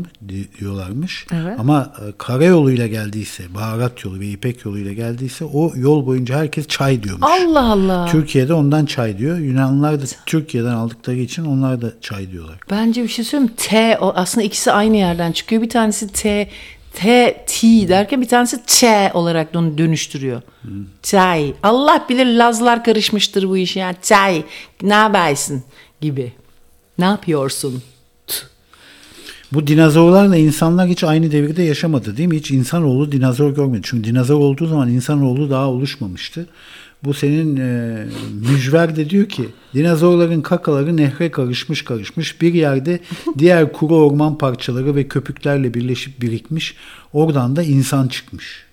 diyorlarmış. Evet. Ama e, karayoluyla geldiyse, baharat yolu ve ipek yoluyla geldiyse o yol boyunca herkes çay diyormuş. Allah Allah. Türkiye'de ondan çay diyor. Yunanlılar da Türkiye'den aldıkları için onlar da çay diyorlar. Bence bir şey söyleyeyim? T aslında ikisi aynı yerden çıkıyor. Bir tanesi T T T derken bir tanesi Ç olarak onu dönüştürüyor. Çay. Allah bilir Lazlar karışmıştır bu işe. Yani çay. Ne yapıyorsun gibi. Ne yapıyorsun? Bu dinozorlarla insanlar hiç aynı devirde yaşamadı değil mi? Hiç insanoğlu dinozor görmedi. Çünkü dinozor olduğu zaman insanoğlu daha oluşmamıştı. Bu senin e, mücver de diyor ki dinozorların kakaları nehre karışmış karışmış bir yerde diğer kuru orman parçaları ve köpüklerle birleşip birikmiş. Oradan da insan çıkmış.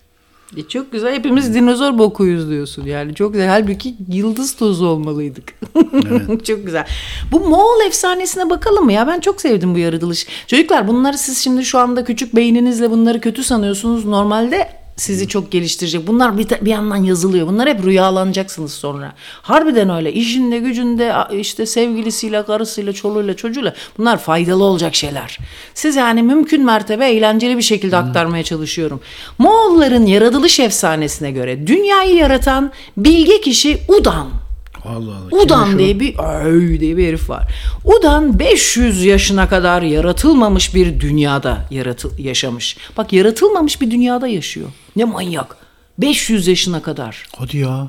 E çok güzel. Hepimiz dinozor bokuyuz diyorsun yani. Çok güzel. Halbuki yıldız tozu olmalıydık. çok güzel. Bu Moğol efsanesine bakalım mı ya? Ben çok sevdim bu yaratılış. Çocuklar bunları siz şimdi şu anda küçük beyninizle bunları kötü sanıyorsunuz. Normalde sizi çok geliştirecek. Bunlar bir, bir yandan yazılıyor. Bunlar hep rüyalanacaksınız sonra. Harbiden öyle. İşinde, gücünde, işte sevgilisiyle, karısıyla, çoluğuyla, çocuğuyla bunlar faydalı olacak şeyler. Siz yani mümkün mertebe eğlenceli bir şekilde aktarmaya çalışıyorum. Moğolların yaratılış efsanesine göre dünyayı yaratan bilge kişi Udan. Allah Allah. Udan diye bir öy diye bir herif var. Udan 500 yaşına kadar yaratılmamış bir dünyada yaratı, yaşamış. Bak yaratılmamış bir dünyada yaşıyor. Ne manyak. 500 yaşına kadar. Hadi ya.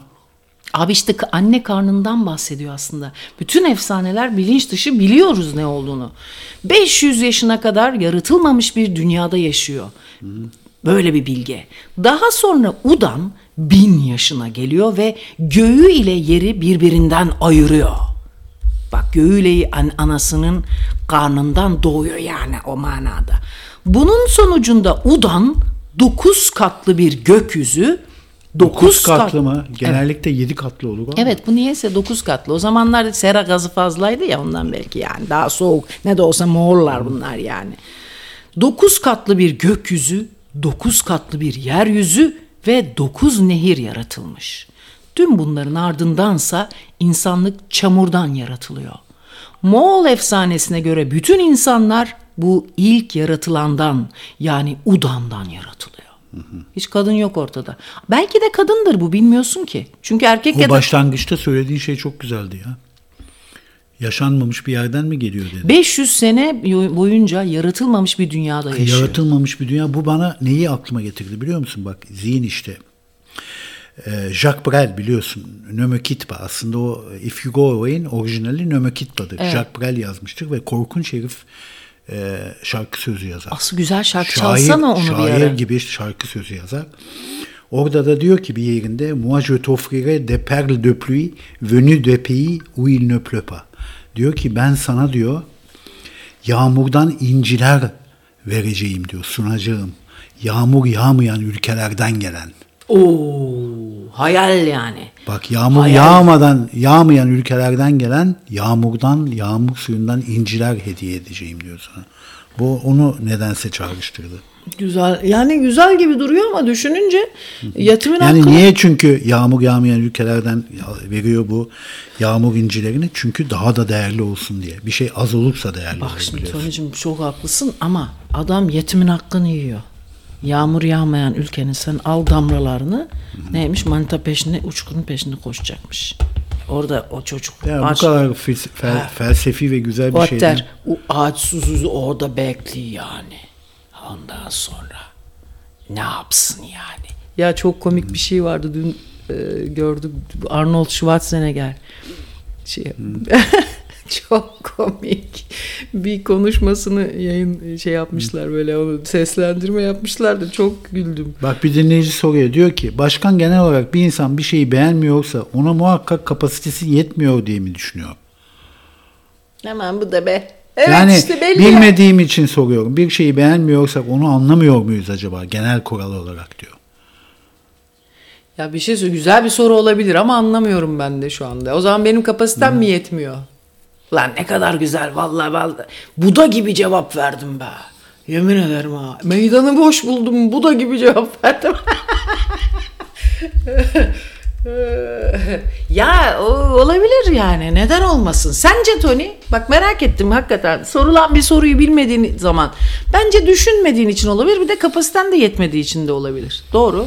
Abi işte anne karnından bahsediyor aslında. Bütün efsaneler bilinç dışı biliyoruz ne olduğunu. 500 yaşına kadar yaratılmamış bir dünyada yaşıyor. Böyle bir bilge. Daha sonra Udan bin yaşına geliyor ve göğü ile yeri birbirinden ayırıyor. Bak göğüyle an- anasının karnından doğuyor yani o manada. Bunun sonucunda Udan dokuz katlı bir gökyüzü, dokuz, 9 katlı kat- mı? Genellikle 7 katlı olur. ama. Evet bu niyeyse 9 katlı. O zamanlar sera gazı fazlaydı ya ondan belki yani. Daha soğuk. Ne de olsa Moğollar bunlar yani. 9 katlı bir gökyüzü, 9 katlı bir yeryüzü ve 9 nehir yaratılmış. Tüm bunların ardındansa insanlık çamurdan yaratılıyor. Moğol efsanesine göre bütün insanlar bu ilk yaratılandan yani Udan'dan yaratılıyor. Hiç kadın yok ortada. Belki de kadındır bu bilmiyorsun ki. Çünkü erkek O ya da başlangıçta söylediğin şey çok güzeldi ya. Yaşanmamış bir yerden mi geliyor dedi. 500 sene boyunca yaratılmamış bir dünyada yaşıyor. Yaratılmamış bir dünya. Bu bana neyi aklıma getirdi biliyor musun? Bak zihin işte. Ee, Jacques Brel biliyorsun. Nömökitba. Aslında o If You Go Away'in orijinali Nömökitba'dır. Jacques Brel yazmıştır ve korkunç herif e, şarkı sözü yazar. Asıl güzel şarkı çalsana onu bir şair gibi şarkı sözü yazar. Orada da diyor ki bir yerinde Moi je t'offrirai des perles de pluie venues de pays où il ne pleut pas. Diyor ki ben sana diyor yağmurdan inciler vereceğim diyor sunacağım. Yağmur yağmayan ülkelerden gelen. Oo, hayal yani. Bak yağmur Hayal. yağmadan yağmayan ülkelerden gelen yağmurdan yağmur suyundan inciler hediye edeceğim diyor sana. Bu onu nedense çağrıştırdı. Güzel. Yani güzel gibi duruyor ama düşününce yatımın Yani hakkı- niye çünkü yağmur yağmayan ülkelerden veriyor bu yağmur incilerini? Çünkü daha da değerli olsun diye. Bir şey az olursa değerli Bak olur şimdi. Tony'cim çok haklısın ama adam yetimin hakkını yiyor. Yağmur yağmayan ülkenin sen al damlalarını neymiş manita peşinde uçkurun peşinde koşacakmış. Orada o çocuk Ya bu aç- kadar fes- fel- felsefi ve güzel bir o şeyden. der, o ağaç susuz orada bekliyor yani. Ondan sonra ne yapsın yani? Ya çok komik bir şey vardı dün e, gördük Arnold Schwarzenegger. Şey, çok komik bir konuşmasını yayın şey yapmışlar böyle onu seslendirme yapmışlar da çok güldüm. Bak bir dinleyici soruyor diyor ki başkan genel olarak bir insan bir şeyi beğenmiyorsa ona muhakkak kapasitesi yetmiyor diye mi düşünüyor? Hemen bu da be. Evet yani işte belli ya. bilmediğim için soruyorum. Bir şeyi beğenmiyorsak onu anlamıyor muyuz acaba genel kural olarak diyor. Ya bir şey güzel bir soru olabilir ama anlamıyorum ben de şu anda. O zaman benim kapasitem mi yetmiyor? Lan ne kadar güzel vallahi vallahi. Buda gibi cevap verdim be. Yemin ederim ha. Meydanı boş buldum. Buda gibi cevap verdim. ya o, olabilir yani. Neden olmasın? Sence Tony? Bak merak ettim hakikaten. Sorulan bir soruyu bilmediğin zaman. Bence düşünmediğin için olabilir. Bir de kapasiten de yetmediği için de olabilir. Doğru.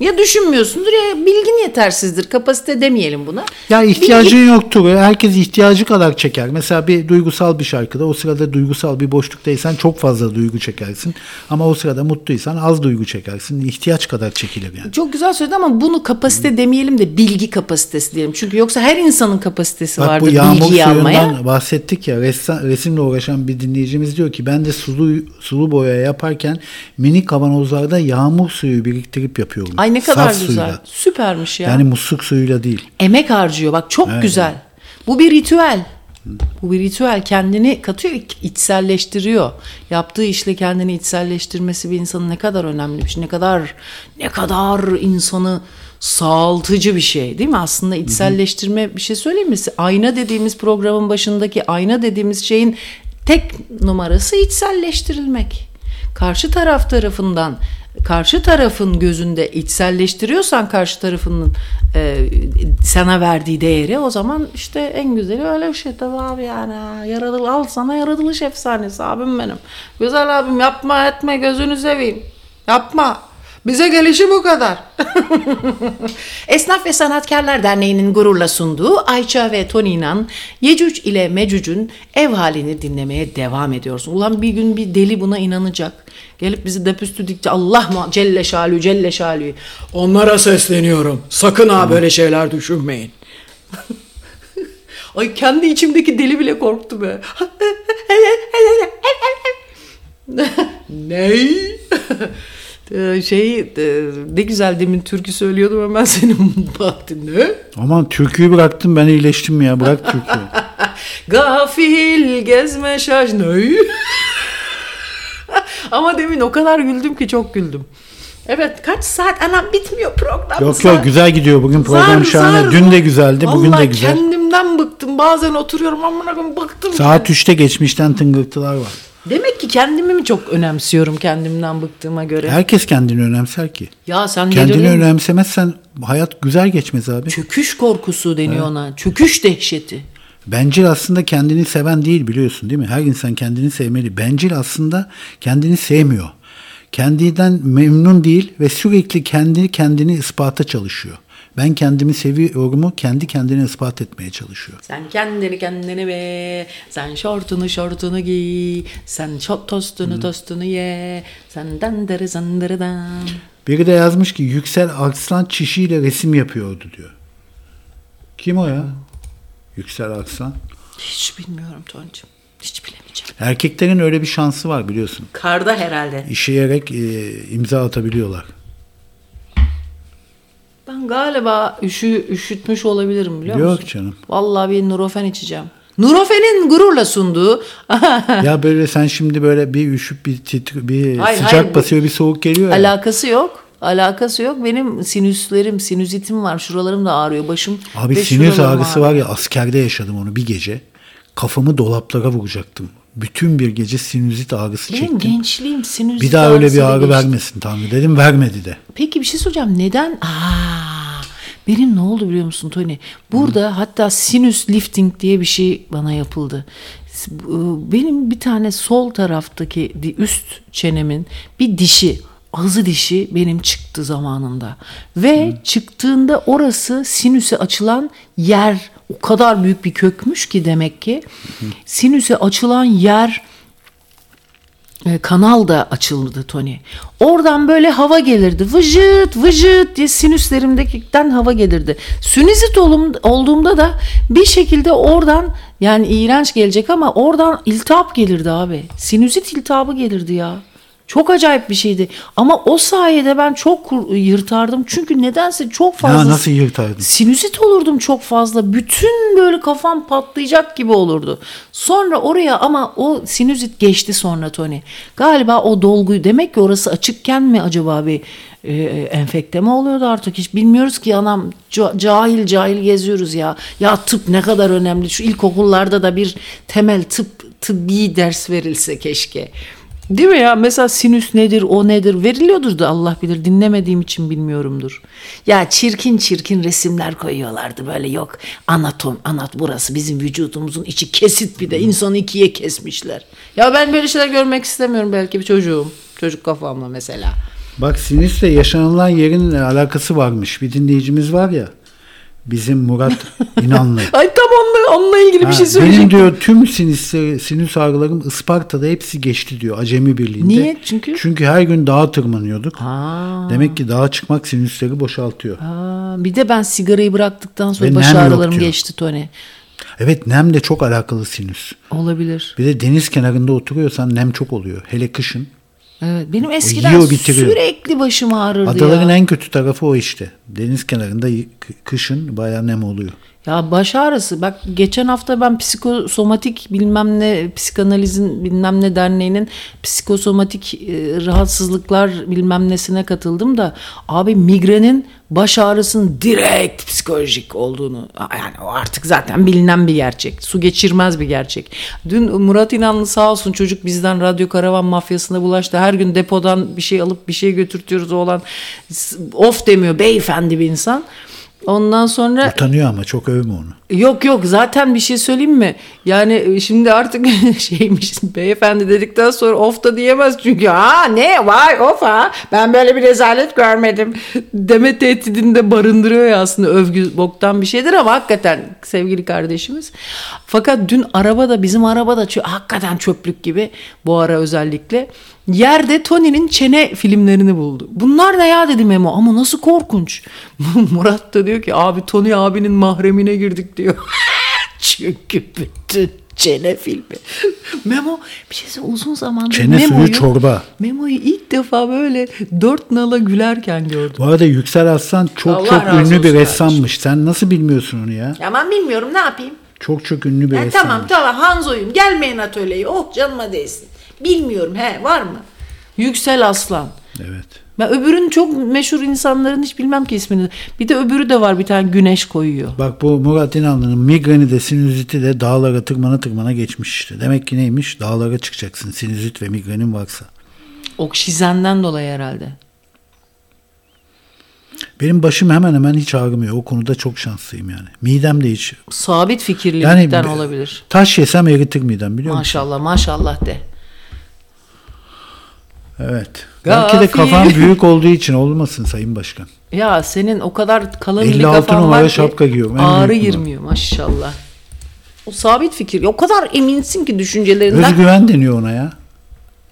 Ya düşünmüyorsundur ya bilgin yetersizdir. Kapasite demeyelim buna. Ya Bilgi- ihtiyacın yoktur. Herkes ihtiyacı kadar çeker. Mesela bir duygusal bir şarkıda o sırada duygusal bir boşluktaysan çok fazla duygu çekersin. Ama o sırada mutluysan az duygu çekersin. İhtiyaç kadar çekilir yani. Çok güzel söyledin ama bunu kapasite demeyelim de bilgi kapasitesi diyelim. Çünkü yoksa her insanın kapasitesi Bak bu vardır yağmur bilgiyi almaya. bahsettik ya ressam, resimle uğraşan bir dinleyicimiz diyor ki ben de sulu sulu boya yaparken mini kavanozlarda yağmur suyu biriktirip yapıyorum. Ay Ay ne kadar Saf güzel. suyla. Süpermiş ya. Yani musluk suyuyla değil. Emek harcıyor bak çok Evet. güzel. Bu bir ritüel. Bu bir ritüel kendini katıyor, içselleştiriyor. Yaptığı işle kendini içselleştirmesi bir insanın ne kadar önemli bir şey. Ne kadar ne kadar insanı sağaltıcı bir şey değil mi? Aslında içselleştirme bir şey söyleyeyim mi? Ayna dediğimiz programın başındaki ayna dediğimiz şeyin tek numarası içselleştirilmek. Karşı taraf tarafından karşı tarafın gözünde içselleştiriyorsan karşı tarafının e, sana verdiği değeri o zaman işte en güzeli öyle bir şey. Tabii abi yani ha. yaratıl al sana yaratılış efsanesi abim benim. Güzel abim yapma etme gözünü seveyim. Yapma bize gelişi bu kadar. Esnaf ve Sanatkarlar Derneği'nin gururla sunduğu Ayça ve Toni'nan Yecüc ile Mecüc'ün ev halini dinlemeye devam ediyoruz. Ulan bir gün bir deli buna inanacak. Gelip bizi depüstü dikti Allah mı Celle Şalü Celle Şalü. Onlara sesleniyorum. Sakın ha böyle şeyler düşünmeyin. Ay kendi içimdeki deli bile korktu be. Ney? Şey ne güzel demin türkü söylüyordum hemen senin baktın ne? Aman türküyü bıraktım ben iyileştim ya bırak türküyü. Gafil gezme şaş? Ama demin o kadar güldüm ki çok güldüm. Evet kaç saat anam bitmiyor program. yok yok güzel gidiyor bugün program zar- şahane. zar- Dün de güzeldi bugün de Vallahi güzel. kendimden bıktım. Bazen oturuyorum amına bıktım. Saat 3'te geçmişten tıngırtılar var. Demek ki kendimi mi çok önemsiyorum kendimden bıktığıma göre? Herkes kendini önemser ki. ya sen Kendini mi? önemsemezsen hayat güzel geçmez abi. Çöküş korkusu deniyor ona. Çöküş dehşeti. Bencil aslında kendini seven değil biliyorsun değil mi? Her insan kendini sevmeli. Bencil aslında kendini sevmiyor. Kendinden memnun değil ve sürekli kendi kendini ispata çalışıyor. Ben kendimi seviyorumu kendi kendine ispat etmeye çalışıyor. Sen kendini kendini be, sen şortunu şortunu giy, sen şort tostunu tostunu ye, sen dendere zendere Biri de yazmış ki Yüksel Arslan çişiyle resim yapıyordu diyor. Kim o ya? Yüksel Arslan. Hiç bilmiyorum Toncuğum, hiç bilemeyeceğim. Erkeklerin öyle bir şansı var biliyorsun. Karda herhalde. İşeyerek e, imza atabiliyorlar. Ben galiba üşü, üşütmüş olabilirim biliyor musun? Yok canım. Vallahi bir Nurofen içeceğim. Nurofen'in gururla sunduğu ya böyle sen şimdi böyle bir üşüp bir titri, bir Hayır, sıcak hayır, basıyor bir soğuk geliyor ya. alakası yok. Alakası yok. Benim sinüslerim, sinüzitim var. Şuralarım da ağrıyor. Başım Abi sinüs ağrısı ağrıyor. var ya askerde yaşadım onu bir gece. Kafamı dolaplara vuracaktım. Bütün bir gece sinüzit ağrısı Benim çektim. gençliğim sinüzit Bir daha öyle bir ağrı geçti. vermesin Tanrı dedim vermedi de. Peki bir şey soracağım. Neden? Aa, benim ne oldu biliyor musun Tony? Burada hatta sinüs lifting diye bir şey bana yapıldı. Bu- Benim bir tane sol taraftaki üst çenemin bir dişi, ağzı dişi benim çıktı zamanında. Ve çıktığında orası sinüse açılan yer o kadar büyük bir kökmüş ki demek ki sinüse açılan yer e, kanal da açıldı Tony. Oradan böyle hava gelirdi. Vıcıt vıcıt diye sinüslerimdekinden hava gelirdi. Sinüzit olduğumda da bir şekilde oradan yani iğrenç gelecek ama oradan iltihap gelirdi abi. Sinüzit iltihabı gelirdi ya. Çok acayip bir şeydi. Ama o sayede ben çok yırtardım. Çünkü nedense çok fazla Ya nasıl yırtardın? sinüzit olurdum çok fazla. Bütün böyle kafam patlayacak gibi olurdu. Sonra oraya ama o sinüzit geçti sonra Tony. Galiba o dolguyu demek ki orası açıkken mi acaba bir e, enfekte mi oluyordu artık hiç bilmiyoruz ki anam ca- cahil cahil geziyoruz ya. Ya tıp ne kadar önemli. Şu ilkokullarda da bir temel tıp tıbbi ders verilse keşke. Değil mi ya? Mesela sinüs nedir, o nedir? Veriliyordur da Allah bilir. Dinlemediğim için bilmiyorumdur. Ya çirkin çirkin resimler koyuyorlardı böyle yok. Anatom, anat burası bizim vücudumuzun içi kesit bir de insanı ikiye kesmişler. Ya ben böyle şeyler görmek istemiyorum belki bir çocuğum. Çocuk kafamla mesela. Bak sinüsle yaşanılan yerin alakası varmış. Bir dinleyicimiz var ya bizim Murat İnanlı. Ay tam onunla, onunla ilgili Ha, bir şey benim söyleyecektim. diyor tüm sinüs, sinüs ağrılarım Isparta'da hepsi geçti diyor Acemi Birliği'nde. Niye? Çünkü? Çünkü her gün dağa tırmanıyorduk. Ha. Demek ki dağa çıkmak sinüsleri boşaltıyor. Ha, bir de ben sigarayı bıraktıktan sonra Ve baş ağrılarım geçti Tony. Evet nem de çok alakalı sinüs. Olabilir. Bir de deniz kenarında oturuyorsan nem çok oluyor. Hele kışın. Evet, benim eskiden yiyor, bitiriyor. sürekli başım ağrırdı Adaların ya. en kötü tarafı o işte. Deniz kenarında kışın bayağı nem oluyor. Ya baş ağrısı. Bak geçen hafta ben psikosomatik bilmem ne psikanalizin bilmem ne derneğinin psikosomatik e, rahatsızlıklar bilmem nesine katıldım da abi migrenin baş ağrısının direkt psikolojik olduğunu yani artık zaten bilinen bir gerçek. Su geçirmez bir gerçek. Dün Murat İnanlı sağ olsun çocuk bizden radyo karavan mafyasına bulaştı. Her gün depodan bir şey alıp bir şey götürtüyoruz olan of demiyor beyefendi bir insan. Ondan sonra Utanıyor ama çok övme onu. Yok yok zaten bir şey söyleyeyim mi? Yani şimdi artık şeymiş beyefendi dedikten sonra of da diyemez çünkü ha ne vay of ha ben böyle bir rezalet görmedim deme tehdidinde barındırıyor ya aslında övgü boktan bir şeydir ama hakikaten sevgili kardeşimiz. Fakat dün arabada bizim arabada hakikaten çöplük gibi bu ara özellikle yerde Tony'nin çene filmlerini buldu. Bunlar ne ya dedi Memo ama nasıl korkunç. Murat da diyor ki abi Tony abinin mahremine girdik diyor. Çünkü bütün çene filmi. Memo bir şey uzun zamandır Çene suyu Memo'yu, çorba. Memo'yu ilk defa böyle dört nala gülerken gördüm. Bu arada Yüksel Aslan çok Allah çok ünlü bir ressammış. Sen nasıl bilmiyorsun onu ya? Aman bilmiyorum ne yapayım. Çok çok ünlü bir Ha, ressammış. tamam tamam Hanzo'yum gelmeyin atölyeye oh canıma değsin. Bilmiyorum he var mı? Yüksel Aslan. Evet. Ben öbürün çok meşhur insanların hiç bilmem ki ismini. Bir de öbürü de var bir tane güneş koyuyor. Bak bu Murat İnanlı'nın migreni de sinüziti de dağlara tırmana tırmana geçmiş işte. Demek ki neymiş? Dağlara çıkacaksın sinüzit ve migrenin varsa. Oksijenden dolayı herhalde. Benim başım hemen hemen hiç ağrımıyor. O konuda çok şanslıyım yani. Midem de hiç. Sabit fikirlilikten Yani olabilir. taş yesem eritir midem biliyor musun? Maşallah maşallah de. Evet. Belki de kafam büyük olduğu için olmasın Sayın Başkan. Ya senin o kadar kalın bir 56 kafan numara var ki şapka giyiyorum, en ağrı girmiyor maşallah. O sabit fikir. O kadar eminsin ki düşüncelerinden. Özgüven deniyor ona ya.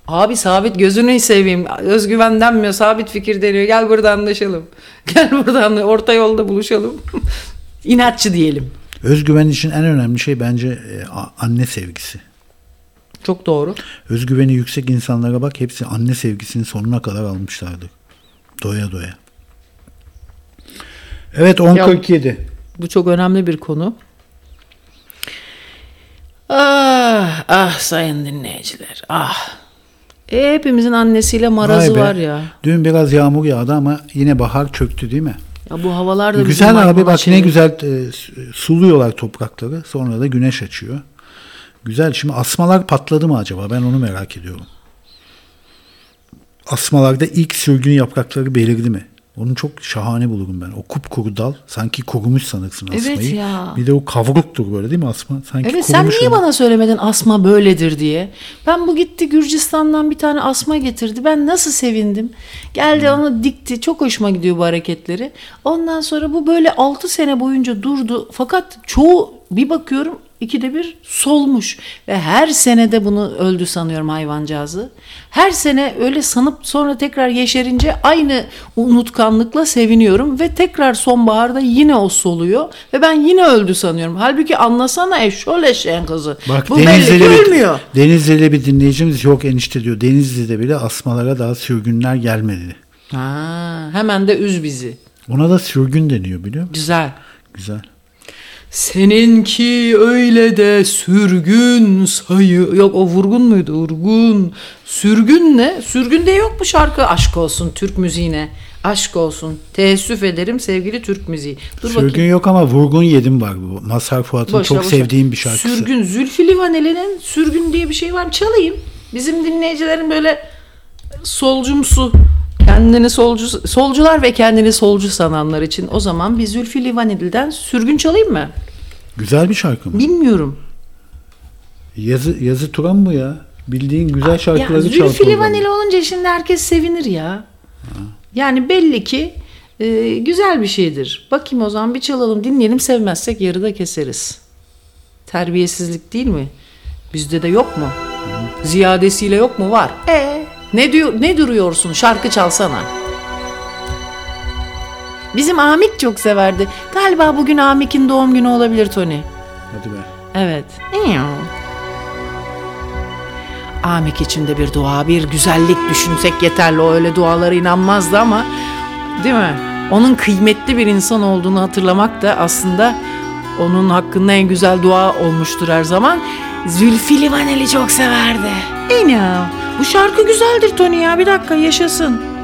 Abi sabit gözünü seveyim. Özgüven denmiyor. Sabit fikir deniyor. Gel burada anlaşalım. Gel buradan orta yolda buluşalım. İnatçı diyelim. Özgüven için en önemli şey bence e, anne sevgisi. Çok doğru. Özgüveni yüksek insanlara bak hepsi anne sevgisini sonuna kadar almışlardır. Doya doya. Evet 10.47. Bu çok önemli bir konu. Ah, ah sayın dinleyiciler. Ah. E, hepimizin annesiyle marazı var ya. Dün biraz yağmur yağdı ama yine bahar çöktü değil mi? Ya bu havalar da bizi güzel abi bak ne çeviriyor. güzel e, su- suluyorlar toprakları. Sonra da güneş açıyor. Güzel. Şimdi asmalar patladı mı acaba? Ben onu merak ediyorum. Asmalarda ilk sürgün yaprakları belirdi mi? Onu çok şahane bulurum ben. O kupkuru dal sanki kurumuş sanırsın Evet asmayı. ya. Bir de o kavruktur böyle değil mi asma? Sanki Evet sen niye öyle. bana söylemedin asma böyledir diye. Ben bu gitti Gürcistan'dan bir tane asma getirdi. Ben nasıl sevindim. Geldi onu dikti. Çok hoşuma gidiyor bu hareketleri. Ondan sonra bu böyle 6 sene boyunca durdu. Fakat çoğu bir bakıyorum ikide bir solmuş. Ve her senede bunu öldü sanıyorum hayvancağızı. Her sene öyle sanıp sonra tekrar yeşerince aynı unutkanlıkla seviniyorum. Ve tekrar sonbaharda yine o soluyor. Ve ben yine öldü sanıyorum. Halbuki anlasana eşşol eşeğin kızı. Bak Bu belli ki bir, ölmüyor. Denizli'li bir dinleyicimiz yok enişte diyor. Denizli'de bile asmalara daha sürgünler gelmedi. Ha, hemen de üz bizi. Ona da sürgün deniyor biliyor musun? Güzel. Güzel. Seninki öyle de sürgün sayı... Yok o vurgun muydu? Vurgun. Sürgün ne? Sürgün de yok mu şarkı? Aşk olsun Türk müziğine. Aşk olsun. Teessüf ederim sevgili Türk müziği. Dur Sürgün bakayım. yok ama vurgun yedim var bu. Mazhar Fuat'ın çok boşa. sevdiğim bir şarkısı. Sürgün. Zülfü Livaneli'nin Sürgün diye bir şey var. Çalayım. Bizim dinleyicilerin böyle solcumsu kendini solcu solcular ve kendini solcu sananlar için o zaman bir Zülfü Livaneli'den Sürgün çalayım mı? Güzel bir şarkı mı? Bilmiyorum. Yazı, yazı Turan bu ya. Bildiğin güzel şarkıları çal. Zülfü. Livaneli olunca şimdi herkes sevinir ya. Yani belli ki e, güzel bir şeydir. Bakayım o zaman bir çalalım dinleyelim sevmezsek yarıda keseriz. Terbiyesizlik değil mi? Bizde de yok mu? Ziyadesiyle yok mu? Var. E ne diyor ne duruyorsun? Şarkı çalsana. Bizim Amik çok severdi. Galiba bugün Amik'in doğum günü olabilir Tony. Hadi be. Evet. Amik için de bir dua, bir güzellik düşünsek yeterli. O öyle dualara inanmazdı ama değil mi? Onun kıymetli bir insan olduğunu hatırlamak da aslında onun hakkında en güzel dua olmuştur her zaman. Zülfü Livaneli çok severdi. İna, bu şarkı güzeldir Tony ya. Bir dakika yaşasın.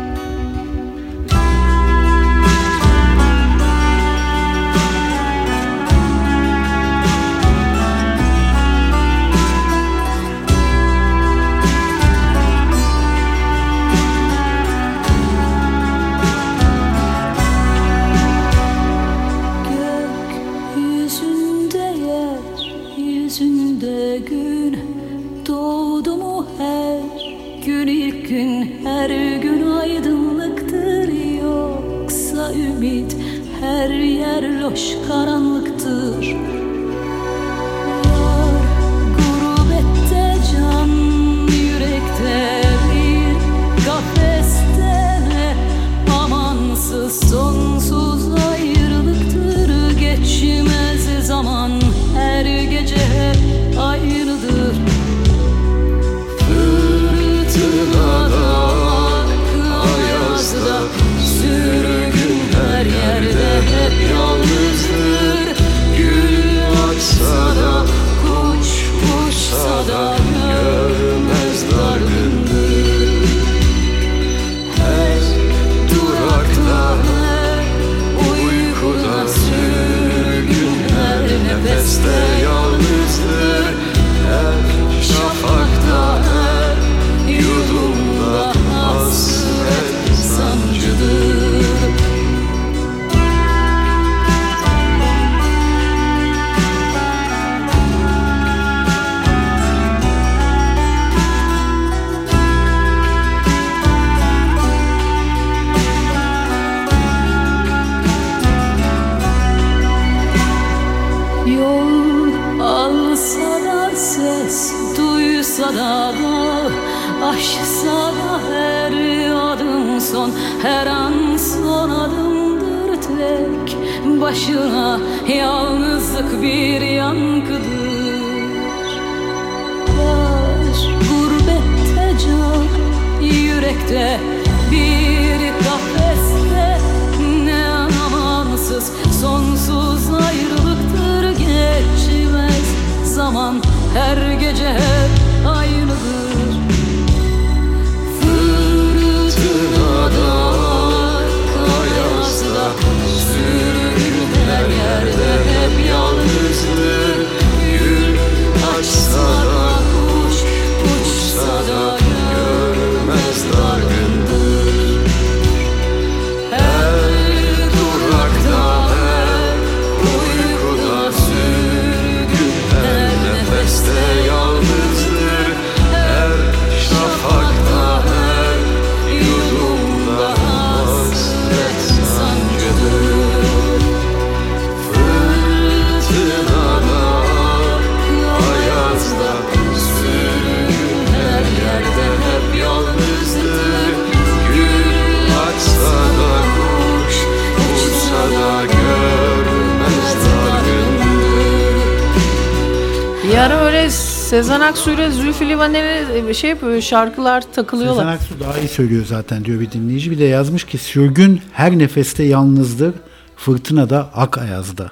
Şey yapıyor, şarkılar takılıyorlar. Sezen Aksu daha iyi söylüyor zaten diyor bir dinleyici. Bir de yazmış ki sürgün her nefeste yalnızdır, fırtına da ak ayazda.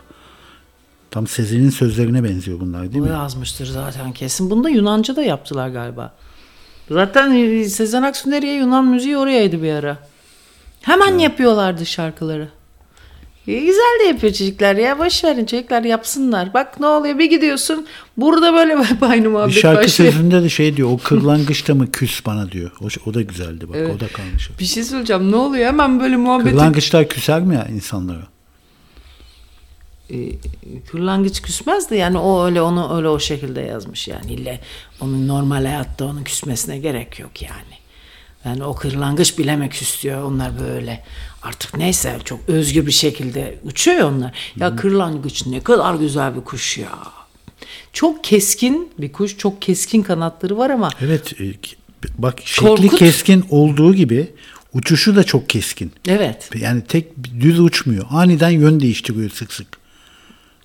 Tam Sezen'in sözlerine benziyor bunlar değil O mi? yazmıştır zaten kesin. Bunu da Yunanca da yaptılar galiba. Zaten e, Sezen Aksu nereye Yunan müziği orayaydı bir ara. Hemen yapıyorlardı şarkıları. E, güzel de yapıyor çocuklar ya. Boş verin çocuklar yapsınlar. Bak ne oluyor bir gidiyorsun. Burada böyle aynı Bir muhabbet şarkı başlıyor. sözünde de şey diyor, o kırlangıçta mı küs bana diyor. O, o da güzeldi bak, o da kalmış. Bir şey söyleyeceğim. Ne oluyor? Hemen böyle muhabbeti. Kırlangıçlar küser mi ya insanlara? E, kırlangıç küsmez de yani o öyle onu öyle o şekilde yazmış yani ille onun normal hayatta onun küsmesine gerek yok yani. Yani o kırlangıç bileme küsüyor onlar böyle artık neyse çok özgür bir şekilde uçuyor onlar. Ya kırlangıç ne kadar güzel bir kuş ya. Çok keskin bir kuş çok keskin kanatları var ama Evet, e, bak şekli Korkut. keskin olduğu gibi uçuşu da çok keskin. evet Yani tek düz uçmuyor. Aniden yön değiştiriyor sık sık.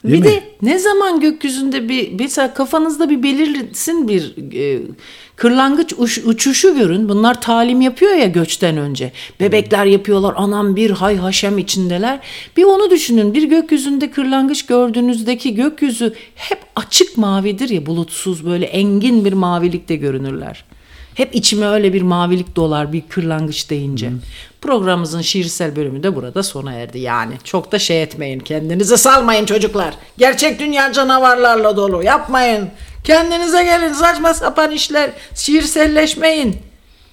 Değil bir mi? de ne zaman gökyüzünde bir mesela kafanızda bir belirsin bir e, kırlangıç uç- uçuşu görün. Bunlar talim yapıyor ya göçten önce. Bebekler yapıyorlar. Anam bir hay haşem içindeler. Bir onu düşünün. Bir gökyüzünde kırlangıç gördüğünüzdeki gökyüzü hep açık mavidir ya bulutsuz böyle engin bir mavilikte görünürler. Hep içime öyle bir mavilik dolar bir kırlangıç deyince. Programımızın şiirsel bölümü de burada sona erdi yani. Çok da şey etmeyin kendinizi salmayın çocuklar. Gerçek dünya canavarlarla dolu yapmayın. Kendinize gelin saçma sapan işler şiirselleşmeyin.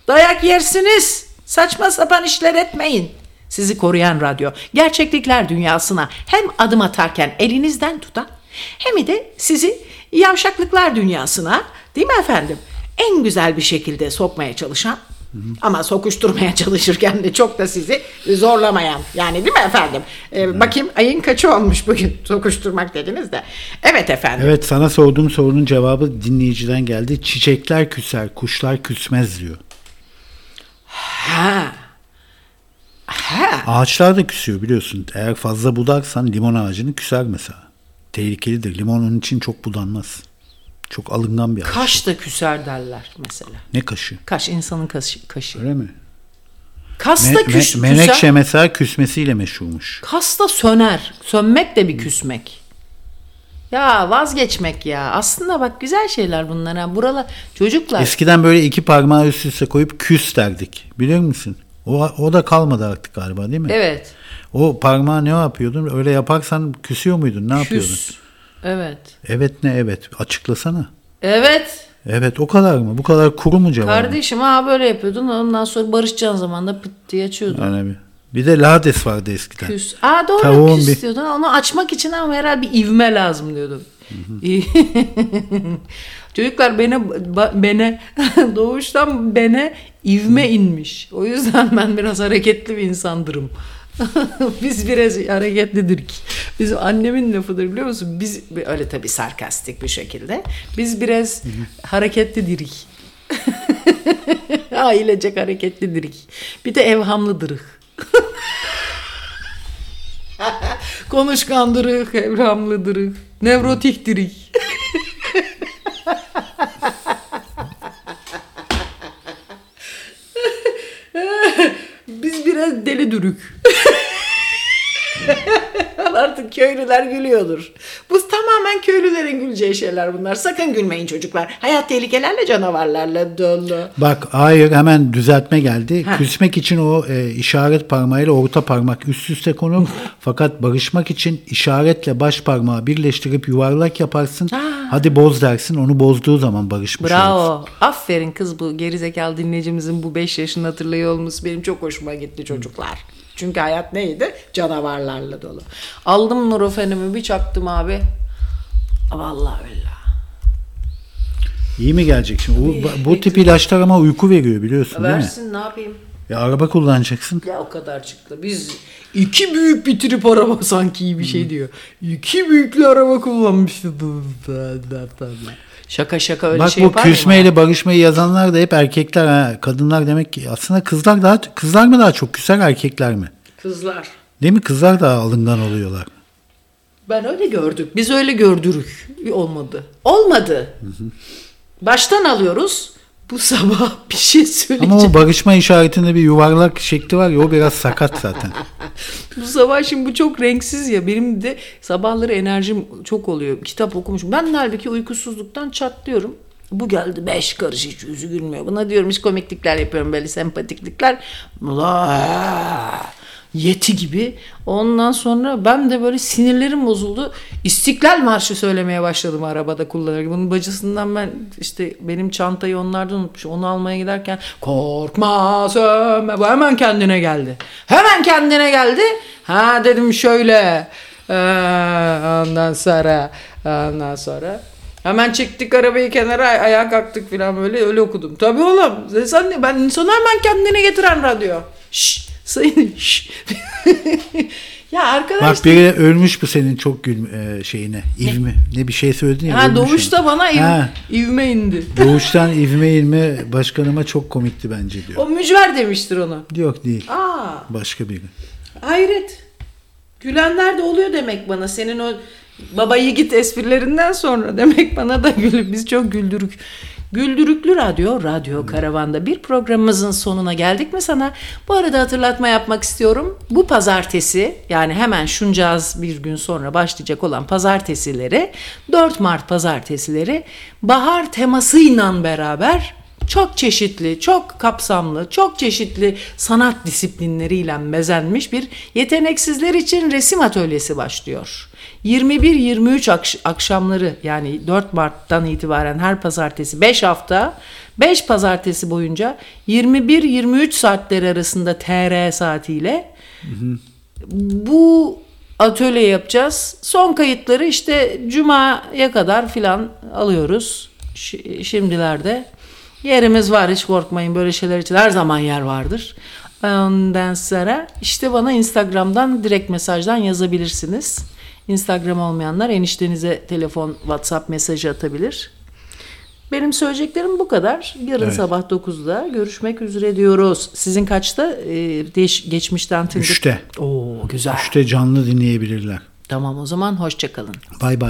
Dayak yersiniz saçma sapan işler etmeyin. Sizi koruyan radyo gerçeklikler dünyasına hem adım atarken elinizden tutan hem de sizi yavşaklıklar dünyasına değil mi efendim? En güzel bir şekilde sokmaya çalışan ama sokuşturmaya çalışırken de çok da sizi zorlamayan yani değil mi efendim? Ee, bakayım ayın kaçı olmuş bugün sokuşturmak dediniz de. Evet efendim. Evet sana sorduğum sorunun cevabı dinleyiciden geldi. Çiçekler küser, kuşlar küsmez diyor. Ha. Ha. Ağaçlar da küsüyor biliyorsun. Eğer fazla budarsan limon ağacını küser mesela. Tehlikelidir. Limon onun için çok budanmaz. Çok alıngan bir ağaç. Kaş da küser derler mesela. Ne kaşı? Kaş insanın kaşı. kaşı. Öyle mi? Kas Me- da me- küs, menekşe küser. mesela küsmesiyle meşhurmuş. Kas da söner. Sönmek de bir küsmek. Ya vazgeçmek ya. Aslında bak güzel şeyler bunlar ha. Buralar çocuklar. Eskiden böyle iki parmağı üst üste koyup küs derdik. Biliyor musun? O, o da kalmadı artık galiba değil mi? Evet. O parmağı ne yapıyordun? Öyle yaparsan küsüyor muydun? Ne yapıyordun? Evet. Evet ne evet? Açıklasana. Evet. Evet o kadar mı? Bu kadar kuru mu cevabı? Kardeşim ha böyle yapıyordun. Ondan sonra barışacağın zaman da pıt diye açıyordun. Yani bir, bir de lades vardı eskiden. Küs. Aa doğru Tavuğun küs bir- diyordun. Onu açmak için ama herhalde bir ivme lazım diyordun. Çocuklar bene, ba- bene doğuştan bene ivme inmiş. O yüzden ben biraz hareketli bir insandırım. Biz biraz hareketlidirk. Bizim annemin lafıdır biliyor musun? Biz öyle tabii sarkastik bir şekilde. Biz biraz hareketlidirik. Ailecek hareketlidirik. Bir de evhamlıdırık. Konuşkandırık, evhamlıdırık, nevrotikdirik. Biz biraz deli dürük. Artık köylüler gülüyordur. Bu tamamen köylülerin güleceği şeyler bunlar. Sakın gülmeyin çocuklar. Hayat tehlikelerle canavarlarla dolu. Bak hayır hemen düzeltme geldi. Ha. Küsmek için o e, işaret parmağıyla orta parmak üst üste konur. Fakat barışmak için işaretle baş parmağı birleştirip yuvarlak yaparsın. Hadi boz dersin. Onu bozduğu zaman barışmış olursun. Bravo. Aferin kız bu gerizekalı dinleyicimizin bu 5 yaşını hatırlıyor olması benim çok hoşuma gitti çocuklar. Çünkü hayat neydi? Canavarlarla dolu. Aldım Nurofen'imi bir çaktım abi. Vallahi billahi. İyi mi gelecek şimdi? Bu, bu tip ilaçlar ama uyku veriyor biliyorsun değil mi? Versin ne yapayım? Ya araba kullanacaksın. Ya o kadar çıktı. Biz iki büyük bitirip araba sanki iyi bir şey diyor. İki büyüklü araba kullanmıştı. Şaka şaka öyle Bak şey bu yapar mıyım küsmeyle barışmayı yazanlar da hep erkekler ha. Kadınlar demek ki aslında kızlar daha kızlar mı daha çok küser erkekler mi? Kızlar. Değil mi? Kızlar daha alıngan oluyorlar. Ben öyle gördük. Biz öyle gördürük. Olmadı. Olmadı. Baştan alıyoruz. Bu sabah bir şey söyleyeceğim. Ama o barışma işaretinde bir yuvarlak şekli var ya o biraz sakat zaten. Bu sabah şimdi bu çok renksiz ya. Benim de sabahları enerjim çok oluyor. Kitap okumuşum. Ben de halbuki uykusuzluktan çatlıyorum. Bu geldi beş karış hiç yüzü gülmüyor. Buna diyorum hiç komiklikler yapıyorum böyle sempatiklikler. La, yeti gibi. Ondan sonra ben de böyle sinirlerim bozuldu. İstiklal Marşı söylemeye başladım arabada kullanırken. Bunun bacısından ben işte benim çantayı onlardan unutmuşum. Onu almaya giderken korkma sönme. Bu hemen kendine geldi. Hemen kendine geldi. Ha dedim şöyle. Ee, ondan sonra ondan sonra Hemen çektik arabayı kenara ay- ayağa kalktık falan böyle öyle okudum. Tabii oğlum sen de ben insanı hemen kendine getiren radyo. Şşş sayın ya arkadaş Bak biri ölmüş bu senin çok gül e, şeyine. İvmi. Ne bir şey söyledin ya. ha, doğuşta yani. bana iv, Ha, ivme indi. doğuştan ivme ilme başkanıma çok komikti bence diyor. O mücver demiştir onu. Yok değil. Aa Başka biri. hayret. Gülenler de oluyor demek bana. Senin o Baba Yiğit esprilerinden sonra demek bana da gülüp biz çok güldürük. Güldürüklü Radyo, Radyo Karavan'da bir programımızın sonuna geldik mi sana? Bu arada hatırlatma yapmak istiyorum. Bu pazartesi yani hemen şuncağız bir gün sonra başlayacak olan pazartesileri 4 Mart pazartesileri bahar temasıyla beraber çok çeşitli, çok kapsamlı, çok çeşitli sanat disiplinleriyle bezenmiş bir yeteneksizler için resim atölyesi başlıyor. 21-23 akş- akşamları yani 4 Mart'tan itibaren her pazartesi 5 hafta 5 pazartesi boyunca 21-23 saatleri arasında TR saatiyle bu atölye yapacağız. Son kayıtları işte Cuma'ya kadar filan alıyoruz. Şi- Şimdilerde yerimiz var hiç korkmayın böyle şeyler için her zaman yer vardır. Ondan sonra işte bana Instagram'dan direkt mesajdan yazabilirsiniz. Instagram olmayanlar eniştenize telefon, WhatsApp mesajı atabilir. Benim söyleyeceklerim bu kadar. Yarın Evet. sabah 9'da görüşmek üzere diyoruz. Sizin kaçta e, değiş, geçmişten tıngır? Üçte. Oo güzel. İşte canlı dinleyebilirler. Tamam o zaman hoşçakalın. Bay bay.